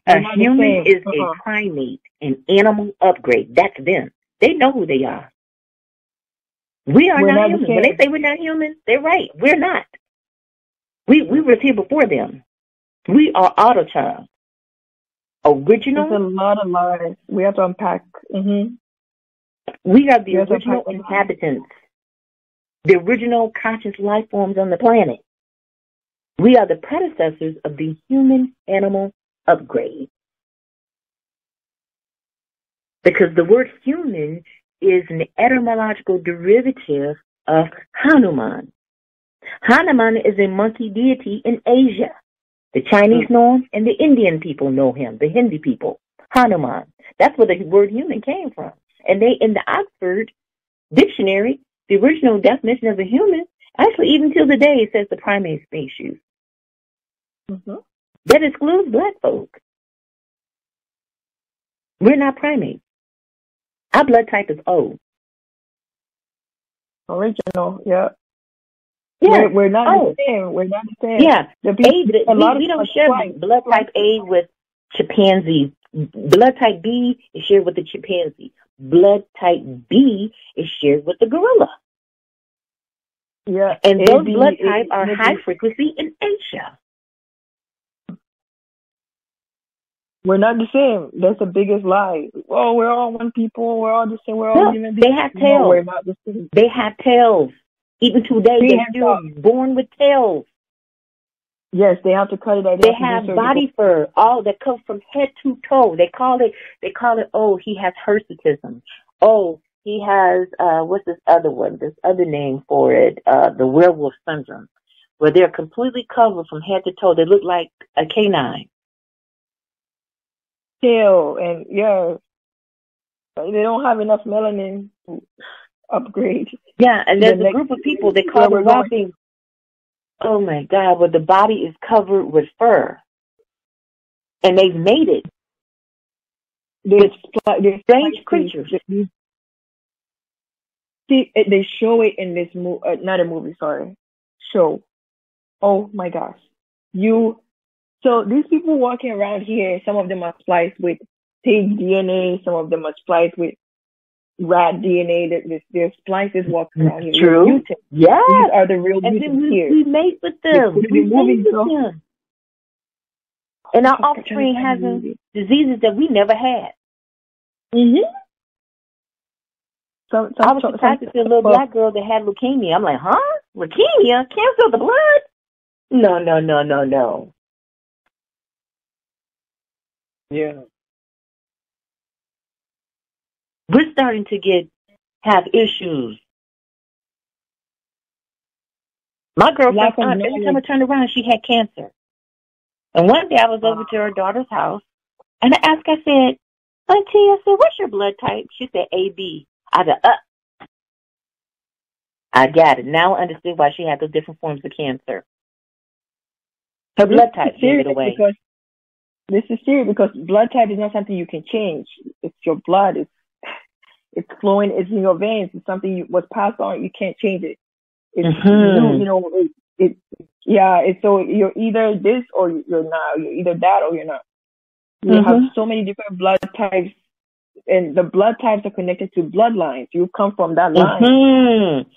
S2: A human is
S5: Uh-uh.
S2: a primate, an animal upgrade. That's them. They know who they are. We are
S5: We're
S2: not,
S5: not the
S2: human. When they say we're not human, they're right. We're not. We we were here before them. We are autochthon.
S5: There's a lot of lies. We have to unpack. hmm
S2: We are the original inhabitants. The original conscious life forms on the planet. We are the predecessors of the human animal upgrade. Because the word human is an etymological derivative of Hanuman. Hanuman is a monkey deity in Asia. The Chinese know him and the Indian people know him, the Hindi people. Hanuman. That's where the word human came from. And they, in the Oxford dictionary, the original definition of a human, actually even till today, it says the primate species.
S5: hmm
S2: That excludes black folk. We're not primates. Our blood type is O.
S5: Original. Yeah.
S2: Yeah.
S5: We're, we're not
S2: Oh.
S5: the same. We're not the same.
S2: Yeah.
S5: The
S2: A,
S5: people, a
S2: we,
S5: lot
S2: we
S5: of
S2: don't share
S5: try.
S2: blood type A with chimpanzees. Blood type B is shared with the chimpanzee. Blood type B is shared with the gorilla.
S5: Yeah.
S2: And
S5: A,
S2: those
S5: B,
S2: blood
S5: A,
S2: types are high frequency in Asia.
S5: We're not the same. That's the biggest lie. Oh, we're all one people. We're all the same. We're all
S2: No,
S5: human beings.
S2: they
S5: have
S2: tails.
S5: we're not the same.
S2: They have tails. Even today,
S5: We
S2: they're still
S5: tails.
S2: born with tails.
S5: Yes, they have to cut it out.
S2: They have body fur, all that comes from head to toe. They call it, they call it, oh, he has hirsutism. Oh, he has, uh, what's this other one? This other name for it, uh, the werewolf syndrome, where they're completely covered from head to toe. They look like a canine.
S5: Tail and yeah, they don't have enough melanin to upgrade.
S2: Yeah, and there's the a group of people they call the rocking Oh my God, where the body is covered with fur. And they've made it.
S5: They're
S2: strange creatures.
S5: See, they show it in this movie, uh, not a movie, sorry, show. Oh my gosh. You, so these people walking around here, some of them are spliced with pig DNA, some of them are spliced with rat DNA. That there's splices walking around here.
S2: True. Yeah.
S5: These are the real
S2: and
S5: mutants
S2: we,
S5: here.
S2: We mate with them. We mate with them. And our offspring has diseases that we never had.
S5: Mhm.
S2: So, so, I was surprised to see a little black girl that had leukemia. I'm like, huh? Leukemia? Cancer of the blood? No, no, no, no, no.
S1: Yeah
S2: we're starting to get have issues. My girlfriend aunt, every time I turned around, she had cancer. And one day I was over to her daughter's house, and I asked, I said, Auntie, I said, what's your blood type? She said AB. I said, uh. I got it. Now I understood why she had those different forms of cancer. Her blood type gave it away.
S5: Because, this is serious because blood type is not something you can change. It's your blood. It's it's flowing. It's in your veins. It's something you, was passed on. You can't change it. It's
S2: mm-hmm.
S5: you, know. It, it yeah. It's so you're either this or you're not. You're either that or you're not. You mm-hmm. have so many different blood types, and the blood types are connected to bloodlines. You come from that line.
S2: Mm-hmm.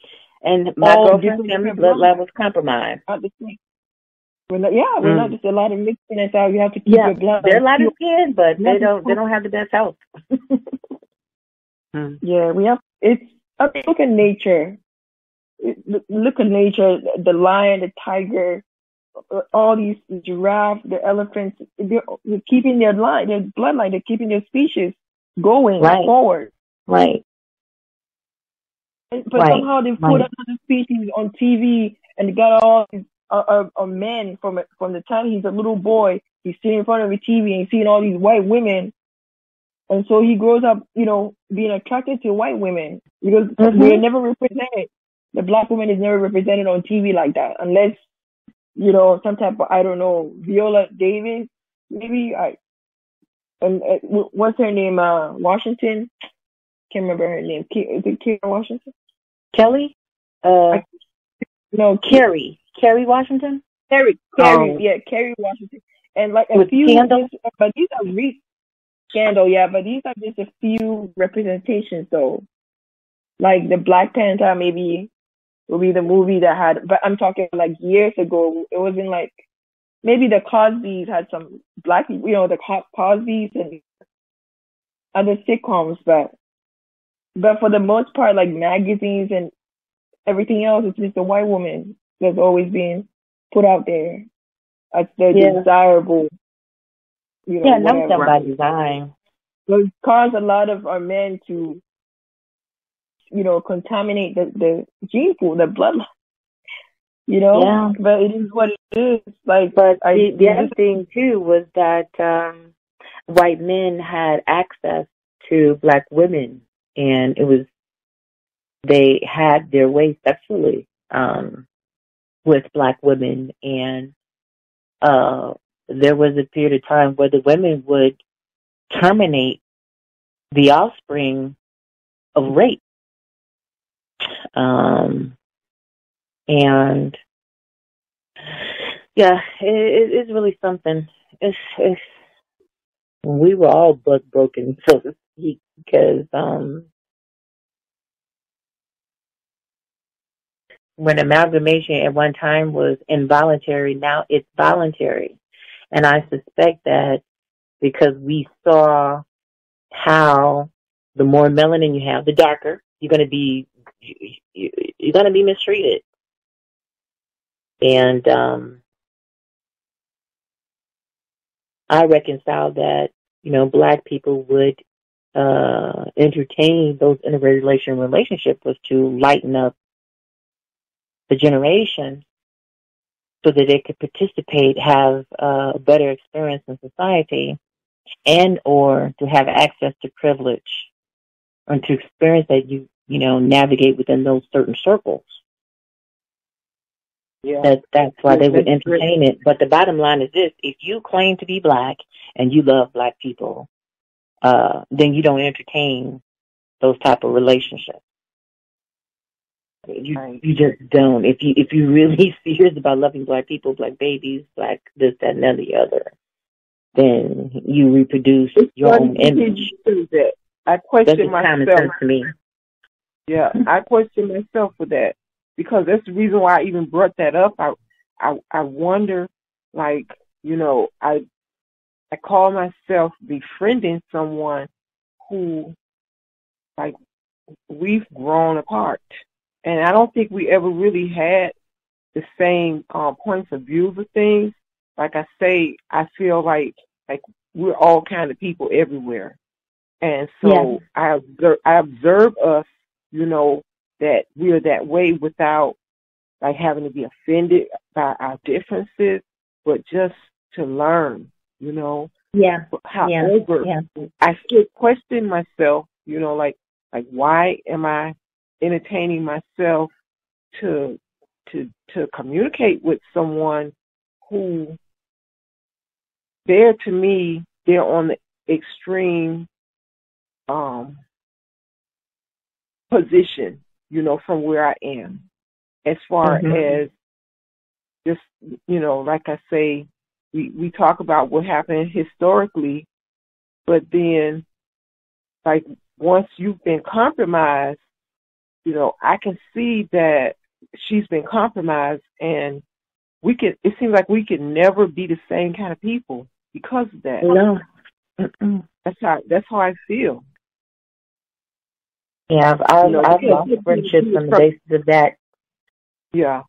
S2: And my All girlfriend's family blood levels compromised.
S5: Not the same. We're not, yeah, we're mm. not just a lot of mixing and so you have to keep
S2: yeah,
S5: your blood.
S2: They're a lot of skin, but they don't they don't have the best health.
S5: Mm. Yeah, we have. It's look at nature. Look at nature. The lion, the tiger, all these the giraffe, the elephants. They're, they're keeping their line, their bloodline. They're keeping their species going
S2: right.
S5: forward.
S2: Right.
S5: But right. somehow they put right. another species on TV and they got all these uh, uh, men from from the time he's a little boy. He's sitting in front of a TV and seeing all these white women and so he grows up, you know, being attracted to white women because mm-hmm. we're never represented. The black woman is never represented on TV like that unless, you know, some type of, I don't know, Viola Davis, maybe I, and uh, what's her name? Uh, Washington. Can't remember her name. Is it Kerry Washington?
S2: Kelly? Uh, I,
S5: no,
S2: Kerry. Kerry Washington?
S5: Kerry. Kerry. Oh. Yeah, Kerry Washington. And like a few,
S2: Scandal?
S5: but these are re- Scandal, yeah, but these are just a few representations though. Like the Black Panther maybe will be the movie that had, but I'm talking like years ago. It wasn't like maybe the Cosbys had some black, you know, the Cosbys and other sitcoms, but but for the most part, like magazines and everything else, it's just a white woman that's always being put out there as the yeah. desirable you know,
S2: yeah, know them by design.
S5: So it caused a lot of our men to, you know, contaminate the, the gene pool, the bloodline. You know,
S2: yeah.
S5: but it is what it is. Like,
S2: but I, the, the other thing too was that um white men had access to black women, and it was they had their way sexually um with black women, and uh there was a period of time where the women would terminate the offspring of rape. Um, and yeah, it, it's really something. It's, it's, we were all blood broken, so to speak, because, um, when amalgamation at one time was involuntary, now it's voluntary. And I suspect that because we saw how the more melanin you have, the darker you're going to be, you're going to be mistreated. And, um, I reconciled that, you know, black people would uh entertain those interracial relationships was to lighten up the generation so that they could participate, have a better experience in society, and or to have access to privilege or to experience that you, you know, navigate within those certain circles.
S1: Yeah.
S2: That that's why they would entertain it. But the bottom line is this: if you claim to be black and you love black people, uh, then you don't entertain those type of relationships. You
S1: Right.
S2: you just don't. If you if you really serious about loving black people, black babies, black this, that, and the other, then you reproduce your own image.
S1: you that. I
S2: That's
S1: question myself.
S2: sense to me.
S1: Yeah, I question myself for that because that's the reason why I even brought that up. I, I, I wonder, like, you know, I, I call myself befriending someone who, like, we've grown apart, and I don't think we ever really had the same uh, points of views of things. Like I say, I feel like like we're all kind of people everywhere, and so I observe, I observe us, you know, that we're that way without like having to be offended by our differences, but just to learn, you know.
S2: Yeah.
S1: However,
S2: Yeah.
S1: I still question myself, you know, like like why am I entertaining myself to to to communicate with someone who they're to me they're on the extreme um position, you know, from where I am. As far
S2: Mhm.
S1: as just you know, like I say, we we talk about what happened historically, but then like once you've been compromised, you know, I can see that she's been compromised and we can it seems like we can never be the same kind of people because of that.
S2: No. Mm-mm.
S1: That's how that's how I feel.
S2: Yeah, I've I've,
S1: You know,
S2: I've lost friendships on the basis of that.
S1: Yeah.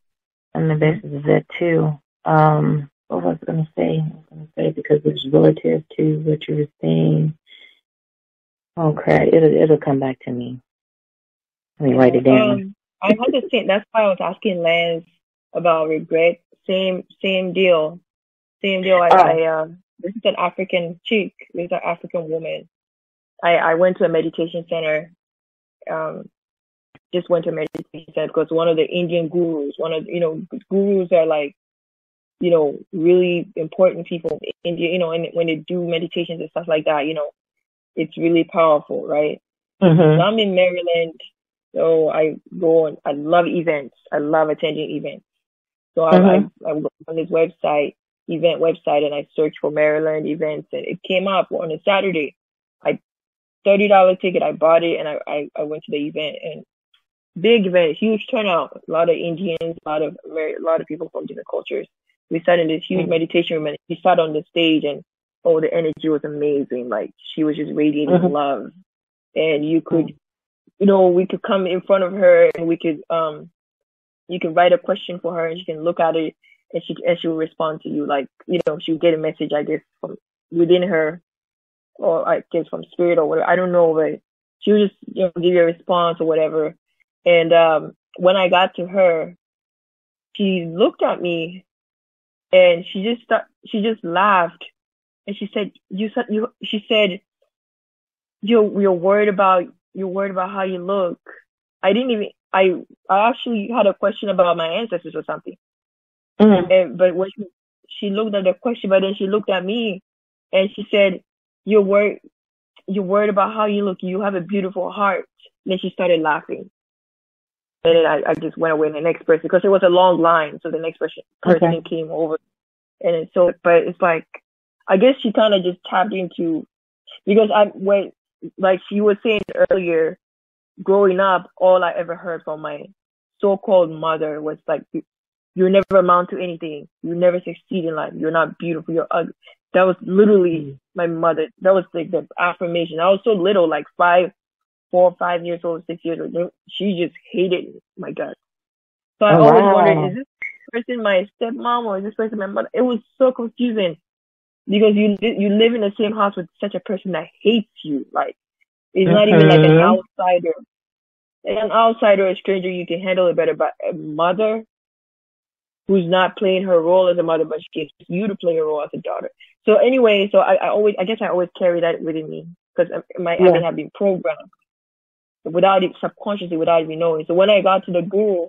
S2: On the basis of that too. Um, what was I going to say? I was going to say because it's relative to what you were saying. Oh crap! It'll it'll come back to me. Let me write it down.
S5: Um, I had the same. That's why I was asking Lance about regret. Same, same deal. Same deal. I,
S2: Oh.
S5: I uh, this is an African chick. This is an African woman. I I went to a meditation center. Um, just went to a meditation center because one of the Indian gurus, one of you know gurus are like, you know, really important people in India. You know, and when they do meditations and stuff like that, you know, it's really powerful, right?
S2: hmm
S5: So I'm in Maryland, so I go on. I love events. I love attending events. So I,
S2: Mhm.
S5: I, I go on this website, event website, and I search for Maryland events, and it came up on a Saturday. I thirty dollar ticket. I bought it, and I, I I went to the event, and big event, huge turnout. A lot of Indians, a lot of Amer- a lot of people from different cultures. We sat in this huge
S2: Mhm.
S5: meditation room, and he sat on the stage, and oh, the energy was amazing. Like she was just radiating
S2: Mhm.
S5: love, and you could, you know, we could come in front of her, and we could, um, you can write a question for her, and she can look at it, and she and she will respond to you. Like you know, she'll get a message, I guess, from within her, or I guess from spirit or whatever. I don't know, but she would just you know give you a response or whatever. And um, when I got to her, she looked at me and she just start, she just laughed and she said, "You said you." She said, "You're you're worried about you're worried about how you look." I didn't even. I I actually had a question about my ancestors or something.
S2: Mhm.
S5: And but when she, she looked at the question, but then she looked at me and she said, "You're worried. You're worried about how you look. You have a beautiful heart." then she started laughing. And then I, I just went away to the next person because it was a long line. So the next person person
S2: Okay.
S5: came over, and so but it's like I guess she kind of just tapped into because I when like she was saying earlier, growing up, all I ever heard from my so-called mother was like, "You never amount to anything. You never succeed in life. You're not beautiful. You're ugly." That was literally hmm. my mother. That was like the affirmation. I was so little, like five, four, five years old, six years old. She just hated my guts. So I
S2: Oh,
S5: always
S2: wow.
S5: wondered, is this person my stepmom or is this person my mother? It was so confusing. Because you you live in the same house with such a person that hates you. Like it's not even like an
S2: Mhm.
S5: outsider. An outsider, a stranger, you can handle it better. But a mother who's not playing her role as a mother, but she expects you to play your role as a daughter. So anyway, so I, I always, I guess I always carry that within me because my
S2: Yeah.
S5: habit have been programmed without it subconsciously, without even knowing. So when I got to the guru,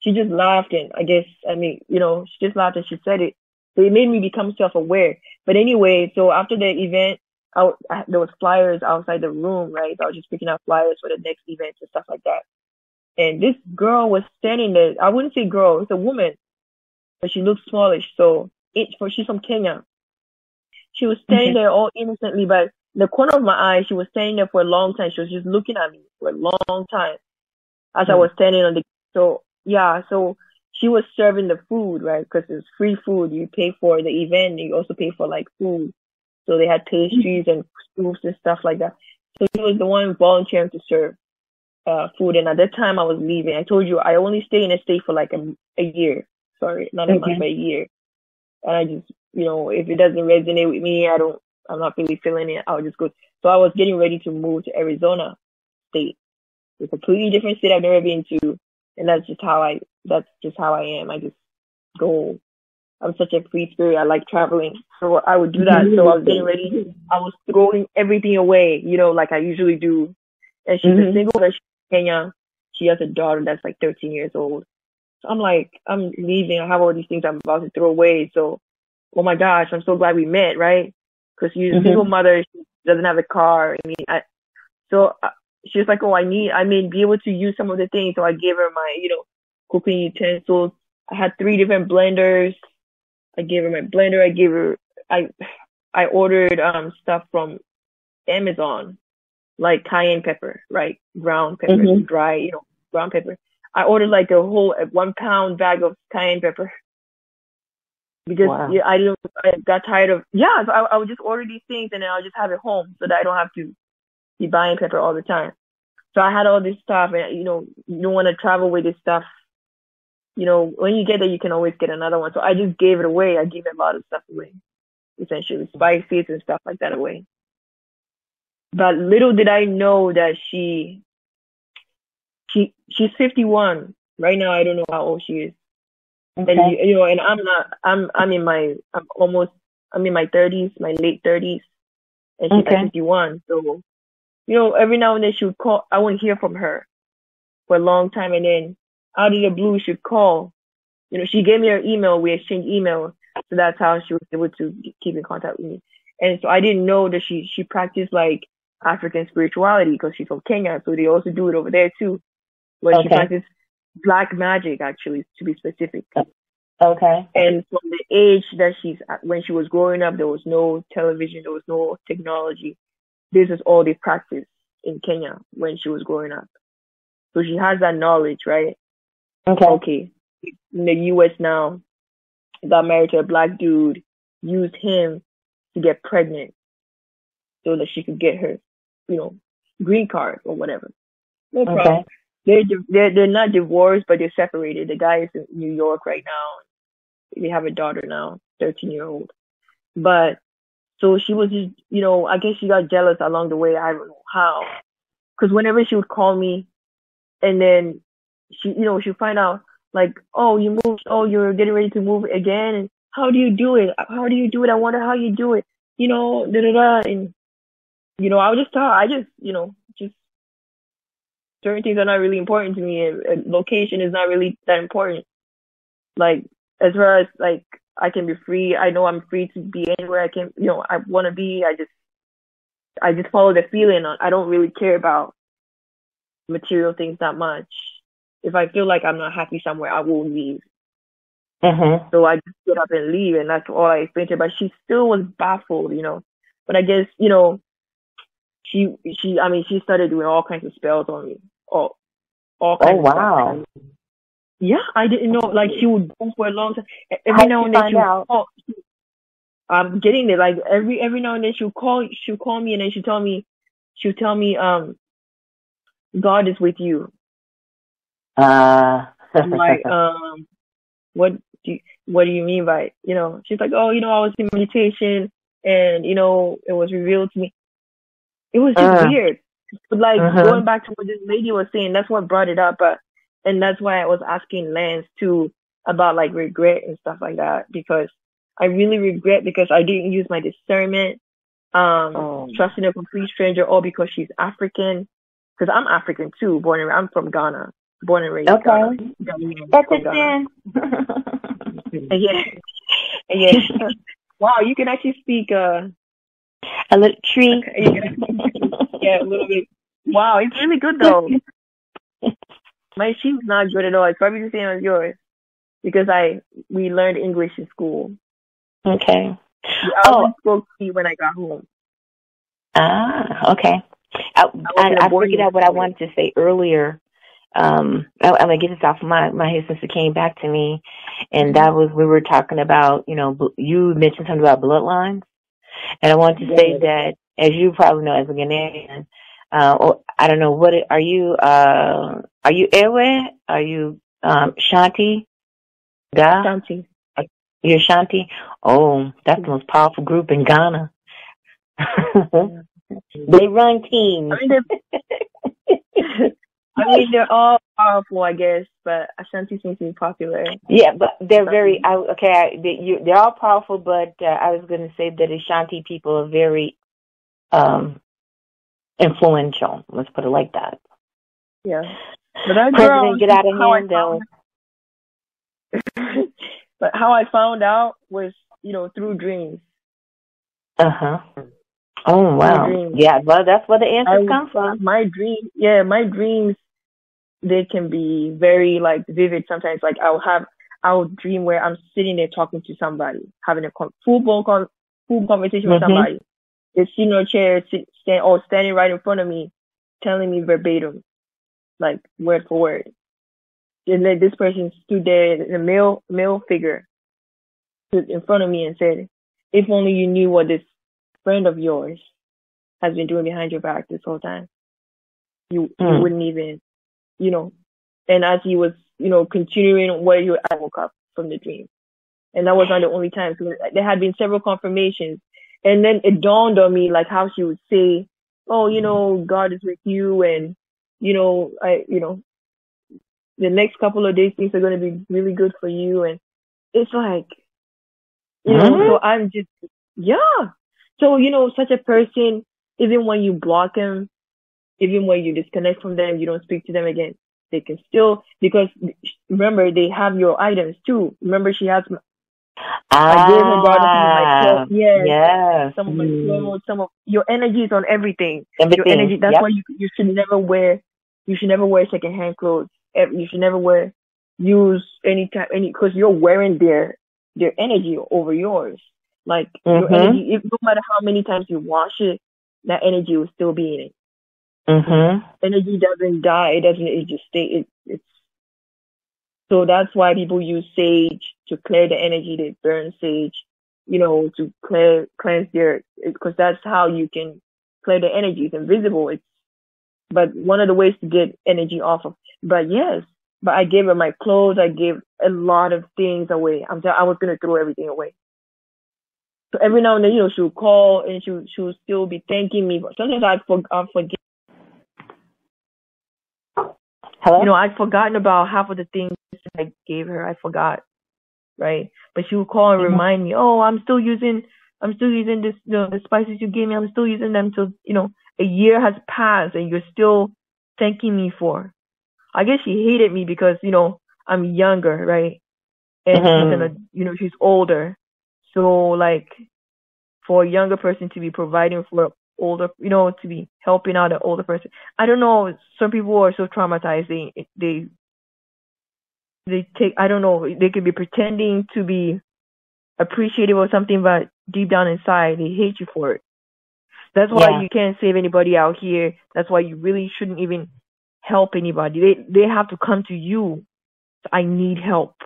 S5: she just laughed and I guess, I mean, you know, she just laughed and she said it. So it made me become self-aware. But anyway, so after the event, I, I- there was flyers outside the room, right? So I was just picking up flyers for the next event and stuff like that. And this girl was standing there. I wouldn't say girl, it's a woman, but she looks smallish. So it, for she's from Kenya. She was standing
S2: Okay.
S5: there all innocently, but in the corner of my eye, she was standing there for a long time. She was just looking at me for a long time as I
S2: Hmm.
S5: was standing on the. So yeah, so she was serving the food, right? Because it's free food. You pay for the event, and you also pay for like food. So they had pastries and soups and stuff like that. So she was the one volunteering to serve uh food. And at that time, I was leaving. I told you I only stay in a state for like a, a year. Sorry, not a
S2: Okay.
S5: month, but a year. And I just, you know, if it doesn't resonate with me, I don't, I'm not really feeling it. I'll just go. So I was getting ready to move to Arizona state, It's a completely different state I've never been to, and that's just how I, that's just how I am. I just go. I'm such a free spirit. I like traveling, so I would do that. So I was getting ready. I was throwing everything away, you know, like I usually do. And she's a
S2: Mhm.
S5: single mother. She's Kenya. She has a daughter that's like 13 years old. So I'm like, I'm leaving. I have all these things I'm about to throw away. So, oh my gosh, I'm so glad we met, right? Because she's a
S2: Mhm.
S5: single mother. She doesn't have a car. I mean, I, so uh, she was like, oh, I need, I mean, be able to use some of the things. So I gave her my, you know, cooking utensils. I had three different blenders. I gave her my blender. I gave her, I, I ordered um stuff from Amazon, like cayenne pepper, right? Ground pepper,
S2: Mhm.
S5: dry, you know, ground pepper. I ordered like a whole a one pound bag of cayenne pepper because
S2: Wow.
S5: yeah, I didn't. I got tired of yeah. So I, I would just order these things and then I'll just have it home so that I don't have to be buying pepper all the time. So I had all this stuff, and you know, you don't want to travel with this stuff. You know, when you get there, you can always get another one. So I just gave it away. I gave a lot of stuff away, essentially spices and stuff like that away. But little did I know that she, she, she's 51 right now. I don't know how old she is.
S2: Okay.
S5: And you, you know, and I'm not. I'm I'm in my. I'm almost. I'm in my 30s, my late 30s, and she's
S2: Okay.
S5: like 51. So, you know, every now and then she would call. I wouldn't hear from her for a long time, and then out of the blue she called. You know, she gave me her email. We exchanged email, so that's how she was able to keep in contact with me. And so I didn't know that she she practiced like African spirituality because she's from Kenya, so they also do it over there too, she
S2: Okay.
S5: practiced black magic actually to be specific.
S2: Okay.
S5: And from the age that she's at, when she was growing up, there was no television, there was no technology. This is all they practiced in Kenya when she was growing up. So she has that knowledge, right?
S2: Okay.
S5: Okay. In the US now, got married to a black dude, used him to get pregnant so that she could get her, you know, green card or whatever. No problem.
S2: Okay.
S5: They're, they're, they're not divorced, but they're separated. The guy is in New York right now. They have a daughter now, 13 year old. But so she was just, you know, I guess she got jealous along the way. I don't know how. Cause whenever she would call me and then she, you know, she'd find out like, oh, you moved, oh, you're getting ready to move again. And how do you do it? How do you do it? I wonder how you do it. You know, da da da. And, you know, I would just tell I just, you know, just certain things are not really important to me. And, and location is not really that important. Like, as far as like, I can be free. I know I'm free to be anywhere I can, you know, I want to be. I just, I just follow the feeling. I don't really care about material things that much. If I feel like I'm not happy somewhere, I will leave.
S2: Mhm.
S5: So I just get up and leave, and that's all I explained to her. But she still was baffled, you know. But I guess you know, she she I mean she started doing all kinds of spells on me, all all kinds
S2: Oh wow.
S5: Yeah, I didn't know. Like she would go for a long time. Every
S2: How'd
S5: now and then she would call. I'm getting it. Like every every now and then she'll call she'll call me and then she'll tell me she'll tell me um God is with you.
S2: Uh.
S5: Like um what do you, what do you mean by you know? She's like oh you know I was in meditation and you know it was revealed to me. It was just
S2: Uh.
S5: weird. But like
S2: Uh-huh.
S5: going back to what this lady was saying, that's what brought it up. But and that's why I was asking Lance too about like regret and stuff like that because I really regret because I didn't use my discernment, um,
S1: Oh.
S5: trusting a complete stranger all because she's African. Because I'm African too, born and I'm from Ghana, born and raised
S2: Okay.
S5: Ghana.
S2: That's it
S5: Ghana.
S2: then.
S5: Yeah, yeah. wow, you can actually speak. Uh,
S2: A little Twi.
S5: you can, yeah, a little bit. Wow, it's really good though. My sheep's not good at all. It's probably the same as yours because I we learned English in school.
S2: Okay.
S5: I
S2: Oh.
S5: spoke Twi when I got home.
S2: Ah, okay. I, I, I
S5: boarding
S2: figured out what I wanted to say earlier. Um, I, I'm gonna get this off my my head since it came back to me, and that was we were talking about. You know, bl- you mentioned something about bloodlines, and I wanted to say that, as you probably know, as a Ghanaian, uh, or I don't know what it, are you? Uh, are you Ewe? Are you um, Shanti? Da?
S5: Shanti.
S2: You're Shanti? Oh, that's the most powerful group in Ghana. they run teams.
S5: I mean, they're, I mean, they're all powerful, I guess, but Ashanti seems to be popular.
S2: Yeah, but they're very I, okay. I, they, you, they're all powerful, but uh, I was going to say that Ashanti people are very um influential. Let's put it like that.
S5: Yeah. But that
S2: President get out of hand though.
S5: but how I found out was, you know, through dreams.
S2: Uh huh. Oh wow. Yeah, well, that's where the answers
S5: I-
S2: come from.
S5: My dream, yeah, my dreams, they can be very like vivid sometimes. Like I'll have, I'll dream where I'm sitting there talking to somebody, having a con- full blown con- full conversation with
S2: Mhm.
S5: somebody. On a chair, sit, stand, or standing right in front of me, telling me verbatim, like word for word. And then this person stood there, the male male figure, stood in front of me and said, "If only you knew what this friend of yours has been doing behind your back this whole time, you you
S2: Hmm.
S5: wouldn't even, you know." And as he was, you know, continuing what you, I woke up from the dream, and that was not the only time. So there had been several confirmations, and then it dawned on me like how she would say, "Oh, you know, God is with you," and you know, I, you know, the next couple of days things are going to be really good for you, and it's like, you know,
S2: Mhm.
S5: so I'm just, yeah. So you know, such a person, even when you block them, even when you disconnect from them, you don't speak to them again. They can still because remember they have your items too. Remember she has I gave her brother some of my
S2: Ah,
S5: clothes. Yes.
S2: yes.
S5: some of my
S2: Mm.
S5: clothes, some of your energy is on everything.
S2: Everything.
S5: Your energy. That's
S2: Yep.
S5: why you you should never wear you should never wear secondhand clothes. You should never wear use any type any because you're wearing their their energy over yours. Like your
S2: Mhm.
S5: energy, if, no matter how many times you wash it, that energy will still be in it.
S2: Mhm.
S5: Energy doesn't die. It doesn't. It just stay. It, it's so that's why people use sage to clear the energy. They burn sage, you know, to clear cleanse their because that's how you can clear the energy. It's invisible. It's but one of the ways to get energy off of. But yes, but I gave her my clothes. I gave a lot of things away. I'm I was gonna throw everything away. So every now and then, you know, she would call and she would, she would still be thanking me. But sometimes I for, I forget.
S2: Hello.
S5: You know, I'd forgotten about half of the things I gave her. I forgot, right? But she would call and
S2: Mhm.
S5: remind me, "Oh, I'm still using, I'm still using this, you know, the spices you gave me. I'm still using them till you know a year has passed and you're still thanking me for." I guess she hated me because you know I'm younger, right? And she's
S2: Mhm.
S5: gonna, you know, she's older, so like for a younger person to be providing for older, you know, to be helping out an older person. I don't know. Some people are so traumatized. They they they take. I don't know. They could be pretending to be appreciative of something, but deep down inside, they hate you for it. That's why
S2: Yeah.
S5: you can't save anybody out here. That's why you really shouldn't even help anybody. They they have to come to you. I need help.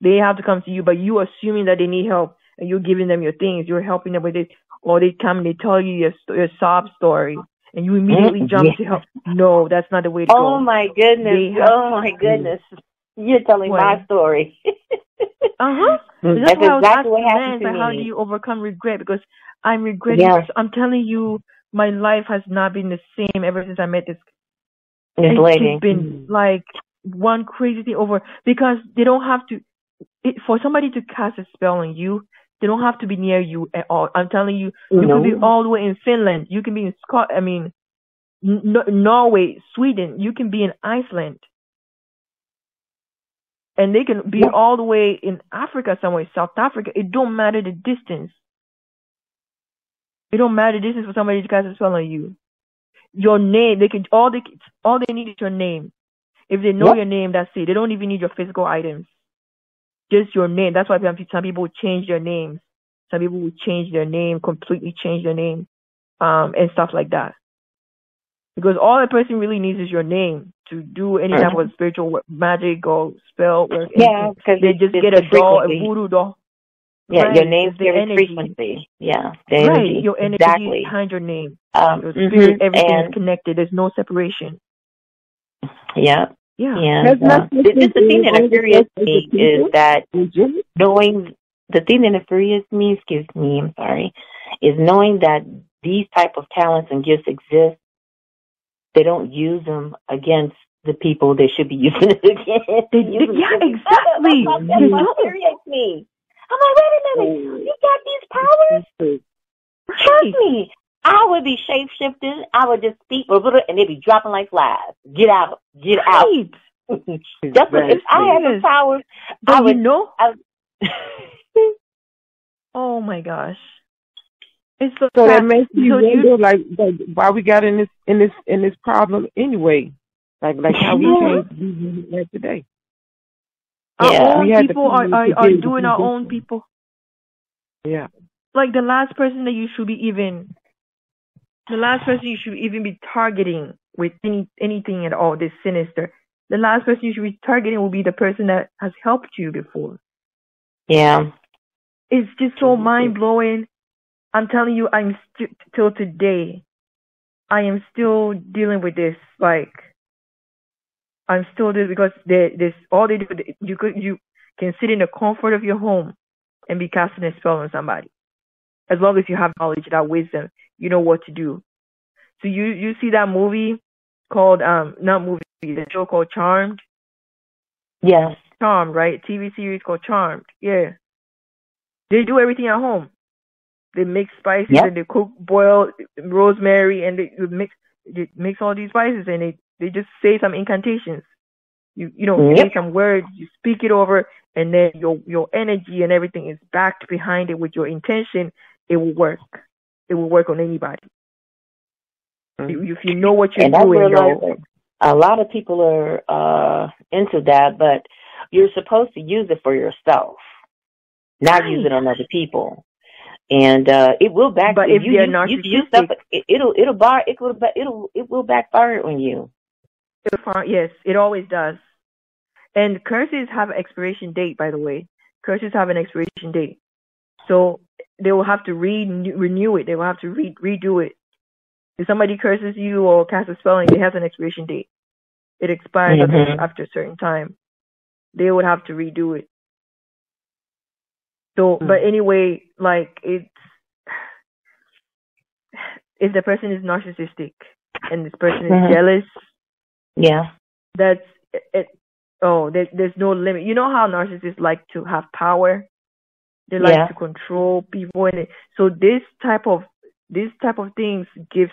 S5: They have to come to you, but you assuming that they need help and you're giving them your things, you're helping them with it, or they come and they tell you your, your sob story, and you immediately
S2: Mm,
S5: jump
S2: yeah.
S5: to help. No, that's not the way to
S2: Oh
S5: go.
S2: my goodness.
S5: Have-
S2: oh my goodness. You're telling
S5: What?
S2: my story.
S5: Uh-huh.
S2: That's
S5: That's why I
S2: exactly what happened to
S5: like, how do you overcome regret? Because I'm regretting.
S2: Yeah.
S5: I'm telling you, my life has not been the same ever since I met this.
S2: This
S5: It's
S2: lady.
S5: just been like one crazy thing over because they don't have to. It, for somebody to cast a spell on you, they don't have to be near you at all. I'm telling you, you
S2: No.
S5: could be all the way in Finland. You can be in Scot. I mean, N- Norway, Sweden. You can be in Iceland. And they can be
S2: Yeah.
S5: all the way in Africa somewhere, South Africa. It don't matter the distance. It don't matter the distance for somebody to cast a spell on you. Your name, they can all they all they need is your name. If they know
S2: Yep.
S5: your name, that's it. They don't even need your physical items. Just your name. That's why some some people change their names. Some people will change their name, completely change their name, um, and stuff like that. Because all a person really needs is your name to do any type of spiritual work, magic or spell work.
S2: Yeah,
S5: anything.
S2: because
S5: they just get a doll, a voodoo doll.
S2: Yeah,
S5: Right,
S2: your name
S5: it's the
S2: carries
S5: energy.
S2: frequency. Yeah, the
S5: Right,
S2: energy.
S5: your energy
S2: exactly.
S5: behind your name.
S2: Um,
S5: Your
S2: mhm,
S5: spirit, everything is connected. There's no separation.
S2: yeah,
S5: Yeah.
S2: and uh,
S1: nothing
S2: this the thing that infuriates me is that knowing the thing that infuriates me, excuse me, I'm sorry, is knowing that these type of talents and gifts exist. They don't use them against the people they should be using it against.
S5: Yeah, exactly.
S2: That's that's what infuriates me. I'm like, wait a minute, you got these powers? Trust me, I would be shape shifting. I would just speak, and they'd be dropping like flies. Get out, get out.
S5: Right.
S2: That's what, if I had the
S5: Yes.
S2: powers, I
S5: But
S2: would.
S5: you know,
S2: I,
S5: oh my gosh. It's so,
S1: So that makes you
S5: So you-
S1: wonder, like, like, why we got in this in this in this problem anyway. Like, like how we came
S5: Yeah.
S1: changed like today.
S5: our
S2: Yeah.
S5: own
S1: We had
S5: people are, are, are doing our own people.
S1: Yeah.
S5: Like the last person that you should be even, the last person you should even be targeting with any anything at all, this sinister. The last person you should be targeting will be the person that has helped you before.
S2: yeah.
S5: It's just so mind blowing. I'm telling you, I'm st- till today, I am still dealing with this. Like, I'm still doing because they this all they do. You could you can sit in the comfort of your home and be casting a spell on somebody, as long as you have knowledge, that wisdom, you know what to do. So you you see that movie called um not movie the show called Charmed.
S2: Yes.
S5: Charmed, right? TV series called Charmed. Yeah. They do everything at home. They mix spices
S2: Yep.
S5: and they cook, boil rosemary, and they mix they mix all these spices and they they just say some incantations. You you know say
S2: Yep.
S5: some words, you speak it over, and then your your energy and everything is backed behind it with your intention. It will work. It will work on anybody. You- If you know what you're
S2: and
S5: doing,
S2: that a lot of people are uh into that, but you're supposed to use it for yourself, not use it on other people. And uh it will back.
S5: But if
S2: you,
S5: they're
S2: you, you, you stuff,
S5: narcissistic-
S2: it, it'll it'll bar it will it'll it will backfire on you.
S5: Yes, it always does. And curses have an expiration date, by the way. Curses have an expiration date, so they will have to re- renew it. They will have to re- redo it. If somebody curses you or casts a spell and it has an expiration date, it expires after,
S2: Mhm.
S5: after a certain time. They would have to redo it. So, but anyway, like it's if the person is narcissistic and this person is
S2: Mhm.
S5: jealous,
S2: Yeah.
S5: that's it. Oh, there, there's no limit. You know how narcissists like to have power. They like
S2: Yeah.
S5: to control people, and it, so this type of this type of things gives.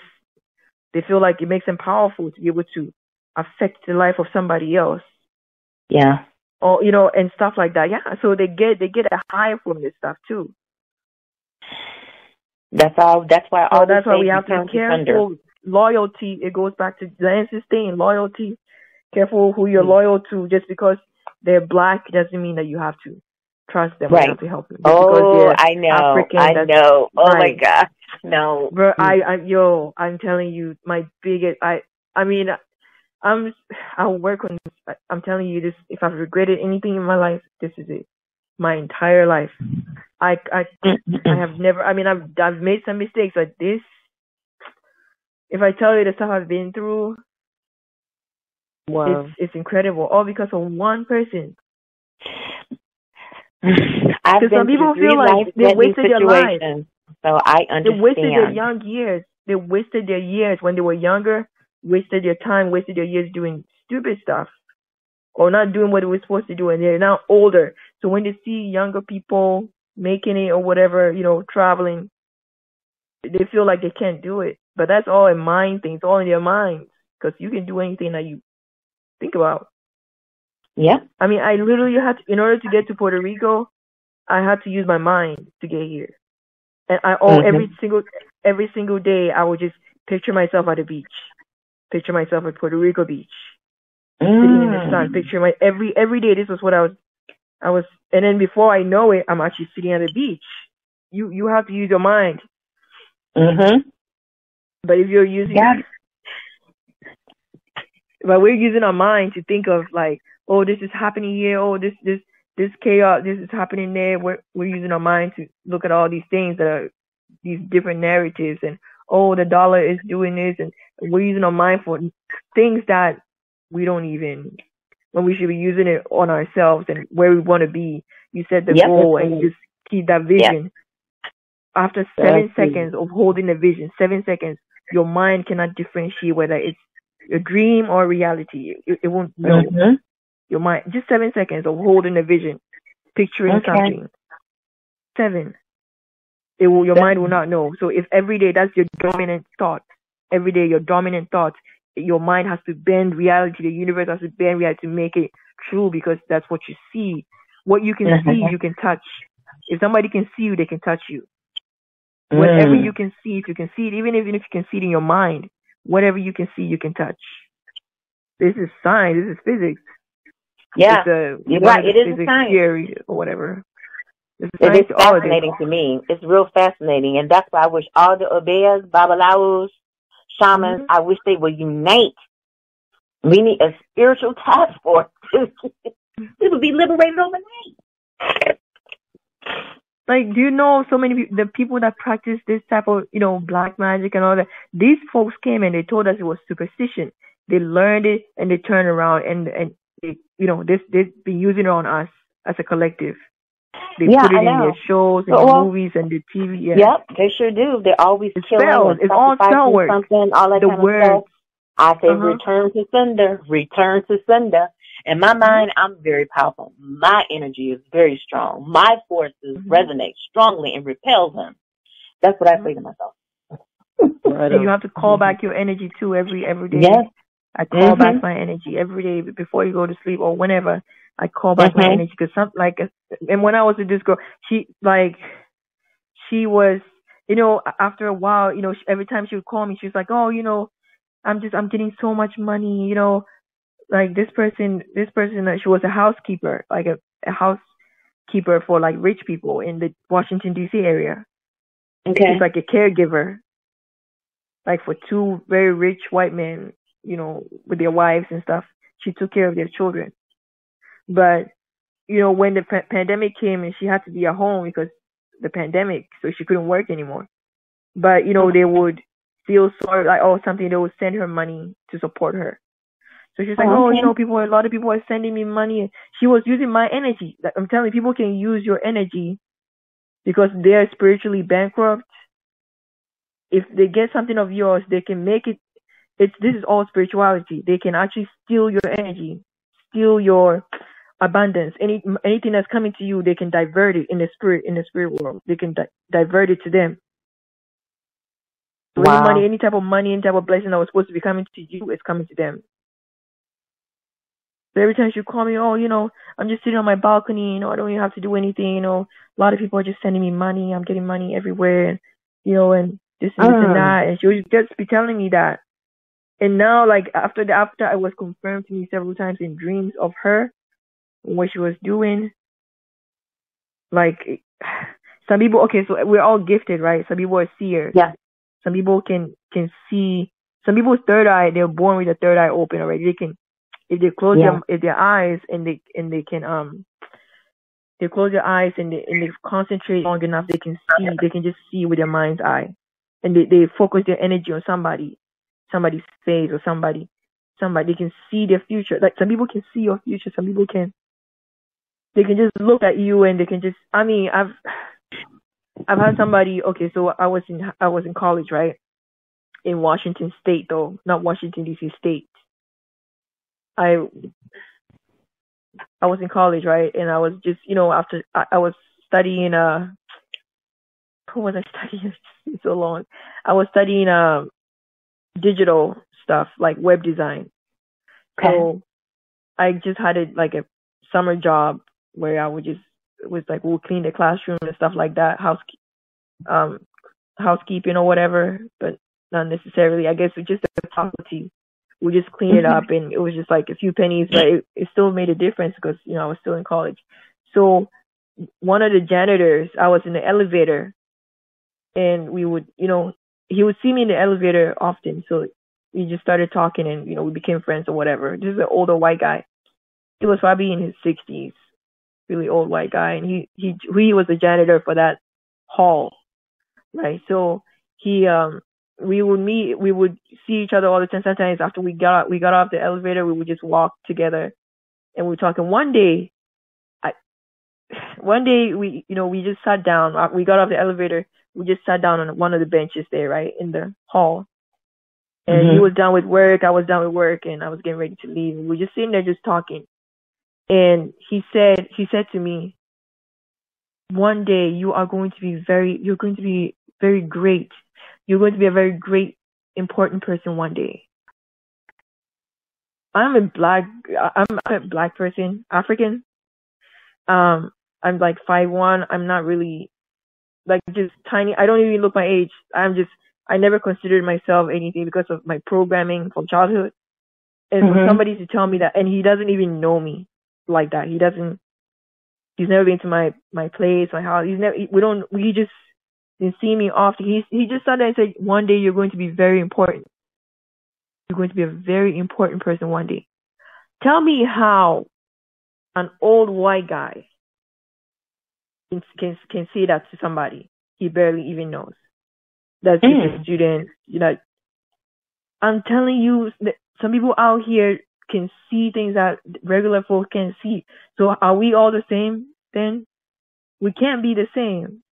S5: They feel like it makes them powerful to be able to affect the life of somebody else,
S2: Yeah.
S5: or you know, and stuff like that. Yeah, so they get they get a high from this stuff too.
S2: That's all. That's why.
S5: So
S2: all
S5: that's why we have to be careful. Loyalty. It goes back to Lance's thing. Loyalty. Careful who you're
S2: Mm.
S5: loyal to. Just because they're black doesn't mean that you have to trust them.
S2: Right.
S5: have to help them. Just
S2: Oh, I know.
S5: African,
S2: I know. Oh my
S5: right.
S2: gosh. No.
S5: Bro, I, mm. I, yo, I'm telling you, my biggest, I, I mean, I'm, I'll work on this. I'm telling you this. If I've regretted anything in my life, this is it. My entire life, I, I, I have mm-hmm. never. I mean, I've, I've made some mistakes, but this, if I tell you the stuff I've been through,
S1: Wow.
S5: it's, it's incredible. All because of one person. Because some people feel like they wasted their
S2: situations, so I understand.
S5: They wasted their young years. They wasted their years when they were younger. Wasted their time. Wasted their years doing stupid stuff, or not doing what they were supposed to do. And they're now older. So when they see younger people making it or whatever, you know, traveling, they feel like they can't do it. But that's all in mind things, all in their minds. Because you can do anything that you think about.
S2: Yep.
S5: I mean, I literally had to, in order to get to Puerto Rico, I had to use my mind to get here. And I oh
S2: Mhm.
S5: every single every single day I would just picture myself at the beach, picture myself at Puerto Rico beach, sitting in the sun.
S2: Mm.
S5: Picture my every every day. This was what I was I was, and then before I know it, I'm actually sitting at the beach. You you have to use your mind,
S2: Mhm.
S5: but if you're using
S2: Yeah.
S5: but we're using our mind to think of like, oh, this is happening here. Oh, this this this chaos, this is happening there. We're we're using our mind to look at all these things that are these different narratives, and oh, the dollar is doing this, and we're using our mind for things that we don't even when we should be using it on ourselves and where we want to be. You set the
S2: Yep,
S5: goal and just keep that vision. After seven
S2: Absolutely.
S5: seconds of holding the vision, seven seconds, your mind cannot differentiate whether it's a dream or reality. It, it won't know.
S2: Mhm.
S5: Your mind, just seven seconds of holding a vision, picturing
S2: Okay.
S5: something. Seven. It will, your mind will not know. So if every day that's your dominant thought, every day your dominant thought, your mind has to bend reality. The universe has to bend reality to make it true because that's what you see. What you can see,
S2: Mhm.
S5: you can touch. If somebody can see you, they can touch you. Whatever
S2: Mm.
S5: you can see, if you can see it, even if, even if you can see it in your mind, whatever you can see, you can touch. This is science. This is physics.
S2: Yeah.
S5: It's a,
S2: You're right. It a science.
S5: theory or whatever. It's a
S2: It
S5: science
S2: is
S5: to all of this.
S2: fascinating to me. It's real fascinating, and that's why I wish all the Obeahs, Babalaos, shamans,
S5: Mhm.
S2: I wish they would unite. We need a spiritual task force. we would be liberated overnight.
S5: Like, do you know so many people, the people that practice this type of, you know, black magic and all that? These folks came and they told us it was superstition. They learned it and they turned around and and they, you know, this they've been using it on us as a collective. They
S2: Yeah,
S5: put it
S2: I
S5: in
S2: know.
S5: their shows and
S2: Well,
S5: movies and the TV. Yeah.
S2: Yep, they sure do. They're always
S5: It's
S2: killing
S5: spells.
S2: and
S5: It's all spell
S2: sacrificing
S5: work.
S2: something, all that
S5: The
S2: kind
S5: words.
S2: of stuff. I say
S5: Uh-huh.
S2: return to sender, return to sender. In my mind, I'm very powerful. My energy is very strong. My forces
S5: Mhm.
S2: resonate strongly and repel them. That's what I say to myself.
S5: And you have to call back your energy too every every day.
S2: Yes.
S5: I call
S2: Mhm.
S5: back my energy every day before you go to sleep or whenever. I call back my
S2: Mhm.
S5: energy because some like, and when I was with this girl, she like, she was, you know, after a while, you know, she, every time she would call me, she was like, oh, you know, I'm just, I'm getting so much money, you know, like this person, this person, uh, she was a housekeeper, like a, a housekeeper for like rich people in the Washington D.C. area.
S2: Okay.
S5: She's like a caregiver, like for two very rich white men, you know, with their wives and stuff. She took care of their children. But, you know, when the pa- pandemic came and she had to be at home because the pandemic, so she couldn't work anymore. But, you know, they would feel sorry, like, oh, something, they would send her money to support her. So she's like,
S2: Oh,
S5: oh,
S2: okay.
S5: you know, people, a lot of people are sending me money. She was using my energy. Like, I'm telling you, people can use your energy because they're spiritually bankrupt. If they get something of yours, they can make it. It's this is all spirituality. They can actually steal your energy, steal your abundance. Any anything that's coming to you, they can divert it in the spirit in the spirit world. They can di- divert it to them. So
S2: Wow.
S5: any money, any type of money, any type of blessing that was supposed to be coming to you, is coming to them. So every time she call me, oh, you know, I'm just sitting on my balcony, you know, I don't even have to do anything, you know. A lot of people are just sending me money. I'm getting money everywhere, and you know, and this and this
S2: Mm.
S5: and that. And she would just be telling me that. And now, like after the after I was confirmed to me several times in dreams of her, what she was doing. Like some people, okay, so we're all gifted, right? Some people are seers.
S2: Yeah.
S5: Some people can can see. Some people's third eye, they're born with the third eye open already. They can, if they close
S2: Yeah.
S5: their if their eyes and they and they can um, they close their eyes and they and they concentrate long enough, they can see. They can just see with their mind's eye, and they they focus their energy on somebody, somebody's face or somebody, somebody. They can see their future. Like some people can see your future. Some people can they can just look at you and they can just. I mean, I've I've had somebody. Okay, so I was in I was in college, right? In Washington State, though, not Washington D.C. State. I I was in college, right? And I was just, you know, after I, I was studying uh what was I studying so long? I was studying um digital stuff like web design.
S2: Okay.
S5: So I just had it like a summer job where I would just it was like we'll clean the classroom and stuff like that, house um housekeeping or whatever, but not necessarily. I guess it's just the property. We just clean it up and it was just like a few pennies, but it, it still made a difference because, you know, I was still in college. So one of the janitors, I was in the elevator and we would, you know, he would see me in the elevator often. So we just started talking and, you know, we became friends or whatever. This is an older white guy. He was probably in his sixties, really old white guy. And he, he, he was the janitor for that hall. Right. So he, um, we would meet, we would see each other all the time. Sometimes after we got, we got off the elevator, we would just walk together and we were talking. One day, I, one day we, you know, we just sat down. uh, We got off the elevator. We just sat down on one of the benches there, right in the hall. And he
S2: Mhm.
S5: was done with work. I was done with work, and I was getting ready to leave. We were just sitting there, just talking. And he said, he said to me, "One day you are going to be very, you're going to be very great. You're going to be a very great, important person one day." I'm a black, I'm a black person, African. Um, I'm like five one. I'm not really like just tiny. I don't even look my age. I'm just I never considered myself anything because of my programming from childhood. And for
S2: Mhm.
S5: somebody to tell me that, and he doesn't even know me like that. He doesn't. He's never been to my my place, my house. He's never. We don't. We just didn't see me often. He he just sat there and said, "One day you're going to be very important. You're going to be a very important person one day." Tell me how an old white guy can can, can say that to somebody he barely even knows. That's just a
S2: Mm.
S5: student. You know, I'm telling you, that some people out here can see things that regular folks can't see. So are we all the same then? We can't be the same.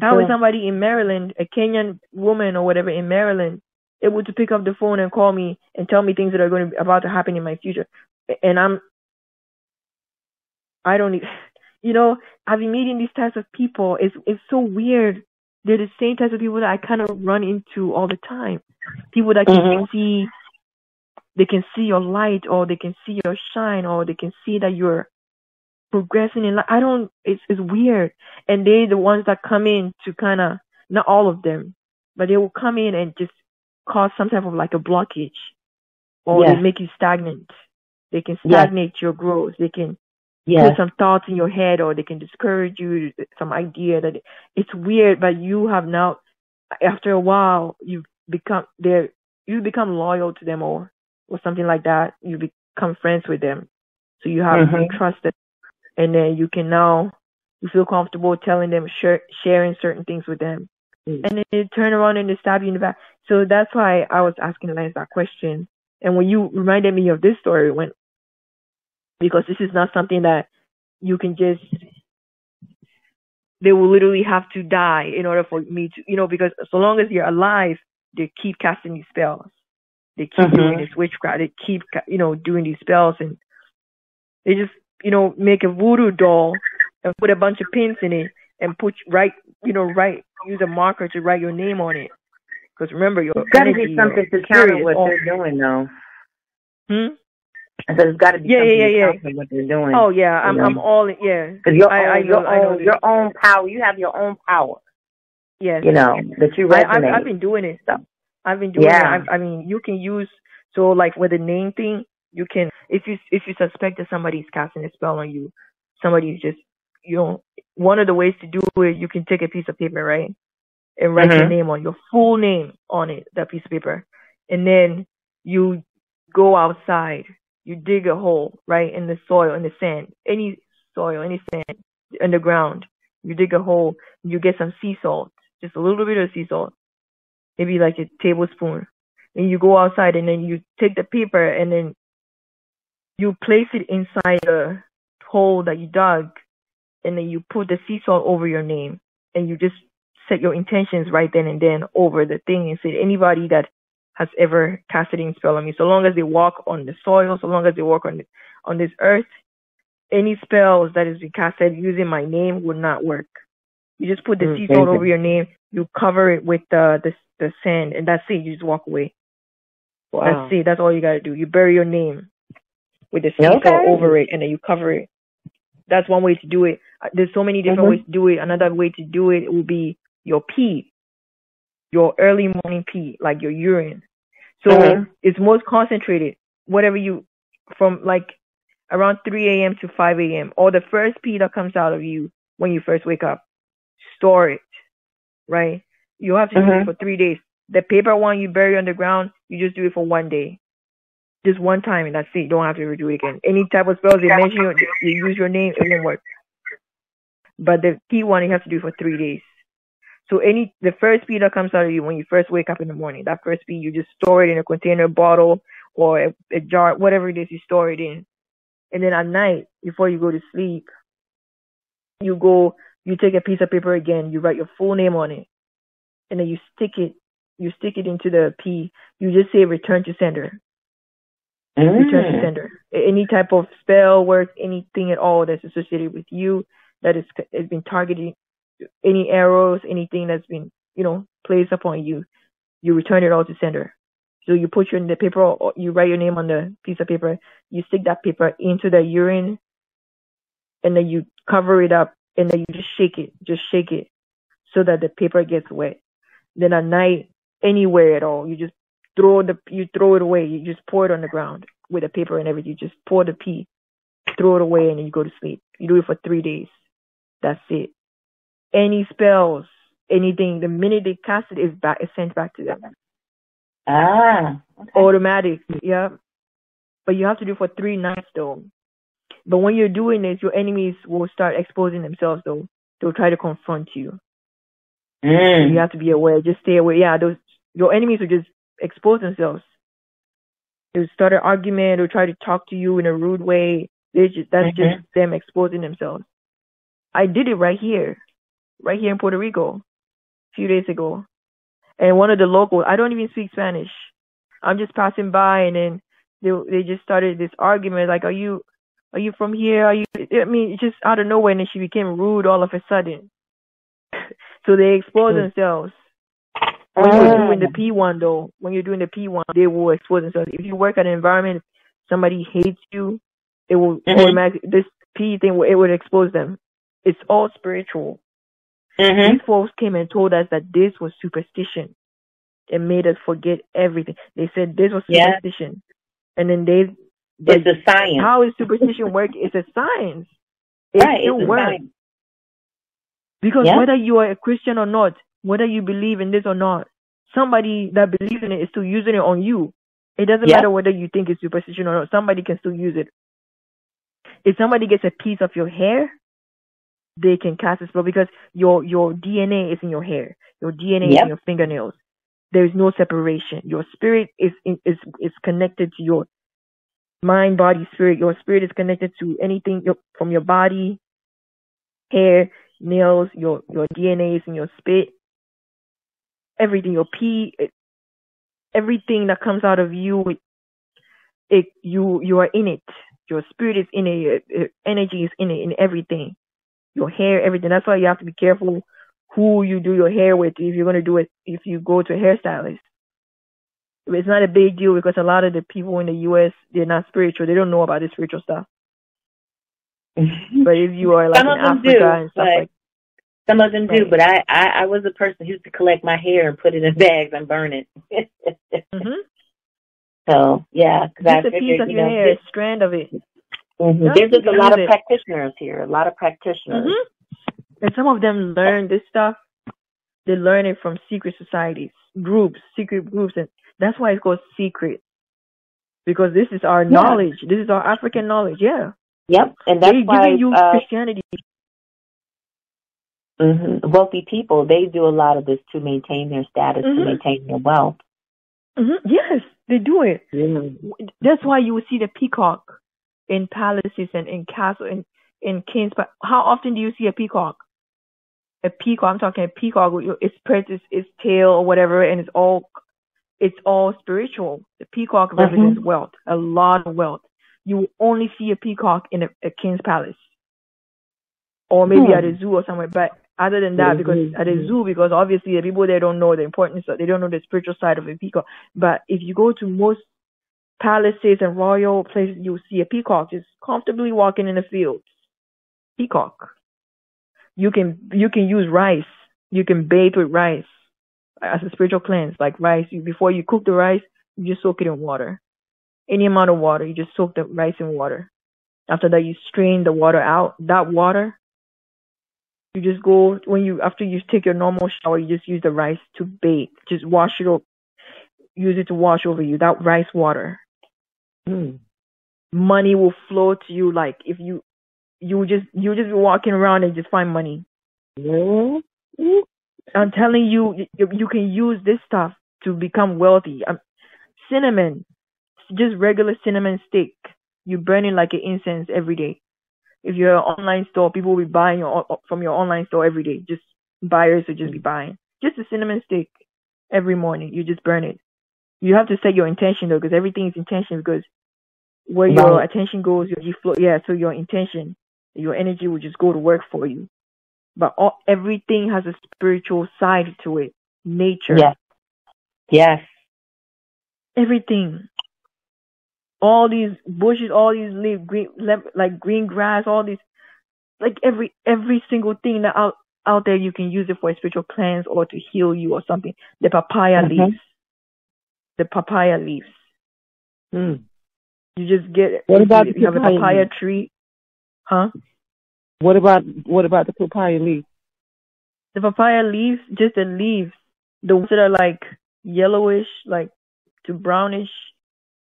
S5: How is somebody in Maryland, a Kenyan woman or whatever in Maryland, able to pick up the phone and call me and tell me things that are going to be about to happen in my future? And I'm, I don't, e- you know, I've been meeting these types of people. It's it's so weird. They're the same types of people that I kind of run into all the time. People that can
S2: Mhm.
S5: see, they can see your light, or they can see your shine, or they can see that you're progressing in life. I don't. It's it's weird, and they're the ones that come in to kind of not all of them, but they will come in and just cause some type of like a blockage, or
S2: Yes.
S5: they make you stagnant. They can
S2: Yes.
S5: stagnate your growth. They can
S2: Yes.
S5: put some thoughts in your head or they can discourage you some idea that it's weird but you have now after a while you become they you become loyal to them or or something like that you become friends with them so you have you
S2: Mhm.
S5: trust and then you can now you feel comfortable telling them share, sharing certain things with them
S2: Mm.
S5: and then they turn around and they stab you in the back so that's why i was asking lance that question and when you reminded me of this story when because this is not something that you can just they will literally have to die in order for me to you know because so long as you're alive they keep casting these spells they keep
S2: Mhm.
S5: doing this witchcraft they keep you know doing these spells and they just you know make a voodoo doll and put a bunch of pins in it and put write you know write use a marker to write your name on it because remember your
S2: It's got to be something to counter what they're doing, though.
S5: hmm?
S2: I said it's got to be
S5: Yeah,
S2: something
S5: yeah, yeah, yeah.
S2: what they're doing.
S5: oh yeah i'm
S2: you
S5: i'm all in yeah
S2: Because your
S5: I-
S2: own,
S5: I
S2: your
S5: I
S2: own, your own power. You have your own power.
S5: yes
S2: You know that you
S5: I,
S2: resonate.
S5: I've, I've been doing it.
S2: So-
S5: I've been doing
S2: Yeah.
S5: it. I, I mean, you can use so like with the name thing, you can if you if you suspect that somebody's casting a spell on you, somebody's just you know one of the ways to do it, you can take a piece of paper, right, and write your
S2: Mhm.
S5: name on your full name on it, that piece of paper, and then you go outside, you dig a hole, right, in the soil, in the sand, any soil, any sand, in the ground, you dig a hole, you get some sea salt, just a little bit of sea salt, maybe like a tablespoon. And you go outside and then you take the paper and then you place it inside a hole that you dug, and then you put the sea salt over your name, and you just set your intentions right then and then over the thing and say anybody that has ever casted in spell on me, so long as they walk on the soil, so long as they walk on on this earth, any spells that is casted using my name would not work. You just put the
S2: Mm,
S5: sea salt over your name, you cover it with the the the sand, and that's it. You just walk away.
S2: Wow.
S5: That's it. That's all you gotta do. You bury your name with the sea
S2: Okay.
S5: salt over it, and then you cover it. That's one way to do it. Uh, There's so many different
S2: Mhm.
S5: ways to do it. Another way to do it will be your pee, your early morning pee, like your urine. So
S2: Mhm.
S5: it's most concentrated. Whatever you from like around 3 a.m. to 5 a.m. or the first pee that comes out of you when you first wake up, store it. Right? You have to do it for three days. The paper one you bury on the ground, you just do it for one day. Just one time and that's it. You don't have to ever do it again. Any type of spells they mention you, you use your name, it won't work. But the P one you have to do it for three days. So any the first pee that comes out of you when you first wake up in the morning, that first pee you just store it in a container, bottle, or a, a jar, whatever it is you store it in. And then at night, before you go to sleep, you go, you take a piece of paper again, you write your full name on it, and then you stick it, you stick it into the P. You just say return to sender, return to
S2: Mm.
S5: sender. Any type of spell work, anything at all that's associated with you that is has been targeting any arrows, anything that's been you know placed upon you, you return it all to sender. So you put your in the paper, or you write your name on the piece of paper, you stick that paper into the urine, and then you cover it up, and then you just shake it, just shake it, so that the paper gets wet. Then at night, anywhere at all, you just throw the you throw it away. You just pour it on the ground with the paper and everything. You just pour the pee, throw it away, and then you go to sleep. You do it for three days. That's it. Any spells, anything, the minute they cast it, it, is back, is sent back to them.
S2: Ah. Okay.
S5: Automatic, yeah. But you have to do it for three nights though. But when you're doing this, your enemies will start exposing themselves though. They'll try to confront you.
S2: Mm.
S5: You have to be aware. Just stay away. Yeah, those your enemies will just expose themselves. They'll start an argument or try to talk to you in a rude way. They just, that's
S2: Mhm.
S5: just them exposing themselves. I did it right here, right here in Puerto Rico, a few days ago. And one of the locals, I don't even speak Spanish. I'm just passing by, and then they they just started this argument like, "Are you, are you from here? Are you?" I mean, just out of nowhere, and then she became rude all of a sudden. so they expose
S2: Mm.
S5: themselves. When you're doing the P one though, when you're doing the P one, they will expose themselves. If you work at an environment, somebody hates you, it will
S2: Mhm.
S5: automatically this P thing it would expose them. It's all spiritual.
S2: Mhm.
S5: These folks came and told us that this was superstition. It made us forget everything. They said this was
S2: Yeah.
S5: superstition, and then they. But
S2: It's a science.
S5: how is superstition work? It's a science. It
S2: right.
S5: still
S2: It's a
S5: works.
S2: science.
S5: Because
S2: Yeah.
S5: whether you are a Christian or not, whether you believe in this or not, somebody that believes in it is still using it on you. It doesn't
S2: Yeah.
S5: matter whether you think it's superstition or not. Somebody can still use it. If somebody gets a piece of your hair, they can cast a spell because your your DNA is in your hair. Your DNA is in your fingernails. There is no separation. Your spirit is in, is is connected to your mind, body, spirit. Your spirit is connected to anything your, from your body, hair, nails, your your DNA is in your spit, everything, your pee, it, everything that comes out of you, it, it you you are in it. Your spirit is in it. Your energy is in it. In everything, your hair, everything. That's why you have to be careful who you do your hair with. If you're gonna do it, if you go to a hairstylist, it's not a big deal because a lot of the people in the U.S. they're not spiritual. They don't know about this spiritual stuff. But if you are like
S2: Some
S5: in Africa
S2: do,
S5: and stuff
S2: but-
S5: like
S2: Some of them do, but I, I I was a person who used to collect my hair and put it in bags and burn it.
S5: hmm
S2: so yeah, because I
S5: just a piece of
S2: you
S5: your
S2: know
S5: hair, a strand of it.
S2: Mhm, there's just a lot of
S5: it.
S2: practitioners here, a lot of practitioners.
S5: hmm And some of them learn this stuff. They learn it from secret societies, groups, secret groups, and that's why it's called secret. Because this is our
S2: Yeah.
S5: knowledge. This is our African knowledge. Yeah,
S2: Yep, and that's
S5: they're
S2: why
S5: giving you
S2: uh,
S5: Christianity.
S2: mhm, wealthy people they do a lot of this to maintain their status, to maintain their wealth.
S5: hmm Yes, they do it.
S2: Yeah.
S5: That's why you will see the peacock in palaces and in castles in in kings. But how often do you see a peacock? A peacock. I'm talking a peacock. It spreads its, its tail or whatever, and it's all it's all spiritual. The peacock
S2: Mm-hmm.
S5: represents wealth, a lot of wealth. You will only see a peacock in a, a king's palace, or maybe
S2: Hmm.
S5: at a zoo or somewhere. But other than that, because
S1: Mhm,
S5: at a zoo, because obviously the people there don't know the importance, of, they don't know the spiritual side of a peacock. But if you go to most palaces and royal places, you'll see a peacock just comfortably walking in the fields. Peacock. You can you can use rice. You can bathe with rice as a spiritual cleanse, like rice. You, before you cook the rice, you just soak it in water. Any amount of water, you just soak the rice in water. After that, you strain the water out. That water, you just go when you after you take your normal shower, you just use the rice to bathe. Just wash it up. Use it to wash over you. That rice water,
S1: Mm.
S5: money will flow to you. Like if you you just you just be walking around and just find money.
S1: Well, mm,
S5: I'm telling you, you, you can use this stuff to become wealthy. Um, cinnamon, just regular cinnamon stick. You burn it like an incense every day. If you're an online store, people will be buying your, from your online store every day. Just buyers will just be buying. Just a cinnamon stick every morning. You just burn it. You have to set your intention though, because everything is intention. Because where your attention goes, your you flow. Yeah, so your intention, your energy will just go to work for you. But all, everything has a spiritual side to it. Nature,
S2: Yes. Yes.
S5: everything. All these bushes, all these leaf, green, like green grass, all these, like every every single thing that out out there, you can use it for a spiritual cleanse or to heal you or something. The papaya
S2: Mhm.
S5: leaves, the papaya leaves.
S1: mm.
S5: You just get.
S1: What about
S5: you,
S1: the
S5: you have a
S1: papaya
S5: papaya
S1: leaf?
S5: tree? Huh?
S1: What about what about the papaya leaf?
S5: The papaya leaves, just the leaves, the ones that are like yellowish, like to brownish.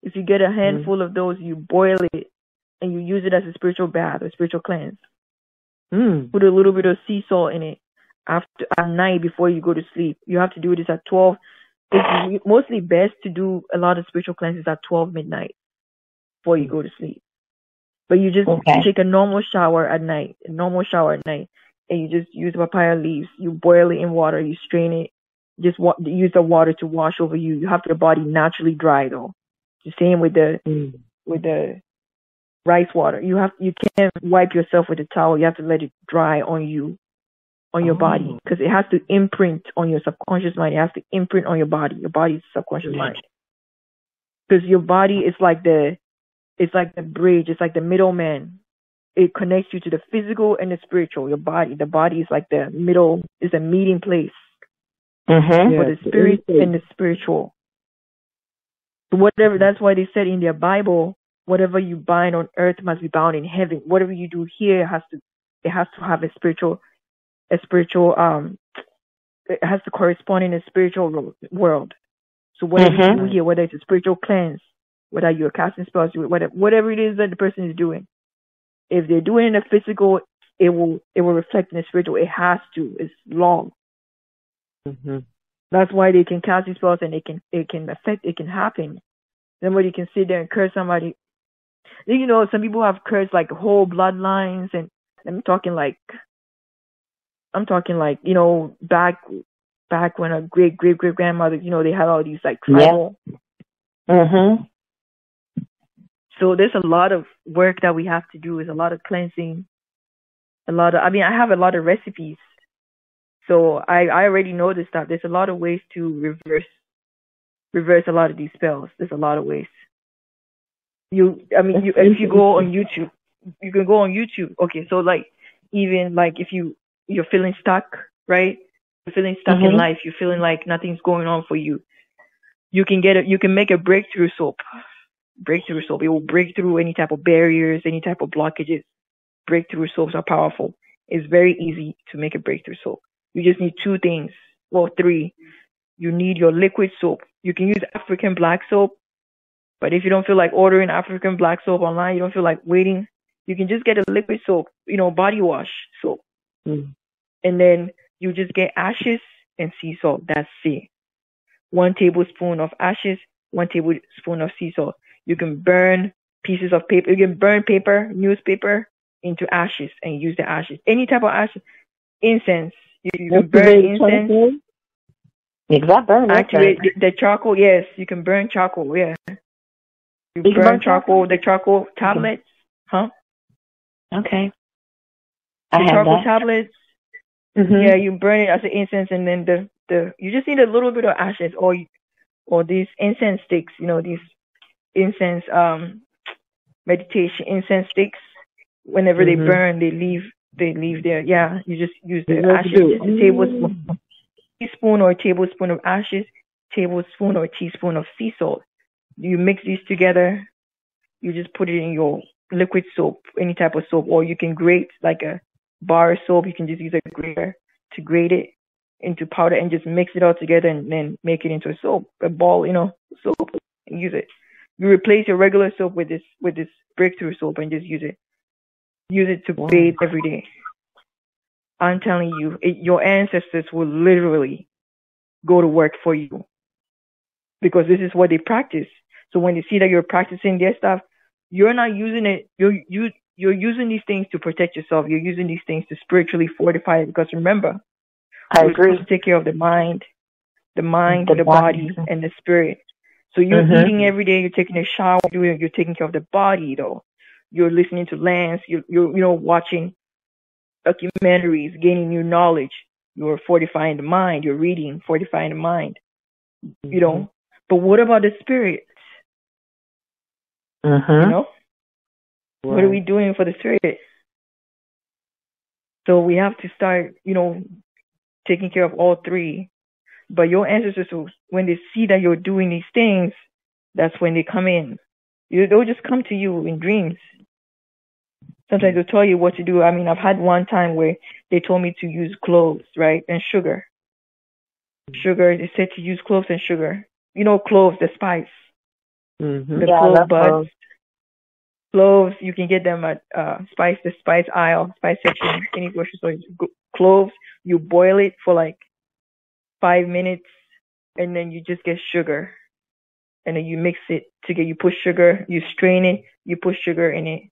S5: If you get a handful of those, you boil it and you use it as a spiritual bath, or spiritual cleanse.
S1: Mm.
S5: Put a little bit of sea salt in it after at night before you go to sleep. You have to do this at twelve. It's mostly best to do a lot of spiritual cleanses at twelve midnight before you go to sleep. But you just
S2: Okay.
S5: take a normal shower at night, a normal shower at night, and you just use papaya leaves. You boil it in water, you strain it. Just wa- use the water to wash over you. You have your body naturally dry though. The same with the
S1: Mm.
S5: with the rice water. You have you can't wipe yourself with a towel. You have to let it dry on you, on your body,
S1: Oh.
S5: because it has to imprint on your subconscious mind. It has to imprint on your body. Your body's subconscious mind. Because your body is like the, it's like the bridge. It's like the middleman. It connects you to the physical and the spiritual. Your body, the body is like the middle. Is a meeting place
S2: Mm-hmm.
S5: For the
S1: the
S5: spirit and the spiritual. So whatever that's why they said in their Bible, whatever you bind on earth must be bound in heaven. Whatever you do here has to it has to have a spiritual a spiritual um it has to correspond in a spiritual world. So whatever you
S2: Mhm.
S5: do here, whether it's a spiritual cleanse, whether you're casting spells, whatever whatever it is that the person is doing, if they're doing it in the physical, it will it will reflect in the spiritual. It has to. It's law.
S1: hmm
S5: That's why they can cast these spells and it can it can affect it can happen. Somebody can sit there and curse somebody. You know, some people have cursed like whole bloodlines and I'm talking like I'm talking like, you know, back back when a great great great grandmother, you know, they had all these like
S2: Yeah.
S5: tribal
S2: Mm-hmm.
S5: So there's a lot of work that we have to do, there's a lot of cleansing. A lot of I mean I have a lot of recipes. So I, I already know this stuff. There's a lot of ways to reverse reverse a lot of these spells. There's a lot of ways. You, I mean, you if you go on YouTube, you can go on YouTube. Okay, so like even like if you you're feeling stuck, right? You're feeling stuck in
S2: Mhm.
S5: life. You're feeling like nothing's going on for you. You can get it. You can make a breakthrough soap. Breakthrough soap. It will break through any type of barriers, any type of blockages. Breakthrough soaps are powerful. It's very easy to make a breakthrough soap. You just need two things. Well, three. You need your liquid soap. You can use African black soap, but if you don't feel like ordering African black soap online, you don't feel like waiting, you can just get a liquid soap, you know, body wash soap.
S1: Mm.
S5: And then you just get ashes and sea salt. That's it. One tablespoon of ashes, one tablespoon of sea salt. You can burn pieces of paper. You can burn paper, newspaper into ashes and use the ashes. Any type of ashes. Incense. You, you can burn incense.
S1: charcoal?
S2: I burn
S5: Activate the, the charcoal. Yes, you can burn charcoal. Yeah. You
S2: You
S5: burn
S2: burn
S5: charcoal. The charcoal tablets. Huh?
S2: Okay. I
S5: The
S2: have
S5: charcoal
S2: that.
S5: tablets.
S2: Mhm.
S5: Yeah, you burn it as an incense, and then the the you just need a little bit of ashes, or or these incense sticks. You know these incense um meditation incense sticks. Whenever they
S1: Mhm.
S5: burn, they leave they leave there. Yeah, you just use the ashes, just a tablespoon, teaspoon or tablespoon of ashes, tablespoon or teaspoon of sea salt. You mix these together. You just put it in your liquid soap, any type of soap, or you can grate like a bar soap. You can just use a grater to grate it into powder and just mix it all together and then make it into a soap, a ball, you know, soap and use it. You replace your regular soap with this with this breakthrough soap and just use it. Use it to
S2: Wow.
S5: bathe every day. I'm telling you, it, your ancestors will literally go to work for you because this is what they practice. So when they see that you're practicing their stuff, you're not using it. You're you you're using these things to protect yourself. You're using these things to spiritually fortify it. Because remember,
S2: I agree.
S5: to take care of the mind, the mind,
S2: The
S5: the,
S2: body.
S5: body, and the spirit. So you're
S2: Mhm.
S5: eating every day. You're taking a shower. Doing. You're taking care of the body, though. You're listening to Lance. You're you're you know watching documentaries, gaining new knowledge. You're fortifying the mind. You're reading, fortifying the mind. You know. But what about the spirit?
S2: Mhm.
S5: You know. What are we doing for the spirit? So we have to start, you know, taking care of all three. But your ancestors, will- when they see that you're doing these things, that's when they come in. You, they'll just come to you in dreams. Sometimes they'll tell you what to do. I mean, I've had one time where they told me to use cloves, right, and sugar. Sugar. They said to use cloves and sugar. You know, cloves, the spice,
S1: Mm-hmm.
S5: the
S2: Yeah, I
S5: clove
S2: love
S5: buds.
S2: cloves.
S5: Cloves, you can get them at uh, spice, the spice aisle, spice section, any grocery store. Cloves, you boil it for like five minutes, and then you just get sugar, and then you mix it together. You put sugar, you strain it, you put sugar in it,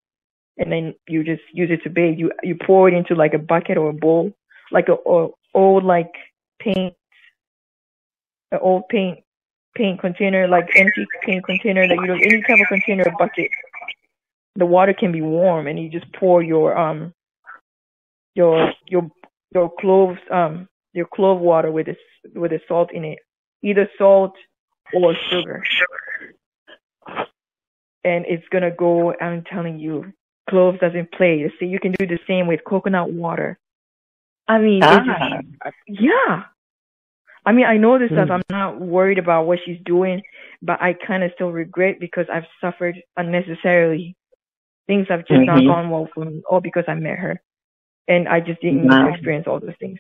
S5: and then you just use it to bathe. You you pour it into like a bucket or a bowl, like a, a old like paint, an old paint paint container, like empty paint container that you don't any type of container or bucket. The water can be warm, and you just pour your um your your your cloves um your clove water with this with the salt in it, either salt or sugar, and it's gonna go. I'm telling you, cloves doesn't play. See, you can do the same with coconut water. I mean,
S2: Ah.
S5: just, yeah. I mean, I know this stuff.
S1: Mm.
S5: I'm not worried about what she's doing, but I kind of still regret because I've suffered unnecessarily. Things have just not
S2: Mhm.
S5: gone well for me, all because I met her, and I just didn't
S2: Wow.
S5: experience all those things.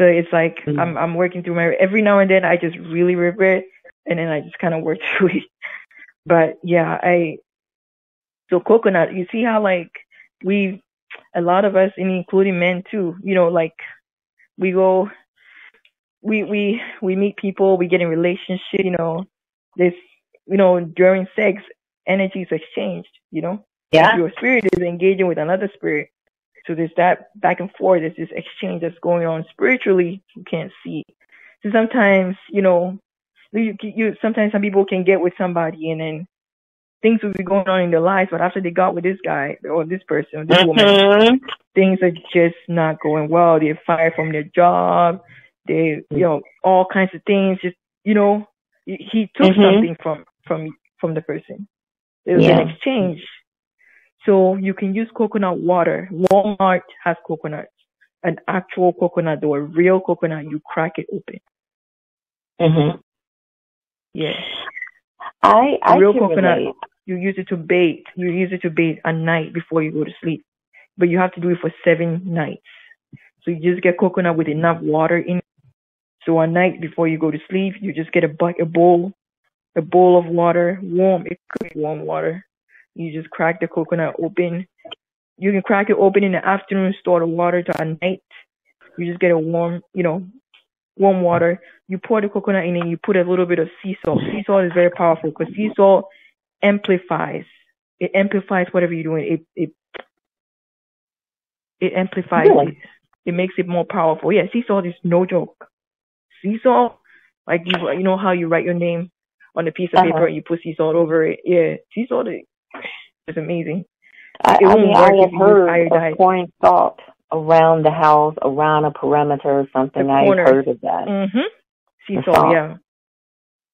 S5: So it's like
S1: Mm.
S5: I'm I'm working through my every now and then I just really regret, and then I just kind of work through it. But yeah, I so coconut. You see how like we a lot of us, and including men too. You know, like we go, we we we meet people, we get in relationship. You know, this you know during sex, energy is exchanged. You know,
S2: Yeah.
S5: your spirit is engaging with another spirit. So there's that back and forth. There's this exchange that's going on spiritually. You can't see. So sometimes, you know, you, you sometimes some people can get with somebody and then things will be going on in their lives, but after they got with this guy or this person or this woman,
S2: Mhm.
S5: things are just not going well. They're fired from their job. They, you know, all kinds of things. Just, you know, he took
S2: Mhm.
S5: something from from from the person. It was
S2: Yeah.
S5: an exchange. So you can use coconut water. Walmart has coconuts, an actual coconut, though a real coconut. You crack it open.
S2: Mhm.
S5: Yeah,
S2: I I
S5: real
S2: can
S5: coconut.
S2: relate.
S5: You use it to bathe. You use it to bathe at night before you go to sleep, but you have to do it for seven nights. So you just get coconut with enough water in. it. So at night before you go to sleep, you just get a bucket, a bowl, a bowl of water, warm. It could be warm water. You just crack the coconut open. You can crack it open in the afternoon, store the water to at night. You just get a warm, you know, warm water. You pour the coconut in and you put a little bit of sea salt. Sea salt is very powerful because sea salt amplifies it amplifies whatever you're doing. It it it amplifies
S2: Really?
S5: it. It makes it more powerful. Yeah, sea salt is no joke. Sea salt, like you you know how you write your name on a piece of
S2: Uh-huh.
S5: paper and you put sea salt over it. Yeah, sea salt is amazing.
S2: I,
S5: It
S2: I mean, I have heard of pouring salt around the house, around a perimeter or something. I have heard of that.
S5: Mhm. Sea salt,
S2: salt.
S5: yeah.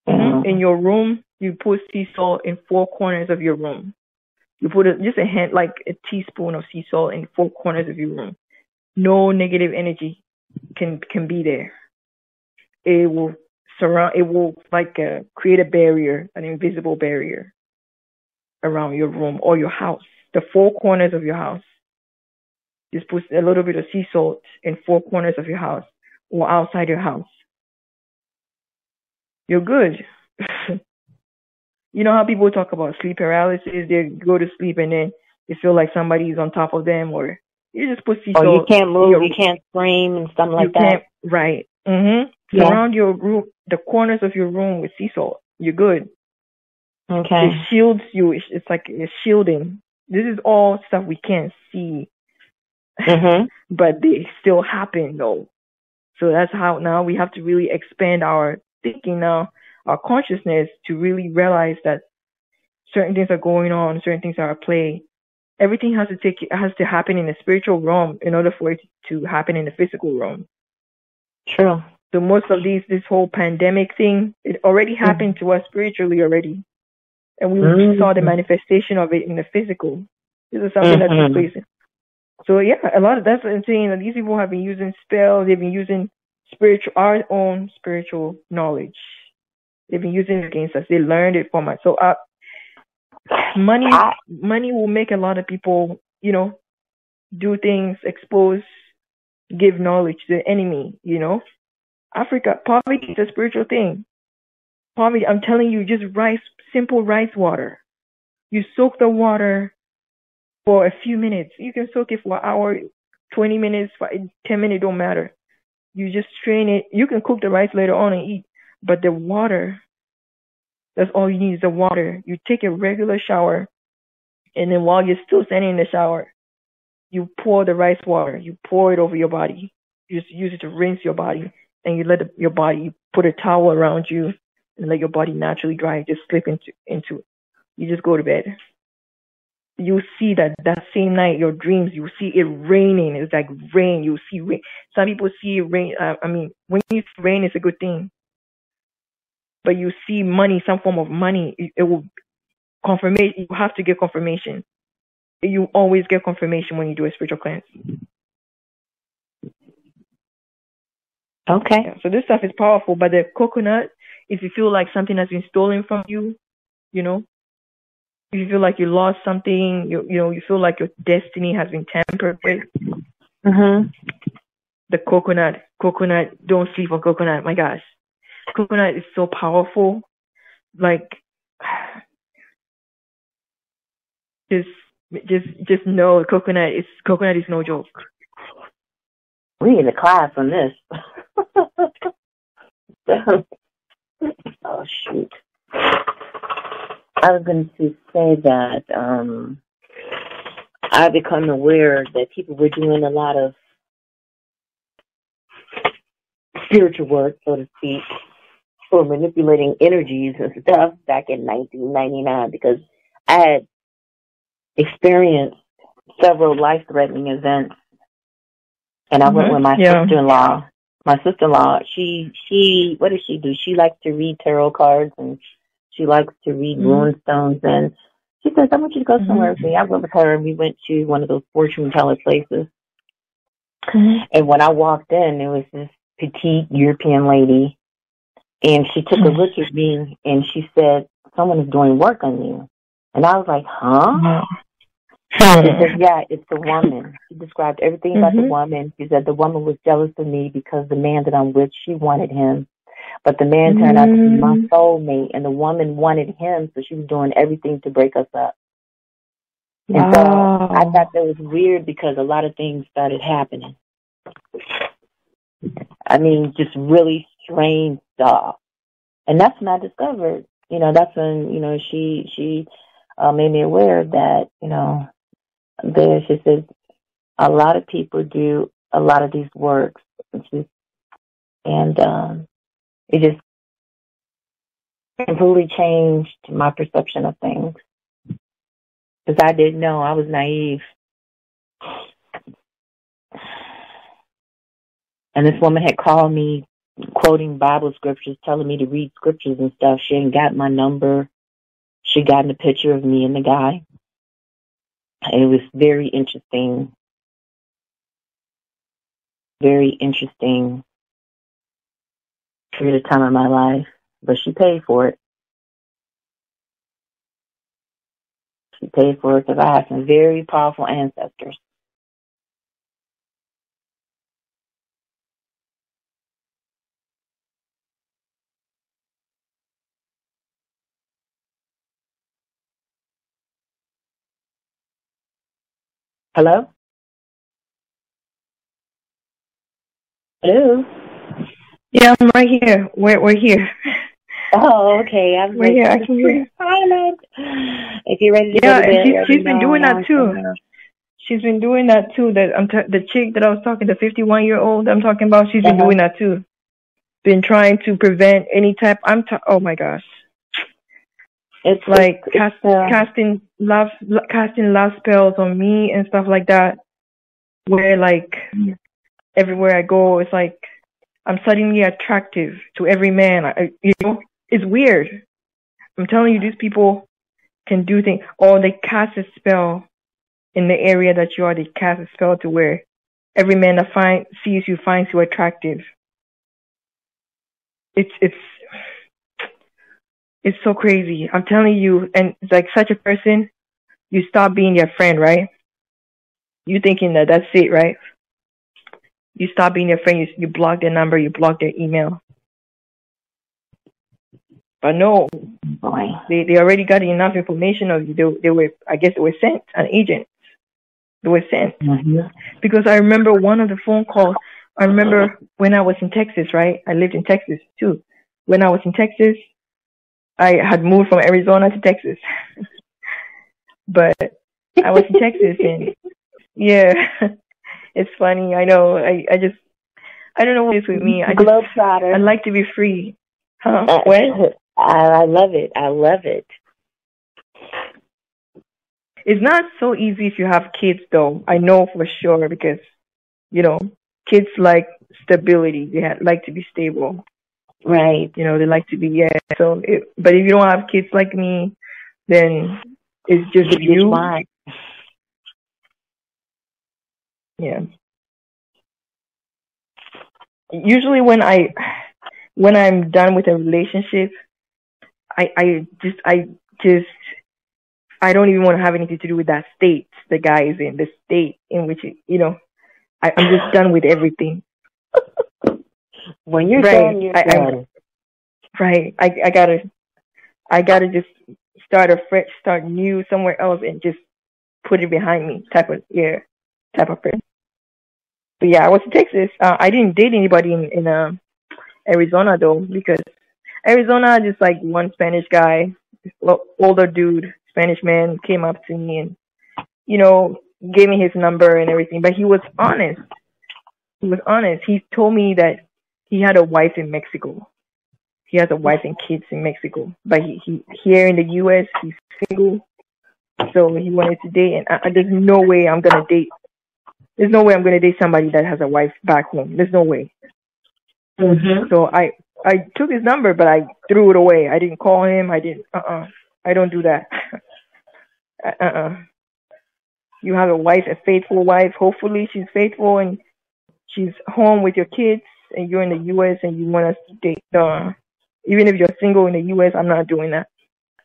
S2: Mhm.
S5: Mhm. In your room, you put sea salt in four corners of your room. You put a, just a hand, like a teaspoon of sea salt in four corners of your room. No negative energy can can be there. It will surround. It will like uh, create a barrier, an invisible barrier around your room or your house. The four corners of your house. Just put a little bit of sea salt in four corners of your house or outside your house. You're good. you know how people talk about sleep paralysis? They go to sleep and then they feel like somebody's on top of them, or you just put sea salt.
S2: Oh, you can't move,
S5: your-
S2: you can't scream and
S5: you
S2: like that.
S5: can't right. Mhm.
S2: Yeah.
S5: Surround your room, the corners of your room with sea salt. You're good.
S2: Okay.
S5: It shields you. It's, like it's shielding. This is all stuff we can't see,
S2: Mhm.
S5: but they still happen though. So that's how now we have to really expand our thinking now, our consciousness to really realize that certain things are going on, certain things are at play. Everything has to take has to happen in the spiritual realm in order for it to happen in the physical realm.
S2: True.
S5: So most of these, this whole pandemic thing, it already happened to us spiritually already, and we
S2: Mhm.
S5: saw the manifestation of it in the physical. This is something that
S2: Mhm.
S5: took place. So yeah, a lot of that's what I'm saying. That these people have been using spells. They've been using spiritual, our own spiritual knowledge. They've been using it against us. They learned it from us. So uh, money, money will make a lot of people, you know, do things, expose, give knowledge to the enemy. You know, Africa, poverty is a spiritual thing. Poverty, I'm telling you, just rice, simple rice water. You soak the water for a few minutes. You can soak it for an hour, 20 minutes, fi- 10 minutes, don't matter. You just strain it. You can cook the rice later on and eat, but the water, that's all you need is the water. You take a regular shower, and then while you're still standing in the shower, you pour the rice water. You pour it over your body. You just use it to rinse your body, and you let the, your body put a towel around you and let your body naturally dry. Just slip into into it. You just go to bed. You see that that same night, your dreams, you see it raining. It's like rain. You see rain. Some people see rain. Uh, I mean, when you see rain, it's a good thing. But you see money, some form of money. It, it will confirmation. You have to get confirmation. You always get confirmation when you do a spiritual cleanse.
S2: Okay.
S5: Yeah, so this stuff is powerful, but the coconut, if you feel like something has been stolen from you, you know, if you feel like you lost something, you you know, you feel like your destiny has been tampered with,
S2: Mhm.
S5: the coconut, coconut, don't sleep on coconut. My gosh, coconut is so powerful. Like, just just just know coconut is coconut is no joke.
S2: We need a class on this. oh shoot. I was going to say that um I become aware that people were doing a lot of spiritual work, so to speak, for manipulating energies and stuff back in 1999 because I had experienced several life-threatening events and I went
S5: Mhm.
S2: with my
S5: Yeah.
S2: sister-in-law. My sister-in-law, she she what does she do? She likes to read tarot cards and she likes to read
S5: Mhm.
S2: rune stones and she says, I want you to go
S5: Mhm.
S2: somewhere with me. I went with her and we went to one of those fortune teller places. And when I walked in, there was this petite European lady, and she took a look at me and she said, "Someone is doing work on you." And I was like, "Huh?" She said, "Yeah, it's the woman." She described everything about the
S5: Mhm.
S2: woman. She said the woman was jealous of me because the man that I'm with, she wanted him, but the man turned out to be my
S5: Mm.
S2: soulmate, and the woman wanted him, so she was doing everything to break us up. And so I thought that was weird because a lot of things started happening. I mean, just really strange stuff. And that's when I discovered, you know, that's when, you know, she, she, uh, made me aware that you know there's she says, a lot of people do a lot of these works, just, and um, it just completely changed my perception of things because I didn't know I was naive. And this woman had called me quoting Bible scriptures, telling me to read scriptures and stuff. She hadn't got my number. She got a picture of me and the guy. It was very interesting. Very interesting period of time in my life. But she paid for it. She paid for it because I have some very powerful ancestors. Hello? Hello?
S5: Yeah, I'm right here. We're we're here.
S2: Oh, okay. I'm
S5: We're here. I can hear. you.
S2: silent. If you're ready to
S5: Yeah,
S2: go to bed,
S5: she's, she's been doing that too. She's been doing that too. That I'm t- the chick that I was talking, the 51 year old I'm talking about. She's been
S2: Uh-huh.
S5: doing that too. Been trying to prevent any type. I'm t- oh my gosh,
S2: It's
S5: like cast,
S2: uh,
S5: casting love casting love spells on me and stuff like that. Where like everywhere I go, it's like I'm suddenly attractive to every man. I, you know, it's weird. I'm telling you, these people can do things, or they cast a spell in the area that you are. They cast a spell to where every man that find sees you finds you attractive. It's it's it's so crazy. I'm telling you, and it's like such a person, you stop being their friend, right? You thinking that that's it, right? You stop being their friend. You you block their number. You block their email. But no,
S2: boy.
S5: they they already got enough information of you. They they were I guess they were sent an agent. They were sent
S2: Mhm.
S5: because I remember one of the phone calls. I remember when I was in Texas, right? I lived in Texas too. When I was in Texas, I had moved from Arizona to Texas, but I was in Texas and yeah, it's funny. I know. I I just I don't know what it is with me. I just
S2: Globetrotter.
S5: I like to be free. Huh?
S2: Uh? I, I love it. I love it.
S5: It's not so easy if you have kids, though. I know for sure because, you know, kids like stability. They like to be stable.
S2: Right.
S5: You know, they like to be yeah. So, it, but if you don't have kids like me, then it's just you.
S2: one?
S5: Yeah. Usually, when I when I'm done with a relationship, I I just I just I don't even want to have anything to do with that state the guy is in, the state in which it, you know I, I'm just done with everything.
S2: When you're
S5: Right.
S2: done, you're
S5: I- I- Right. I I gotta I gotta just start a fresh, start new somewhere else, and just put it behind me. Type of yeah, type of person. But yeah, I was in Texas. Uh, I didn't date anybody in in um Arizona though because Arizona just like one Spanish guy, older dude, Spanish man came up to me and you know gave me his number and everything. But he was honest. He was honest. He told me that he had a wife in Mexico. He has a wife and kids in Mexico, but he, he here in the U.S. he's single, so he wanted to date. And I, there's no way I'm gonna date. There's no way I'm gonna date somebody that has a wife back home. There's no way.
S2: Mm-hmm.
S5: So I I took his number, but I threw it away. I didn't call him. I didn't. Uh uh I don't do that. uh uh. You have a wife, a faithful wife. Hopefully she's faithful and she's home with your kids, and you're in the U.S. and you want us to date. Uh, even if you're single in the U.S., I'm not doing that.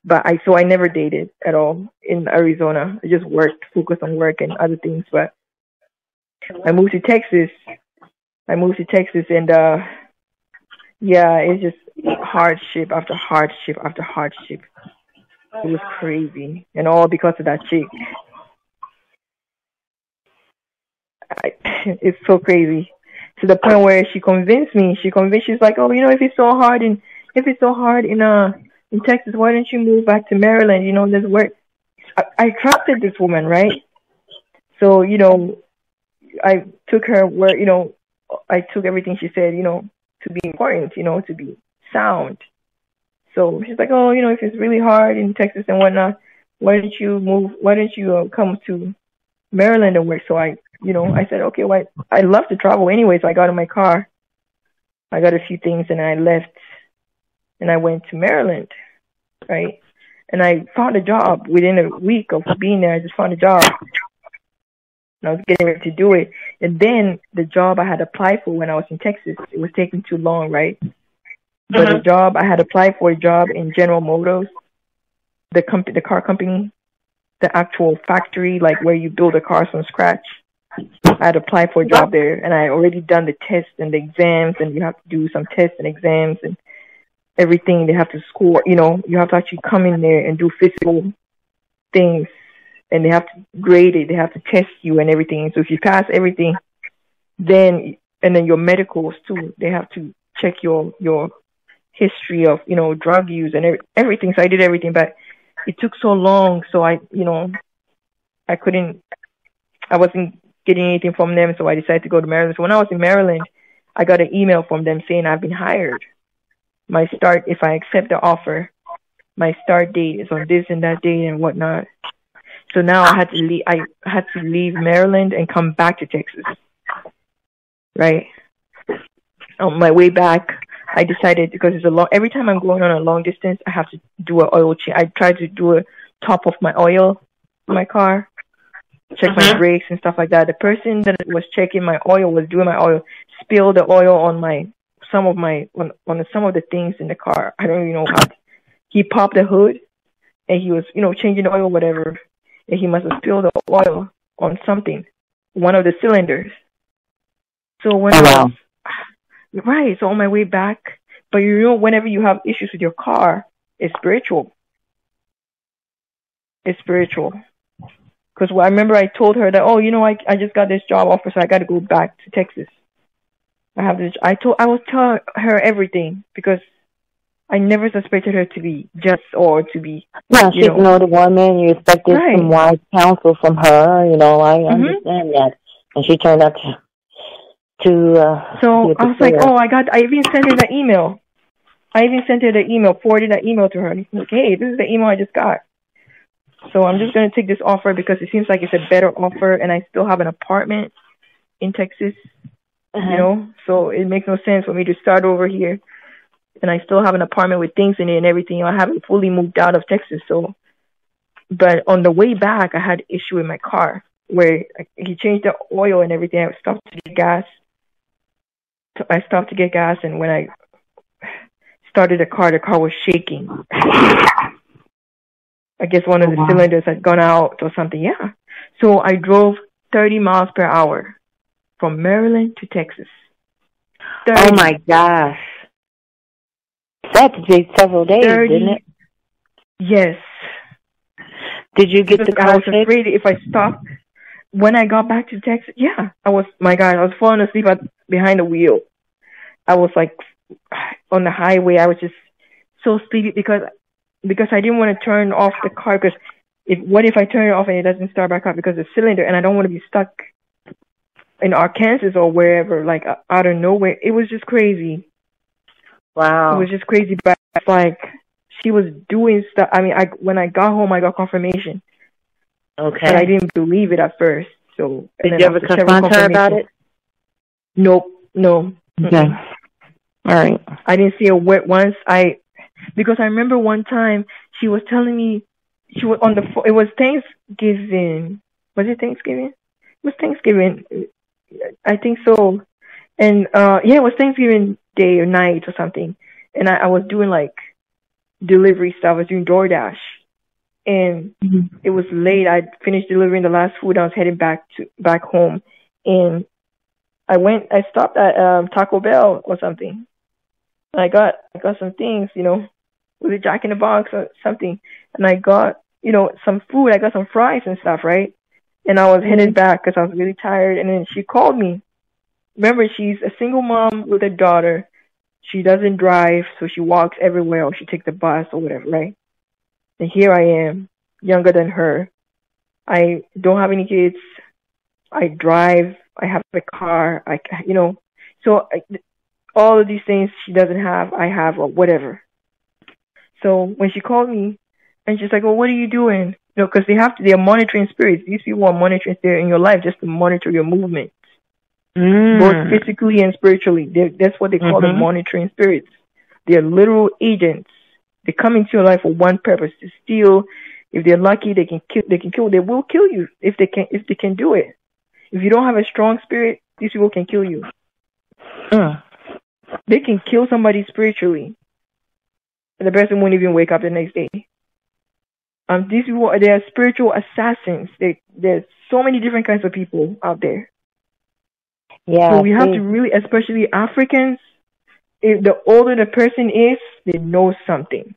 S5: But I so I never dated at all in Arizona. I just worked, focused on work and other things. But I moved to Texas. I moved to Texas and uh yeah, it's just hardship after hardship after hardship. It was crazy, and all because of that chick. I, it's so crazy to the point where she convinced me. She convinced. She's like, "Oh, you know, if it's so hard in if it's so hard in uh in Texas, why don't you move back to Maryland? You know, there's work I, I trusted this woman, right? So you know, I took her where you know, I took everything she said, you know, to be important, you know, to be sound. So she's like, oh, you know, if it's really hard in Texas and whatnot, why don't you move? Why don't you uh, come to Maryland and work? So I, you know, I said, okay, well, I love to travel anyway. So I got in my car, I got a few things, and I left, and I went to Maryland, right? And I found a job within a week of being there. I just found a job. And I was getting ready to do it. And then the job I had applied for when I was in Texas, it was taking too long, right? But the mm-hmm. job I had applied for a job in General Motors, the company, the car company, the actual factory, like where you build the cars from scratch. I had applied for a job there, and I had already done the tests and the exams, and you have to do some tests and exams and everything. They have to score. You know, you have to actually come in there and do physical things, and they have to grade it. They have to test you and everything. So if you pass everything, then and then your medicals too. They have to check your your history of you know drug use and every, everything. So I did everything, but it took so long. So I you know I couldn't. I wasn't getting anything from them, so I decided to go to Maryland. So when I was in Maryland, I got an email from them saying I've been hired. My start, if I accept the offer, my start date is on this and that date and whatnot. So now I had to leave. I had to leave Maryland and come back to Texas. Right. On my way back, I decided because it's a long. Every time I'm going on a long distance, I have to do an oil change. I try to do a top of my oil my car, check my
S2: Mhm.
S5: brakes and stuff like that. The person that was checking my oil was doing my oil, spilled the oil on my some of my on, on some of the things in the car. I don't even know how. He popped the hood, and he was you know changing the oil, whatever, and he must have spilled the oil on something, one of the cylinders. So when
S2: Oh,
S5: I
S2: wow.
S5: was right, so on my way back, but you know, whenever you have issues with your car, it's spiritual. It's spiritual. Because I remember I told her that, oh, you know, I I just got this job offer, so I got to go back to Texas. I have this. I told I was telling her everything because I never suspected her to be just or to be
S2: Yeah,
S5: you
S2: she's
S5: know.
S2: an older woman. You expected
S5: Right.
S2: some wise counsel from her. You know, I
S5: Mhm.
S2: understand that. And she turned out to to uh,
S5: So I was like, oh, I got. I even sent her the email. I even sent her the email, forwarded that email to her. And like, hey, this is the email I just got. So I'm just gonna take this offer because it seems like it's a better offer, and I still have an apartment in Texas.
S2: Uh-huh.
S5: You know, so it makes no sense for me to start over here, and I still have an apartment with things in it and everything. I haven't fully moved out of Texas, so. But on the way back, I had issue with my car where he changed the oil and everything. I stopped to get gas. I stopped to get gas, and when I started the car, the car was shaking. I guess one of
S2: Oh,
S5: the
S2: wow.
S5: cylinders had gone out or something. Yeah. So I drove 30 miles per hour from Maryland to Texas. 30,
S2: Oh my gosh. That had to take several days,
S5: 30
S2: didn't it?
S5: Yes.
S2: Did you get the
S5: Because I was
S2: fixed?
S5: afraid if I stopped. When I got back to Texas, yeah, I was. My God, I was falling asleep at, behind the wheel. I was like on the highway. I was just so sleepy because because I didn't want to turn off the car because if what if I turn it off and it doesn't start back up because the cylinder and I don't want to be stuck in Arkansas or wherever like uh, out of nowhere. It was just crazy.
S2: Wow.
S5: It was just crazy. But like she was doing stuff. I mean, I when I got home, I got confirmation,
S2: okay.
S5: but I didn't believe it at first. So and
S2: Did you ever confront her about it?
S5: Nope, no.
S2: Okay.
S5: Mm-mm.
S2: All right.
S5: I didn't see a wet once. I because I remember one time she was telling me she was on the it was Thanksgiving. Was it Thanksgiving? It was Thanksgiving. I think so. And uh yeah, it was Thanksgiving day or night or something. And I, I was doing like delivery stuff. I was doing DoorDash. And it was late. I finished delivering the last food. I was heading back to back home, and I went. I stopped at um, Taco Bell or something. I got I got some things, you know, with a Jack in the Box or something, and I got you know some food. I got some fries and stuff, right? And I was headed mm-hmm. back because I was really tired. And then she called me. Remember, she's a single mom with a daughter. She doesn't drive, so she walks everywhere or she takes the bus or whatever, right? And here I am younger than her. I don't have any kids. I drive. I have a car. I, you know, so I, all of these things she doesn't have, I have, or whatever. So when she called me, and she's like, "Well, what are you doing?" You know, because they have to, they are monitoring spirits. These people are monitoring spirits in your life just to monitor your movements,
S7: Mm.
S5: both physically and spiritually. They're, that's what they call them,
S7: Mhm.
S5: monitoring spirits. They're literal agents. They come into your life for one purpose: to steal. If they're lucky, they can kill. They can kill. They will kill you if they can. If they can do it. If you don't have a strong spirit, these people can kill you.
S7: Mm.
S5: They can kill somebody spiritually, and the person won't even wake up the next day. Um, these people they are spiritual assassins. They, there's so many different kinds of people out there.
S7: Yeah.
S5: So we have to really, especially Africans, if the older the person is, they know something.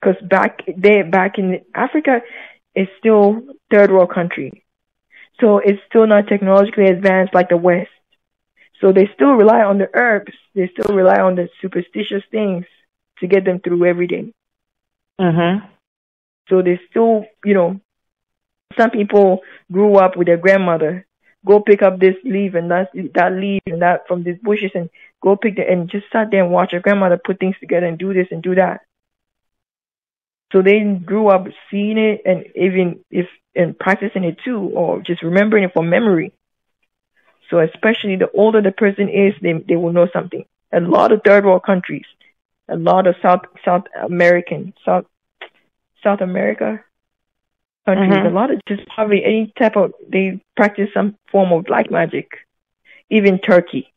S5: Because back there, back in Africa, it's still third world country, so it's still not technologically advanced like the West. So they still rely on the herbs. They still rely on the superstitious things to get them through every day.
S7: Mhm.
S5: So they still, you know, some people grew up with their grandmother. Go pick up this leaf and that that leaf and that from these bushes and go pick the and just sat there and watch your grandmother put things together and do this and do that. So they grew up seeing it and even if and practicing it too, or just remembering it from memory. So especially the older the person is, they they will know something. A lot of third world countries, a lot of South South American South South America countries,
S7: Mhm.
S5: a lot of just probably any type of they practice some form of black magic. Even Turkey.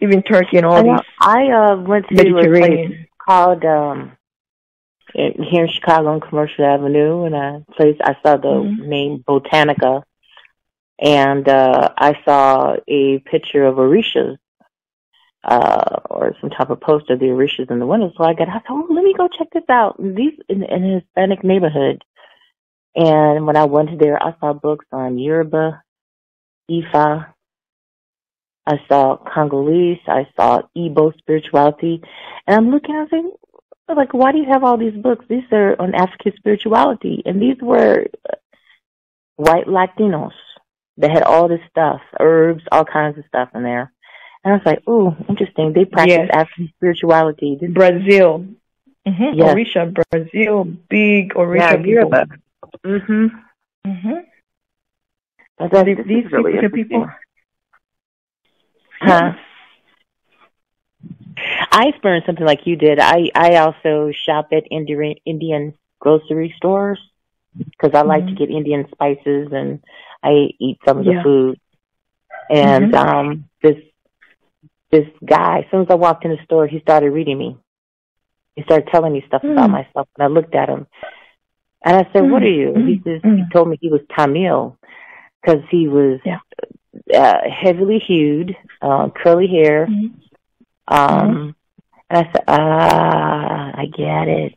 S5: Even Turkey and all
S7: I,
S5: these
S7: I uh went to a place
S5: Mediterranean.
S7: called um in, here in Chicago on Commercial Avenue, and a place I saw the
S5: Mhm.
S7: name Botanica, and uh I saw a picture of Orishas, uh, or some type of poster of the Orishas in the window. So I got, I thought, oh, let me go check this out. These in, in a Hispanic neighborhood, and when I went there, I saw books on Yoruba, Ifa. I saw Congolese. I saw Igbo spirituality, and I'm looking. I was like, like, why do you have all these books? These are on African spirituality, and these were white Latinos that had all this stuff, herbs, all kinds of stuff in there. And I was like, ooh, interesting. They practice
S5: Yes.
S7: African spirituality. This,
S5: Brazil. hmm
S7: Yes.
S5: Orisha, Brazil, big Orisha
S7: yeah,
S5: people.
S7: Yoruba. Mm-hmm.
S5: hmm
S7: But that,
S5: These,
S7: this
S5: these
S7: is really
S5: people, people
S7: Huh? I experienced something like you did. I I also shop at Indian Indian grocery stores because I like to
S5: Mhm.
S7: get Indian spices and I eat some of the
S5: Yeah.
S7: food. And
S5: Mhm.
S7: um this this guy, as soon as I walked in the store, he started reading me. He started telling me stuff about
S5: Mm.
S7: myself, and I looked at him, and I said, "What
S5: Mm,
S7: are you?" He
S5: mm,
S7: says he
S5: mm.
S7: told me he was Tamil because he was
S5: Yeah.
S7: uh, heavily hued, uh, curly hair.
S5: Mhm.
S7: Um, and I said, "Ah, I get it."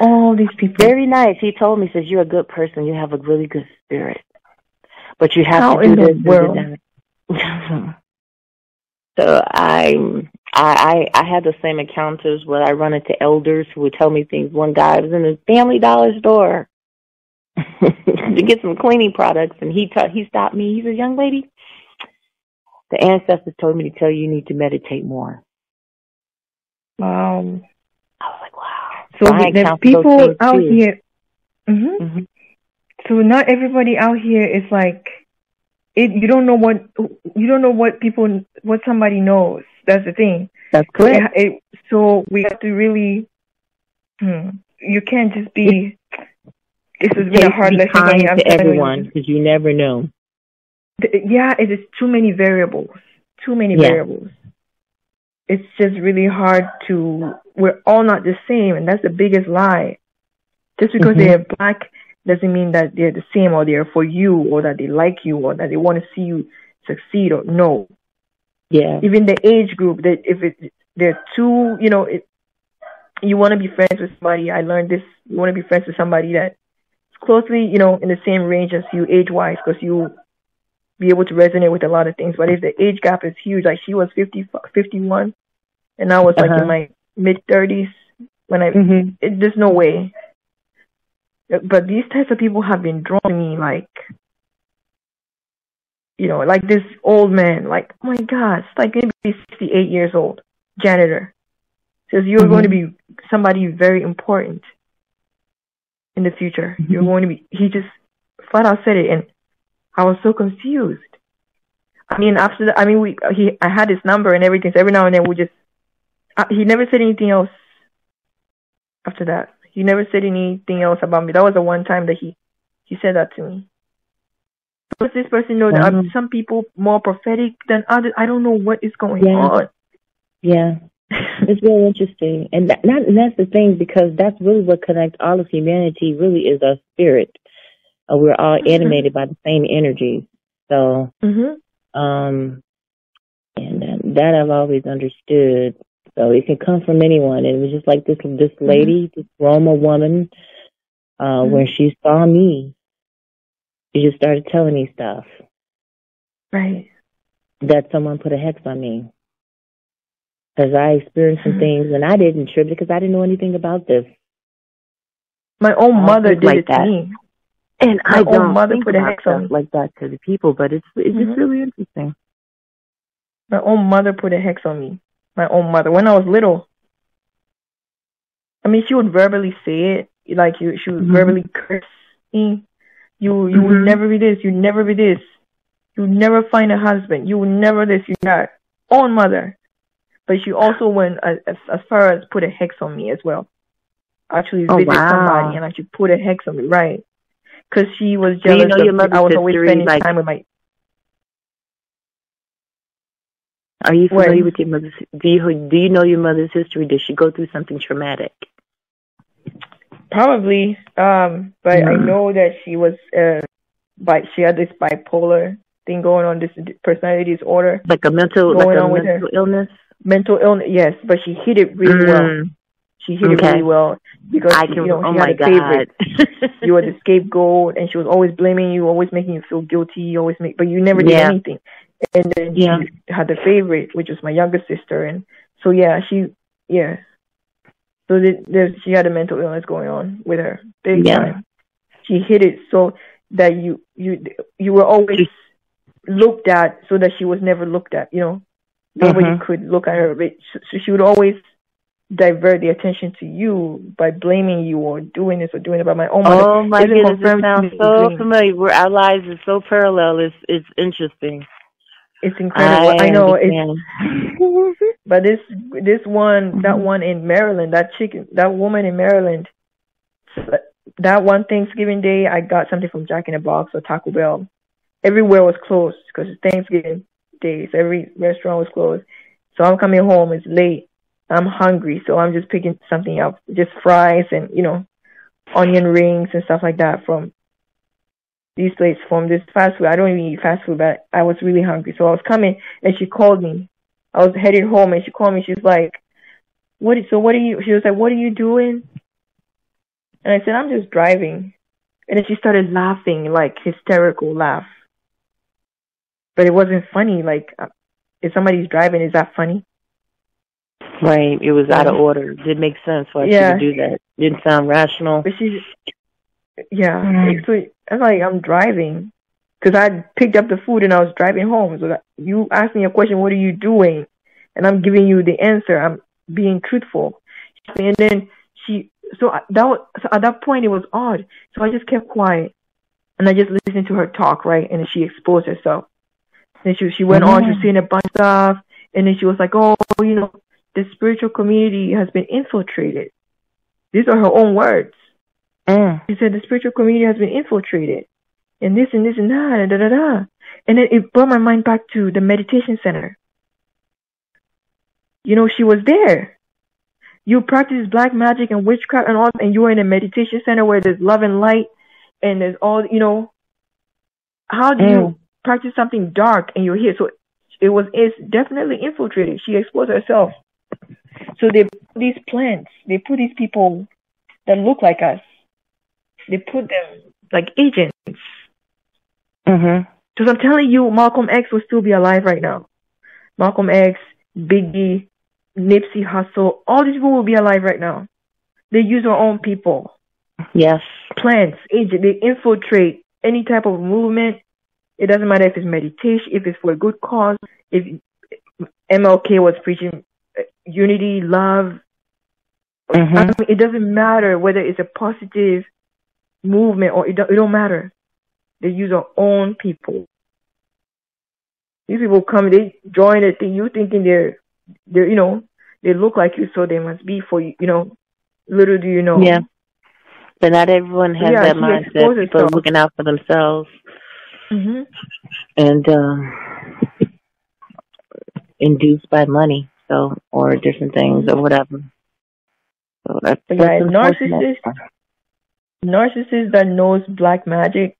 S5: All these people.
S7: Very nice. He told me, says, "You're a good person. You have a really good spirit, but you have
S5: How
S7: to do
S5: in the
S7: this do
S5: world?
S7: so I, I, I, had the same encounters where I run into elders who would tell me things. One guy was in the Family Dollar store to get some cleaning products, and he ta- he stopped me. He said, "Young lady, the ancestors told me to tell you you need to meditate more."
S5: Wow.
S7: I was like, "Wow."
S5: So the, the people out
S7: too.
S5: here. hmm
S7: Mhm.
S5: So not everybody out here is like it. You don't know what you don't know what people what somebody knows. That's the thing.
S7: That's
S5: So, it,
S7: correct.
S5: it, so we have to really. Hmm, you can't just be. This has been a hard lesson for me. I'm
S7: to everyone because you never know.
S5: Th- yeah, it is too many variables. Too many
S7: Yeah.
S5: variables. It's just really hard to. We're all not the same, and that's the biggest lie. Just because
S7: Mhm.
S5: they're black doesn't mean that they're the same, or they're for you, or that they like you, or that they want to see you succeed. Or no,
S7: Yeah.
S5: even the age group that if it they're too, you know, it, you want to be friends with somebody. I learned this. You want to be friends with somebody that closely, you know, in the same range as you age wise, because you be able to resonate with a lot of things. But if the age gap is huge, like she was 50, 51, and I was like
S7: Uh-huh.
S5: in my mid thirties when I,
S7: Mm-hmm.
S5: it, there's no way. but these types of people have been drawing me like you know, like this old man, like, oh my gosh, like maybe 68 years old, janitor, says you're mm-hmm. going to be somebody very important in the future. Mm-hmm. You're going to be, he just flat out said it, and I was so confused. I mean, after that, I mean, we, he, I had his number and everything, so every now and then we just, uh, he never said anything else after that. He never said anything else about me. That was the one time that he, he said that to me. Does this person know that um, some people more prophetic than others? I don't know what is going
S7: yeah.
S5: on.
S7: Yeah. it's really interesting. And that, not, and that's the thing because that's really what connects all of humanity really is our spirit. Uh, we're all mm-hmm. animated by the same energy. So,
S5: mm-hmm.
S7: um, and that I've always understood. So it can come from anyone. And it was just like this, this mm-hmm. lady, mm-hmm. this Roma woman, uh, when mm-hmm. she saw me, she just started telling me stuff.
S5: Right.
S7: That someone put a hex on me. Because I experienced some mm-hmm. things and I didn't trip because I didn't know anything about this.
S5: My own mother did like it that. to me.
S7: And
S5: My
S7: I don't
S5: mother
S7: think
S5: put
S7: about
S5: hex on
S7: stuff like that to the people, but it's it's mm-hmm. just really interesting.
S5: My own mother put a hex on me. My own mother. When I was little. I mean, she would verbally say it, like you, she would mm-hmm. verbally curse me you you mm-hmm. will never be this. You never be this. You never find a husband. You will never this. You that own mother. But she also went as, as far as put a hex on me as well. Actually
S7: oh,
S5: visit
S7: wow.
S5: somebody and actually put a hex on me, right? Because she was jealous.
S7: you know your mother's
S5: I was always spending
S7: like,
S5: time with my.
S7: Are you familiar when? with your mother's? Do you do you know your mother's history? Did she go through something traumatic?
S5: Probably, um, but I mm-hmm. know that she was, uh, but she had this bipolar thing going on, this personality disorder,
S7: like a mental,
S5: going
S7: like a
S5: on
S7: mental
S5: with her.
S7: illness.
S5: Mental illness, yes, but she hid it really
S7: mm.
S5: well. She hit
S7: okay.
S5: it really well because
S7: I
S5: she,
S7: can,
S5: you know
S7: oh
S5: she
S7: my
S5: had a
S7: God.
S5: favorite. you were the scapegoat, and she was always blaming you, always making you feel guilty. You always make, but you never did
S7: yeah.
S5: anything. And then
S7: yeah.
S5: she had the favorite, which was my younger sister, and so yeah, she yeah, so there's, she had a mental illness going on with her, big
S7: yeah.
S5: time. She hit it so that you you you were always looked at, so that she was never looked at. You know, nobody
S7: mm-hmm.
S5: could look at her. But so she would always divert the attention to you by blaming you or doing this or doing it. But my own mother,
S7: oh my goodness, it sounds so familiar. Where our lives are so parallel. It's it's interesting.
S5: It's incredible.
S7: I,
S5: I know it's but this this one that mm-hmm. one in Maryland, that chicken that woman in Maryland that one Thanksgiving day I got something from Jack in the Box or Taco Bell. Everywhere was closed because it's Thanksgiving days. Every restaurant was closed. So I'm coming home, it's late. I'm hungry, so I'm just picking something up. Just fries and, you know, onion rings and stuff like that from these places from this fast food. I don't even eat fast food, but I was really hungry. So I was coming and she called me. I was headed home and she called me. She's like, what, so what are you, she was like, what are you doing? And I said, I'm just driving. And then she started laughing, like hysterical laugh. But it wasn't funny. Like, uh, if somebody's driving, is that funny?
S7: Right. It was out of order. It didn't make sense for
S5: yeah.
S7: her to do that. It didn't sound rational.
S5: But she's, yeah. Mm. So I'm like, I'm driving because I picked up the food and I was driving home. So that you asked me a question, what are you doing? And I'm giving you the answer. I'm being truthful. And then she, so that was, so at that point it was odd. So I just kept quiet and I just listened to her talk, right? And then she exposed herself. Then she she went mm-hmm. on to saying a bunch of stuff, and then she was like, "Oh, you know, the spiritual community has been infiltrated." These are her own words.
S7: Mm.
S5: She said the spiritual community has been infiltrated, and this and this and that, and da da da. And then it brought my mind back to the meditation center. You know, she was there. You practice black magic and witchcraft and all, and you are in a meditation center where there's love and light, and there's all, you know. How do mm. you practice something dark and you're here? So it was, it's definitely infiltrated. She exposed herself. So they put these plants, they put these people that look like us they put them like agents.
S7: Mhm.
S5: Because I'm telling you, Malcolm X will still be alive right now. Malcolm X, Biggie, Nipsey Hussle, all these people will be alive right now. They use our own people.
S2: Yes.
S5: Plants, agent, they infiltrate any type of movement. It doesn't matter if it's meditation, if it's for a good cause, if MLK was preaching unity, love.
S2: Mm-hmm.
S5: I mean, it doesn't matter whether it's a positive movement or it don't, it don't matter. They use our own people. These people come, they join thing. You thinking they're, they're, you know, they look like you, so they must be for you. You know, little do you know.
S2: Yeah. But not everyone has
S5: Yeah,
S2: that mindset. People are looking out for themselves
S5: hmm
S2: and um, induced by money, or different things or whatever. So that's, that's
S5: yeah,
S2: unfortunate.
S5: Narcissist that knows black magic,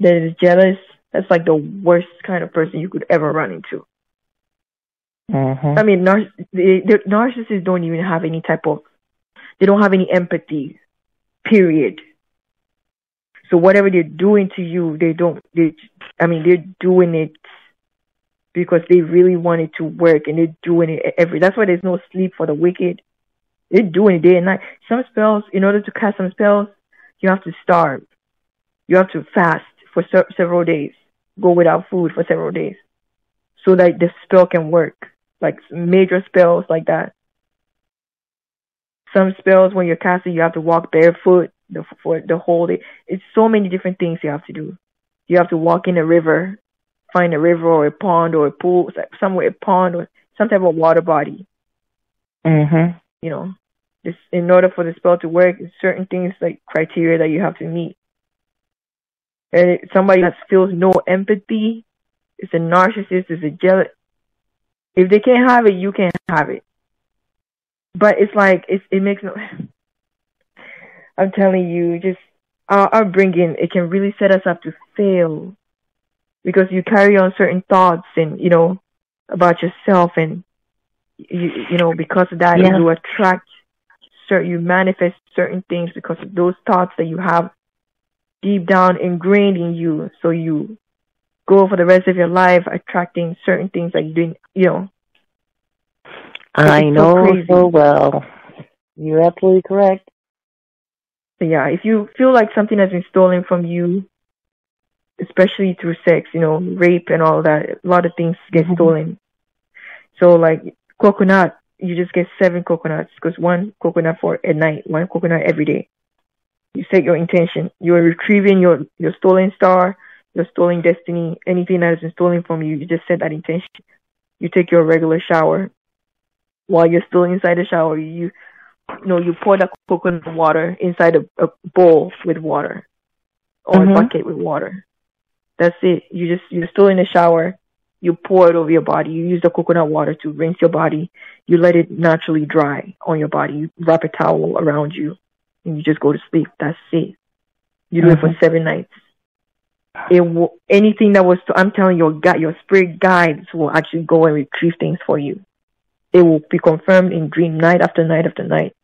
S5: that is jealous. That's like the worst kind of person you could ever run into.
S2: Mhm.
S5: I mean, nar- the, the narcissists don't even have any type of, they don't have any empathy, period. So whatever they're doing to you, they don't, they, I mean, they're doing it because they really want it to work and they're doing it every, that's why there's no sleep for the wicked. They're doing it day and night. Some spells, in order to cast some spells, you have to starve. You have to fast for se- several days, go without food for several days so that the spell can work. Like major spells like that. Some spells when you're casting, you have to walk barefoot the, for the whole day. It's so many different things you have to do. You have to walk in a river, find a river or a pond or a pool, somewhere a pond or some type of water body.
S2: Mhm.
S5: You know, this in order for the spell to work, certain things like criteria that you have to meet. And it, somebody that feels no empathy is a narcissist, is a jealous. If they can't have it, you can't have it. But it's like it's, it makes no. I'm telling you, just our upbringing, it can really set us up to fail because you carry on certain thoughts and you know about yourself and you you know because of that
S2: Yeah.
S5: you attract certain you manifest certain things because of those thoughts that you have deep down ingrained in you so you go for the rest of your life attracting certain things that you didn't you know
S2: I
S5: It's so
S2: know so well. You're absolutely correct.
S5: So yeah, if you feel like something has been stolen from you, especially through sex, you know, rape and all that, a lot of things get
S2: Mhm.
S5: stolen. So like coconut, you just get seven coconuts because one coconut for a night, one coconut every day. You set your intention. You are retrieving your your stolen star, your stolen destiny, anything that has been stolen from you. You just set that intention. You take your regular shower. While you're still inside the shower, you you know, you pour the coconut water inside a, a bowl with water or
S2: Mhm.
S5: a bucket with water. That's it. You just you're still in the shower. You pour it over your body. You use the coconut water to rinse your body. You let it naturally dry on your body. You wrap a towel around you, and you just go to sleep. That's it. You do it for mm-hmm. seven nights. It will anything that was. to, I'm telling you, your guide, your spirit guides will actually go and retrieve things for you. It will be confirmed in dream night after night after night.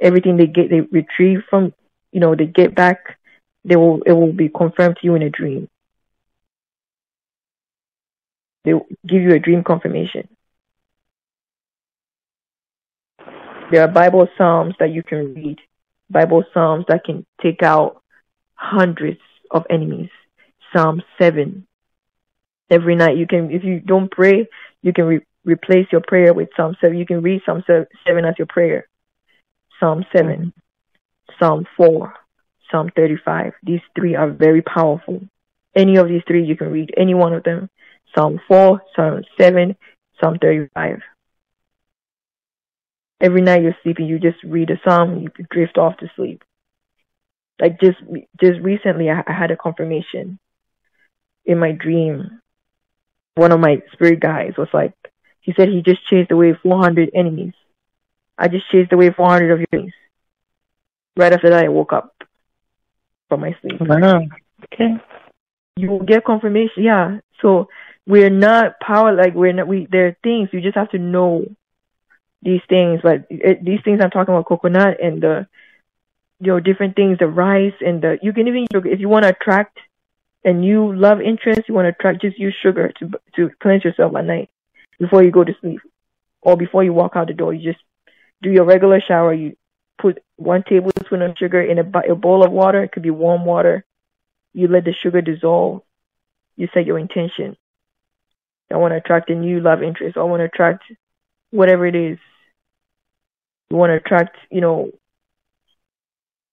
S5: Everything they get, they retrieve from, you know, they get back. They will. It will be confirmed to you in a dream. They give you a dream confirmation. There are Bible Psalms that you can read. Bible Psalms that can take out hundreds of enemies. Psalm 7. Every night you can, if you don't pray, you can re- replace your prayer with Psalm 7. You can read Psalm 7 as your prayer. Psalm 7, Psalm 4, Psalm 35. These three are very powerful. Any of these three you can read, any one of them. Psalm 4, Psalm 7, Psalm 35. Every night you're sleeping, you just read a psalm, you drift off to sleep. Like just just recently, I, I had a confirmation in my dream. One of my spirit guides was like, he said he just chased away 400 enemies. I just chased away 400 of your enemies. Right after that, I woke up from my sleep.
S2: Wow. Okay.
S5: You will get confirmation. Yeah. So we're not power like we're not. We there are things you just have to know these things. But it, these things I'm talking about, coconut and the you know different things, the rice and the you can even if you want to attract a new love interest, you want to attract just use sugar to to cleanse yourself at night before you go to sleep or before you walk out the door. You just do your regular shower. You put one tablespoon of sugar in a, a bowl of water. It could be warm water. You let the sugar dissolve. You set your intention. I want to attract a new love interest. I want to attract whatever it is. You want to attract, you know,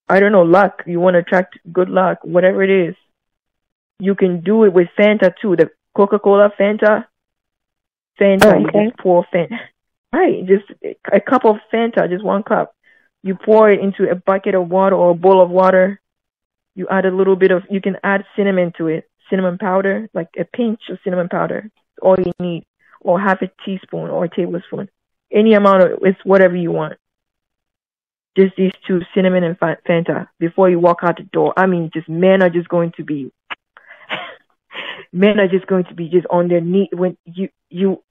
S5: I don't know, luck. You want to attract good luck, whatever it is. You can do it with Fanta too. The Coca Cola Fanta. Fanta,
S2: Oh,
S5: you
S2: okay.
S5: just pour Fanta. Right, just a cup of Fanta, just one cup. You pour it into a bucket of water or a bowl of water. You add a little bit of, you can add cinnamon to it, cinnamon powder, like a pinch of cinnamon powder. All you need, or half a teaspoon or a tablespoon. Any amount of, it's whatever you want. Just these two, cinnamon and Fanta, before you walk out the door. I mean, just men are just going to be, men are just going to be just on their knee when you you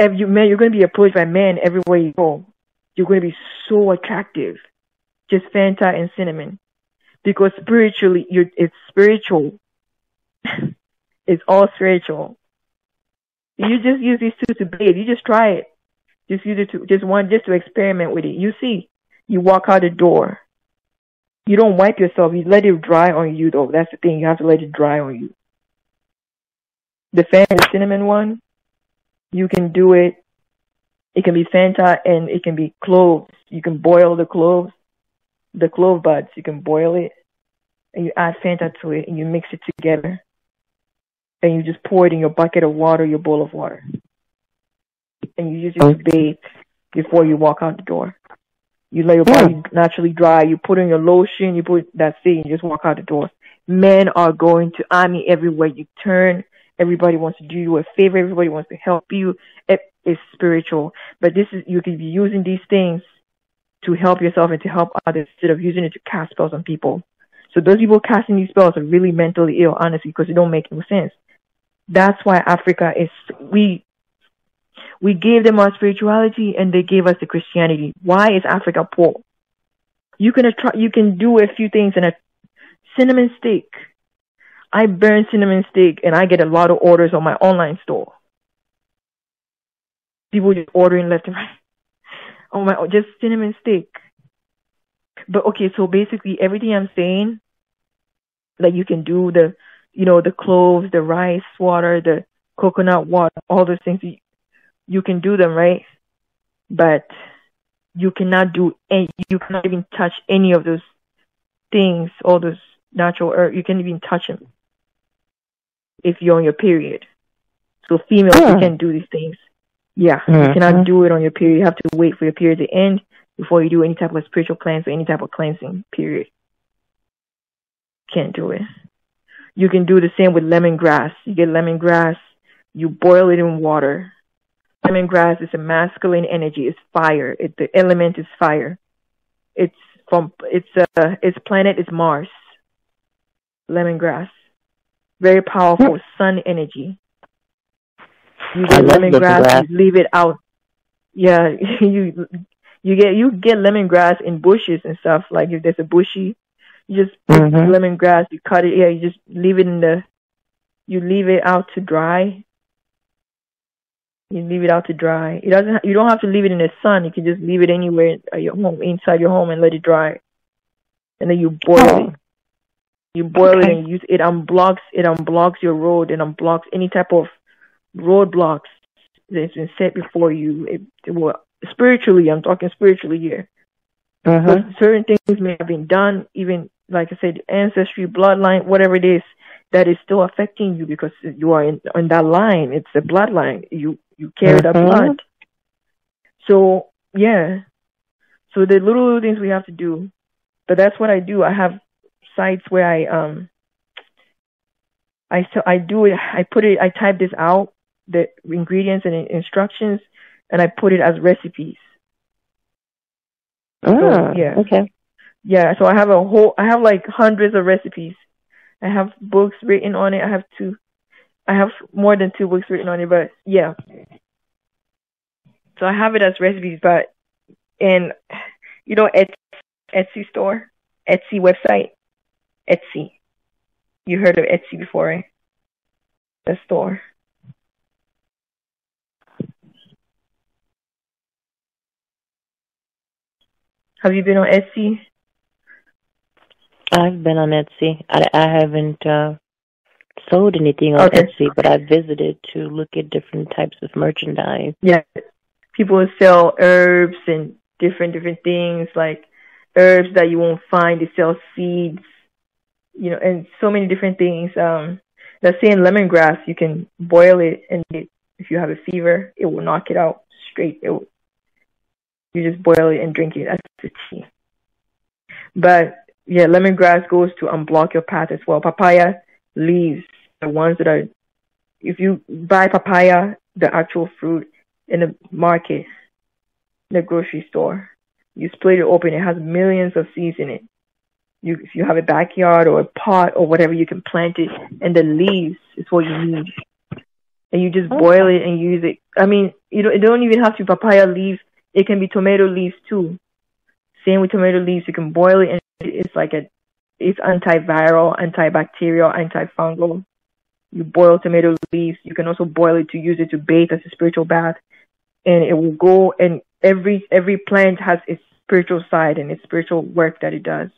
S5: if you man you're going to be approached by men everywhere you go you're going to be so attractive just fanta and cinnamon because spiritually you're it's spiritual it's all spiritual you just use these two to bathe. You just try it. Just use it to just one just to experiment with it. You see. You walk out the door. You don't wipe yourself. You let it dry on you though. That's the thing. You have to let it dry on you. The Fanta cinnamon one, you can do it. It can be Fanta and it can be cloves. You can boil the cloves, the clove buds. You can boil it, and you add Fanta to it, and you mix it together, and you just pour it in your bucket of water, your bowl of water, and you use it to oh. bathe before you walk out the door. You let your body naturally dry. You put in your lotion. You put that's it. You just walk out the door. Men are going to army everywhere you turn. Everybody wants to do you a favor. Everybody wants to help you. It is spiritual, but this is you can be using these things to help yourself and to help others instead of using it to cast spells on people. So those people casting these spells are really mentally ill, honestly, because it don't make no sense. That's why Africa is we we gave them our spirituality and they gave us the Christianity. Why is Africa poor? You can attra- you can do a few things in a cinnamon stick. I burn cinnamon stick and I get a lot of orders on my online store. People just ordering left and right. Oh my, just cinnamon stick. But okay, so basically everything I'm saying, like you can do the, you know, the cloves, the rice water, the coconut water, all those things. You, you can do them, right? But you cannot do any, you cannot even touch any of those things, all those natural herb. You can't even touch them if you're on your period. So females, you
S2: Hmm.
S5: can't do these things. Yeah,
S2: Mhm.
S5: you cannot do it on your period. You have to wait for your period to end before you do any type of spiritual cleanse or any type of cleansing. Period. Can't do it. You can do the same with lemongrass. You get lemongrass, you boil it in water. Lemongrass is a masculine energy. It's fire. It, the element is fire. It's from it's uh its planet is Mars. Lemongrass, very powerful sun energy. You get lemongrass,
S2: lemongrass.
S5: you leave it out. Yeah, you you get you get lemongrass in bushes and stuff. Like if there's a bushy, you just pick
S2: Mhm.
S5: lemongrass, you cut it. Yeah, you just leave it in the, you leave it out to dry. You leave it out to dry. It doesn't. You don't have to leave it in the sun. You can just leave it anywhere at your home, inside your home, and let it dry. And then you boil
S2: Oh.
S5: it. You boil it and use it unblocks it unblocks your road and unblocks any type of roadblocks that's been set before you. It, it will spiritually. I'm talking spiritually here. But certain things may have been done, even like I said, ancestry, bloodline, whatever it is, that is still affecting you because you are in, in that line. It's a bloodline. You you carry that
S2: Mhm.
S5: blood. So yeah. So the little things we have to do, but that's what I do. I have sites where I um I so I do it. I put it. I type this out, the ingredients and instructions, and I put it as recipes.
S2: Ah,
S5: yeah.
S2: Okay.
S5: Yeah, so I have a whole, I have like hundreds of recipes. I have books written on it. I have two, I have more than two books written on it, but yeah. So I have it as recipes, but, and, you know, Etsy, Etsy store, Etsy website, Etsy. You heard of Etsy before, right? The store. Have you been on Etsy?
S2: I've been on Etsy. I, I haven't uh, sold anything on
S5: Okay.
S2: Etsy, but I visited to look at different types of merchandise.
S5: Yeah. People sell herbs and different different things like herbs that you won't find. They sell seeds, you know, and so many different things. Um, they're saying lemongrass. You can boil it, and it, if you have a fever, it will knock it out straight. It will, you just boil it and drink it as a tea. But yeah, lemongrass goes to unblock your path as well. Papaya leaves, the ones that are, if you buy papaya, the actual fruit in the market, the grocery store, you split it open, it has millions of seeds in it. You, if you have a backyard or a pot or whatever, you can plant it, and the leaves is what you need. And you just oh. boil it and use it. I mean, you don't, it don't even have to be papaya leaves. It can be tomato leaves too. Same with tomato leaves. You can boil it and it's like a, it's antiviral, antibacterial, antifungal. You boil tomato leaves. You can also boil it to use it to bathe as a spiritual bath, and it will go. And every every plant has its spiritual side and its spiritual work that it does.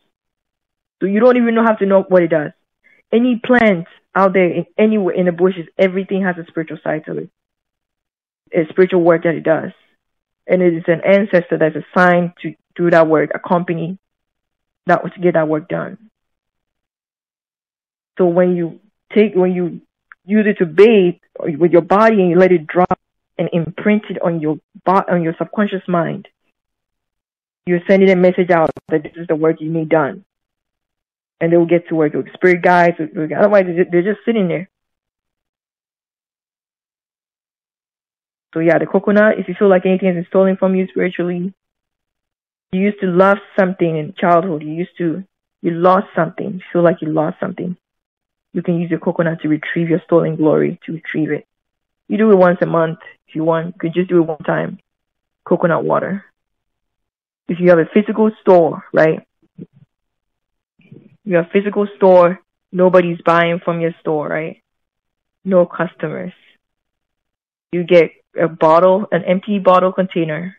S5: So you don't even have to know what it does. Any plant out there, in, anywhere in the bushes, everything has a spiritual side to it. A spiritual work that it does, and it is an ancestor that's assigned to do that work, accompany that to get that work done. So when you take when you use it to bathe with your body and you let it drop and imprint it on your on your subconscious mind, you're sending a message out that this is the work you need done, and they will get to work with spirit guides. Otherwise, they're just sitting there. So yeah, the coconut. If you feel like anything is stolen from you spiritually, you used to love something in childhood. You used to you lost something. You feel like you lost something. You can use your coconut to retrieve your stolen glory, to retrieve it. You do it once a month if you want. You could just do it one time. Coconut water. If you have a physical store, right? You have a physical store, nobody's buying from your store, right? No customers. You get a bottle, an empty bottle container.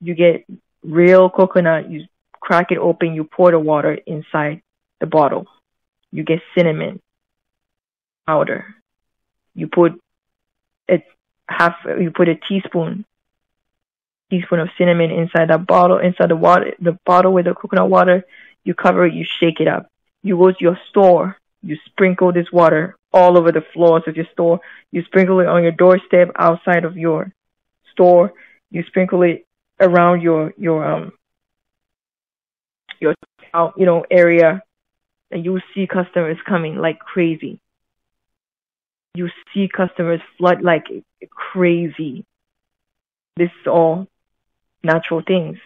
S5: You get real coconut. You crack it open. You pour the water inside the bottle. You get cinnamon powder. You put it half. You put a teaspoon, teaspoon of cinnamon inside that bottle. Inside the water, the bottle with the coconut water. You cover it. You shake it up. You go to your store. You sprinkle this water all over the floors of your store. You sprinkle it on your doorstep outside of your store. You sprinkle it around your your um your out you know area, and you see customers coming like crazy. You see customers flood like crazy. This is all natural things.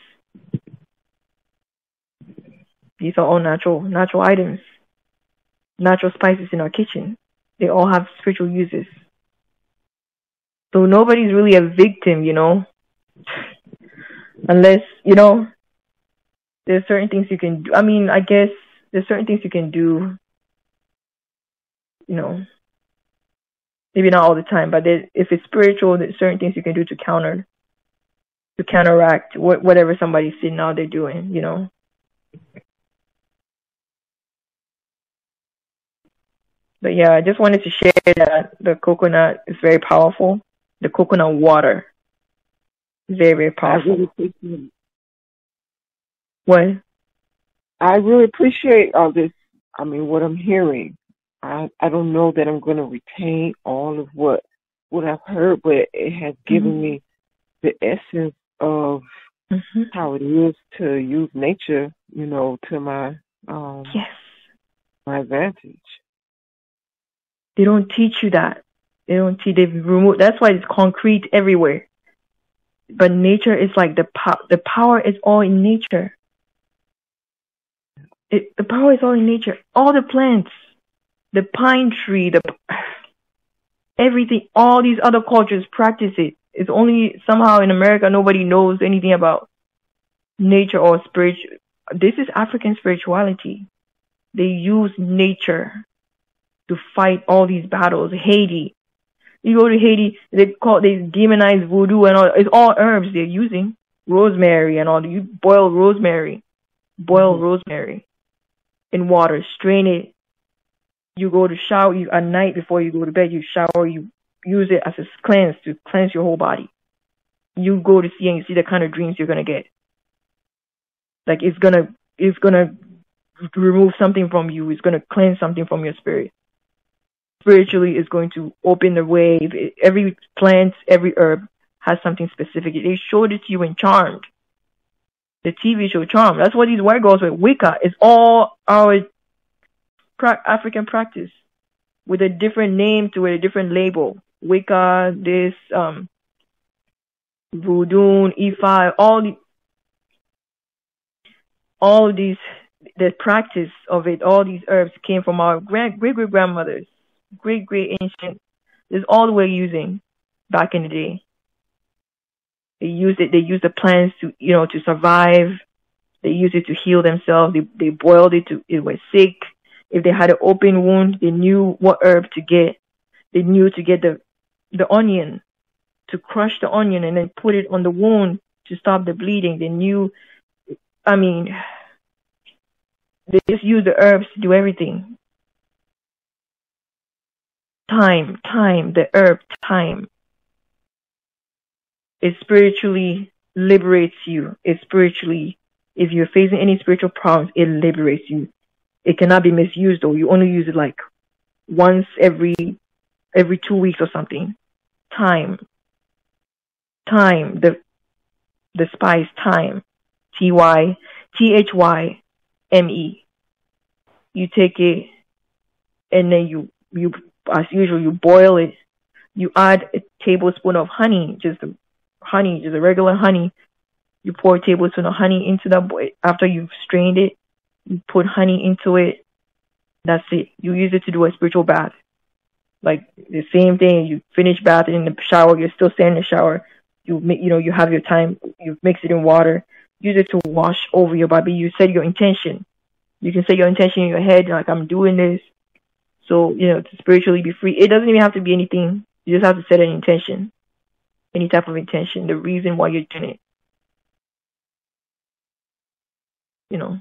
S5: These are all natural natural items. Natural spices in our kitchen. They all have spiritual uses. So nobody's really a victim, you know. Unless, you know, there's certain things you can do. I mean, I guess there's certain things you can do, you know, maybe not all the time, but there, if it's spiritual, there's certain things you can do to counter, to counteract what, whatever somebody's seeing sitting they're doing, you know. But yeah, I just wanted to share that the coconut is very powerful. The coconut water very, very
S1: I
S5: powerful.
S1: really appreciate.
S5: What?
S1: I really appreciate all this. I mean, what I'm hearing. I I don't know that I'm going to retain all of what what I've heard, but it has given
S5: Mhm.
S1: me the essence of
S5: hmm
S1: how it is to use nature, you know, to my um
S5: Yes.
S1: my advantage.
S5: They don't teach you that. They don't teach. They've removed. That's why it's concrete everywhere. But nature is like the power. The power is all in nature. It, the power is all in nature. All the plants, the pine tree, the everything. All these other cultures practice it. It's only somehow in America nobody knows anything about nature or spiritual. This is African spirituality. They use nature to fight all these battles. Haiti, you go to Haiti, they call they demonize voodoo and all. It's all herbs they're using. rosemary and all. You boil rosemary, boil
S1: Mhm.
S5: rosemary in water, strain it. You go to shower you, at night before you go to bed. You shower. You use it as a cleanse to cleanse your whole body. You go to see and you see the kind of dreams you're gonna get. Like it's gonna it's gonna remove something from you. It's gonna cleanse something from your spirit. Spiritually, is going to open the way. Every plant, every herb has something specific. They showed it to you in Charmed, the TV show Charmed. That's what these white girls with Wicca. is all our pra- African practice with a different name to it, a different label. Wicca, this, um, voodoo, Ifa, all the, all these, the practice of it, all these herbs came from our great great grandmothers, great great ancient. This is all we're using back in the day. They used it. They used the plants to, you know, to survive. They used it to heal themselves. They they boiled it to. It was sick. If they had an open wound, they knew what herb to get. They knew to get the the onion, to crush the onion and then put it on the wound to stop the bleeding. They knew. I mean, they just used the herbs to do everything. Thyme, thyme, the herb, thyme. It spiritually liberates you. It spiritually, if you're facing any spiritual problems, it liberates you. It cannot be misused though. You only use it like once every, every two weeks or something. Thyme. Thyme. The, the spice thyme. T-Y, T-H-Y-M-E. You take it and then you, you, as usual, you boil it. You add a tablespoon of honey, just honey, just a regular honey. You pour a tablespoon of honey into the boil. After you've strained it, you put honey into it. That's it. You use it to do a spiritual bath. Like the same thing. You finish bathing in the shower. You're still standing in the shower. You make, you know, you have your thyme. You mix it in water. Use it to wash over your body. You set your intention. You can set your intention in your head, like I'm doing this. So, you know, to spiritually be free. It doesn't even have to be anything. You just have to set an intention any type of intention, the reason why you're doing it. You know,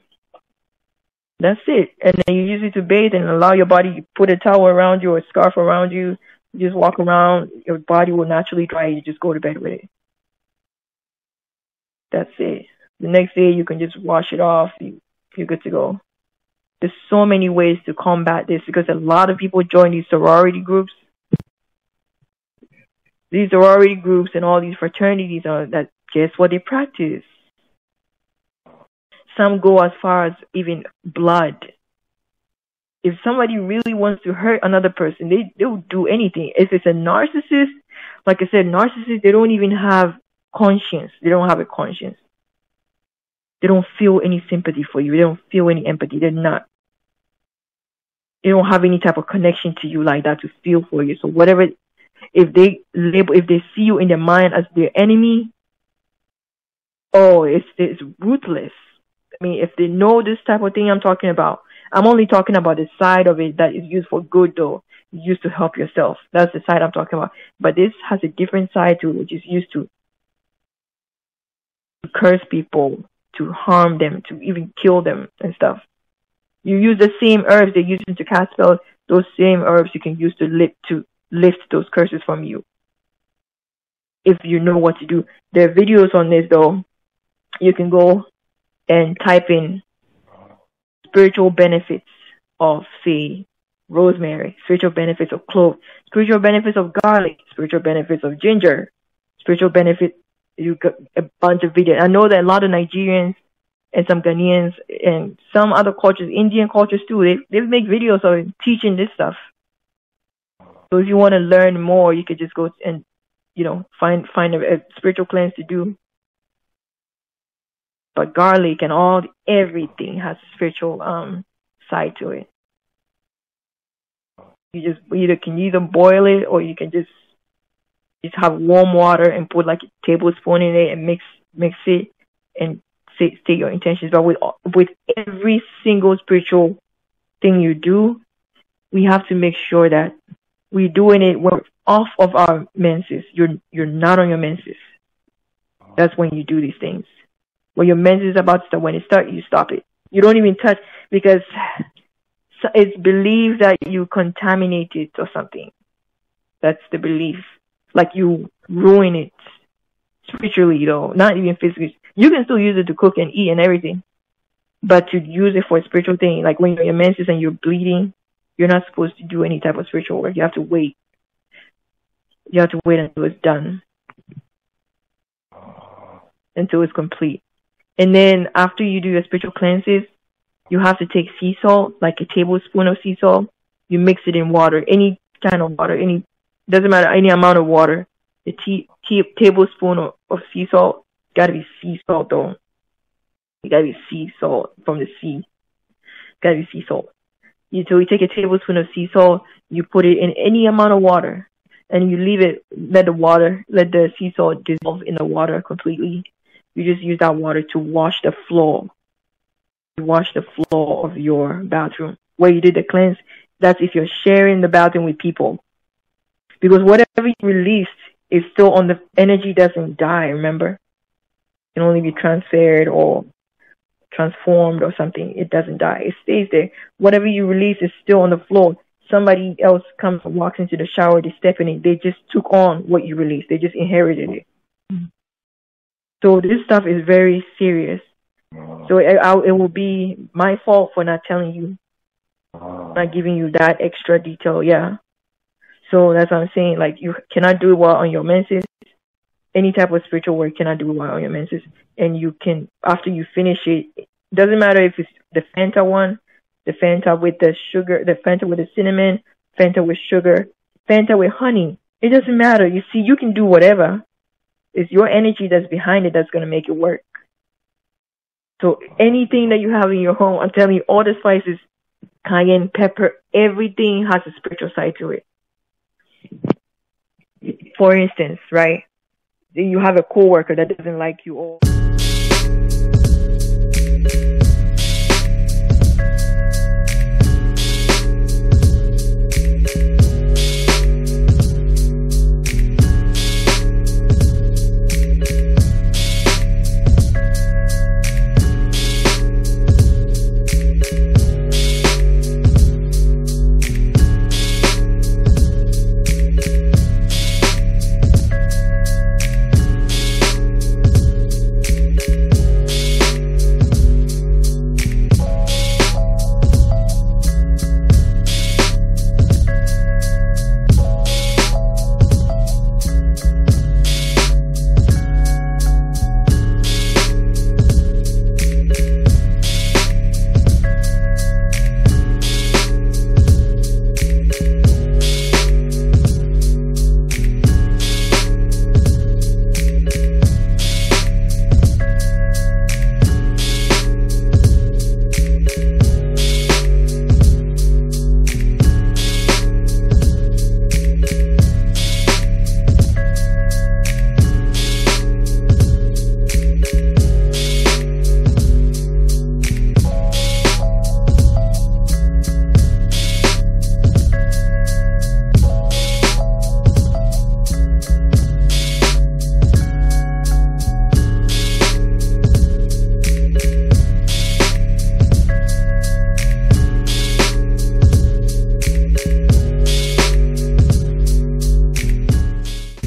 S5: that's it. And then you use it to bathe and allow your body, you put a towel around you or a scarf around you, you just walk around, your body will naturally dry, you just go to bed with it. That's it. The next day you can just wash it off, you, you're good to go. There's so many ways to combat this because a lot of people join these sorority groups these sorority groups and all these fraternities are that guess what they practice. Some go as far as even blood. If somebody really wants to hurt another person, they they'll do anything. If it's a narcissist, like I said, narcissists they don't even have conscience. They don't have a conscience. They don't feel any sympathy for you. They don't feel any empathy. They're not. They don't have any type of connection to you like that to feel for you. So whatever if they label if they see you in their mind as their enemy, oh, it's it's ruthless. I mean, if they know this type of thing I'm talking about, I'm only talking about the side of it that is used for good, though. Used to help yourself. That's the side I'm talking about. But this has a different side to it, which is used to curse people, to harm them, to even kill them and stuff. You use the same herbs they use to cast spells. Those same herbs you can use to lift to lift those curses from you. If you know what to do. There are videos on this though. You can go and type in spiritual benefits of say rosemary, spiritual benefits of clove, spiritual benefits of garlic, spiritual benefits of ginger, spiritual benefit you got a bunch of videos. I know that a lot of Nigerians and some Ghanaians and some other cultures, Indian cultures too, they they make videos of teaching this stuff. So if you want to learn more, you could just go and, you know, find find a, a spiritual cleanse to do. But garlic and all everything has a spiritual um side to it. You just either can either boil it or you can just just have warm water and put like a tablespoon in it and mix mix it and say, state your intentions. But with with every single spiritual thing you do, we have to make sure that we're doing it we're off of our menses. You're you're not on your menses. Uh-huh. That's when you do these things. When your menses is about to start, when it starts, you stop it. You don't even touch because it's believed that you contaminate it or something. That's the belief. Like you ruin it spiritually though, not even physically. You can still use it to cook and eat and everything. But to use it for a spiritual thing, like when you're in menses and you're bleeding, you're not supposed to do any type of spiritual work. You have to wait. You have to wait until it's done. Until it's complete. And then after you do your spiritual cleanses, you have to take sea salt, like a tablespoon of sea salt. You mix it in water, any kind of water, any doesn't matter any amount of water. a tea, tea tablespoon of, of sea salt gotta be sea salt though. It gotta be sea salt from the sea. Gotta be sea salt. You, so you take a tablespoon of sea salt, you put it in any amount of water, and you leave it. Let the water, let the sea salt dissolve in the water completely. You just use that water to wash the floor You wash the floor of your bathroom where you did the cleanse. That's if you're sharing the bathroom with people. Because whatever you release is still on the energy doesn't die, remember? It can only be transferred or transformed or something. It doesn't die. It stays there. Whatever you release is still on the floor. Somebody else comes and walks into the shower, they step in it. They just took on what you released. They just inherited it. Mm-hmm. So this stuff is very serious. So it, I, it will be my fault for not telling you, not giving you that extra detail. Yeah. So that's what I'm saying. Like you cannot do it while on your menses. Any type of spiritual work cannot do it while your menses. And you can after you finish it. Doesn't matter if it's the Fanta one, the Fanta with the sugar, the Fanta with the cinnamon, Fanta with sugar, Fanta with honey. It doesn't matter. You see, you can do whatever. It's your energy that's behind it that's gonna make it work. So anything that you have in your home, I'm telling you, all the spices, cayenne pepper, everything has a spiritual side to it. For instance, right? You have a coworker that doesn't like you or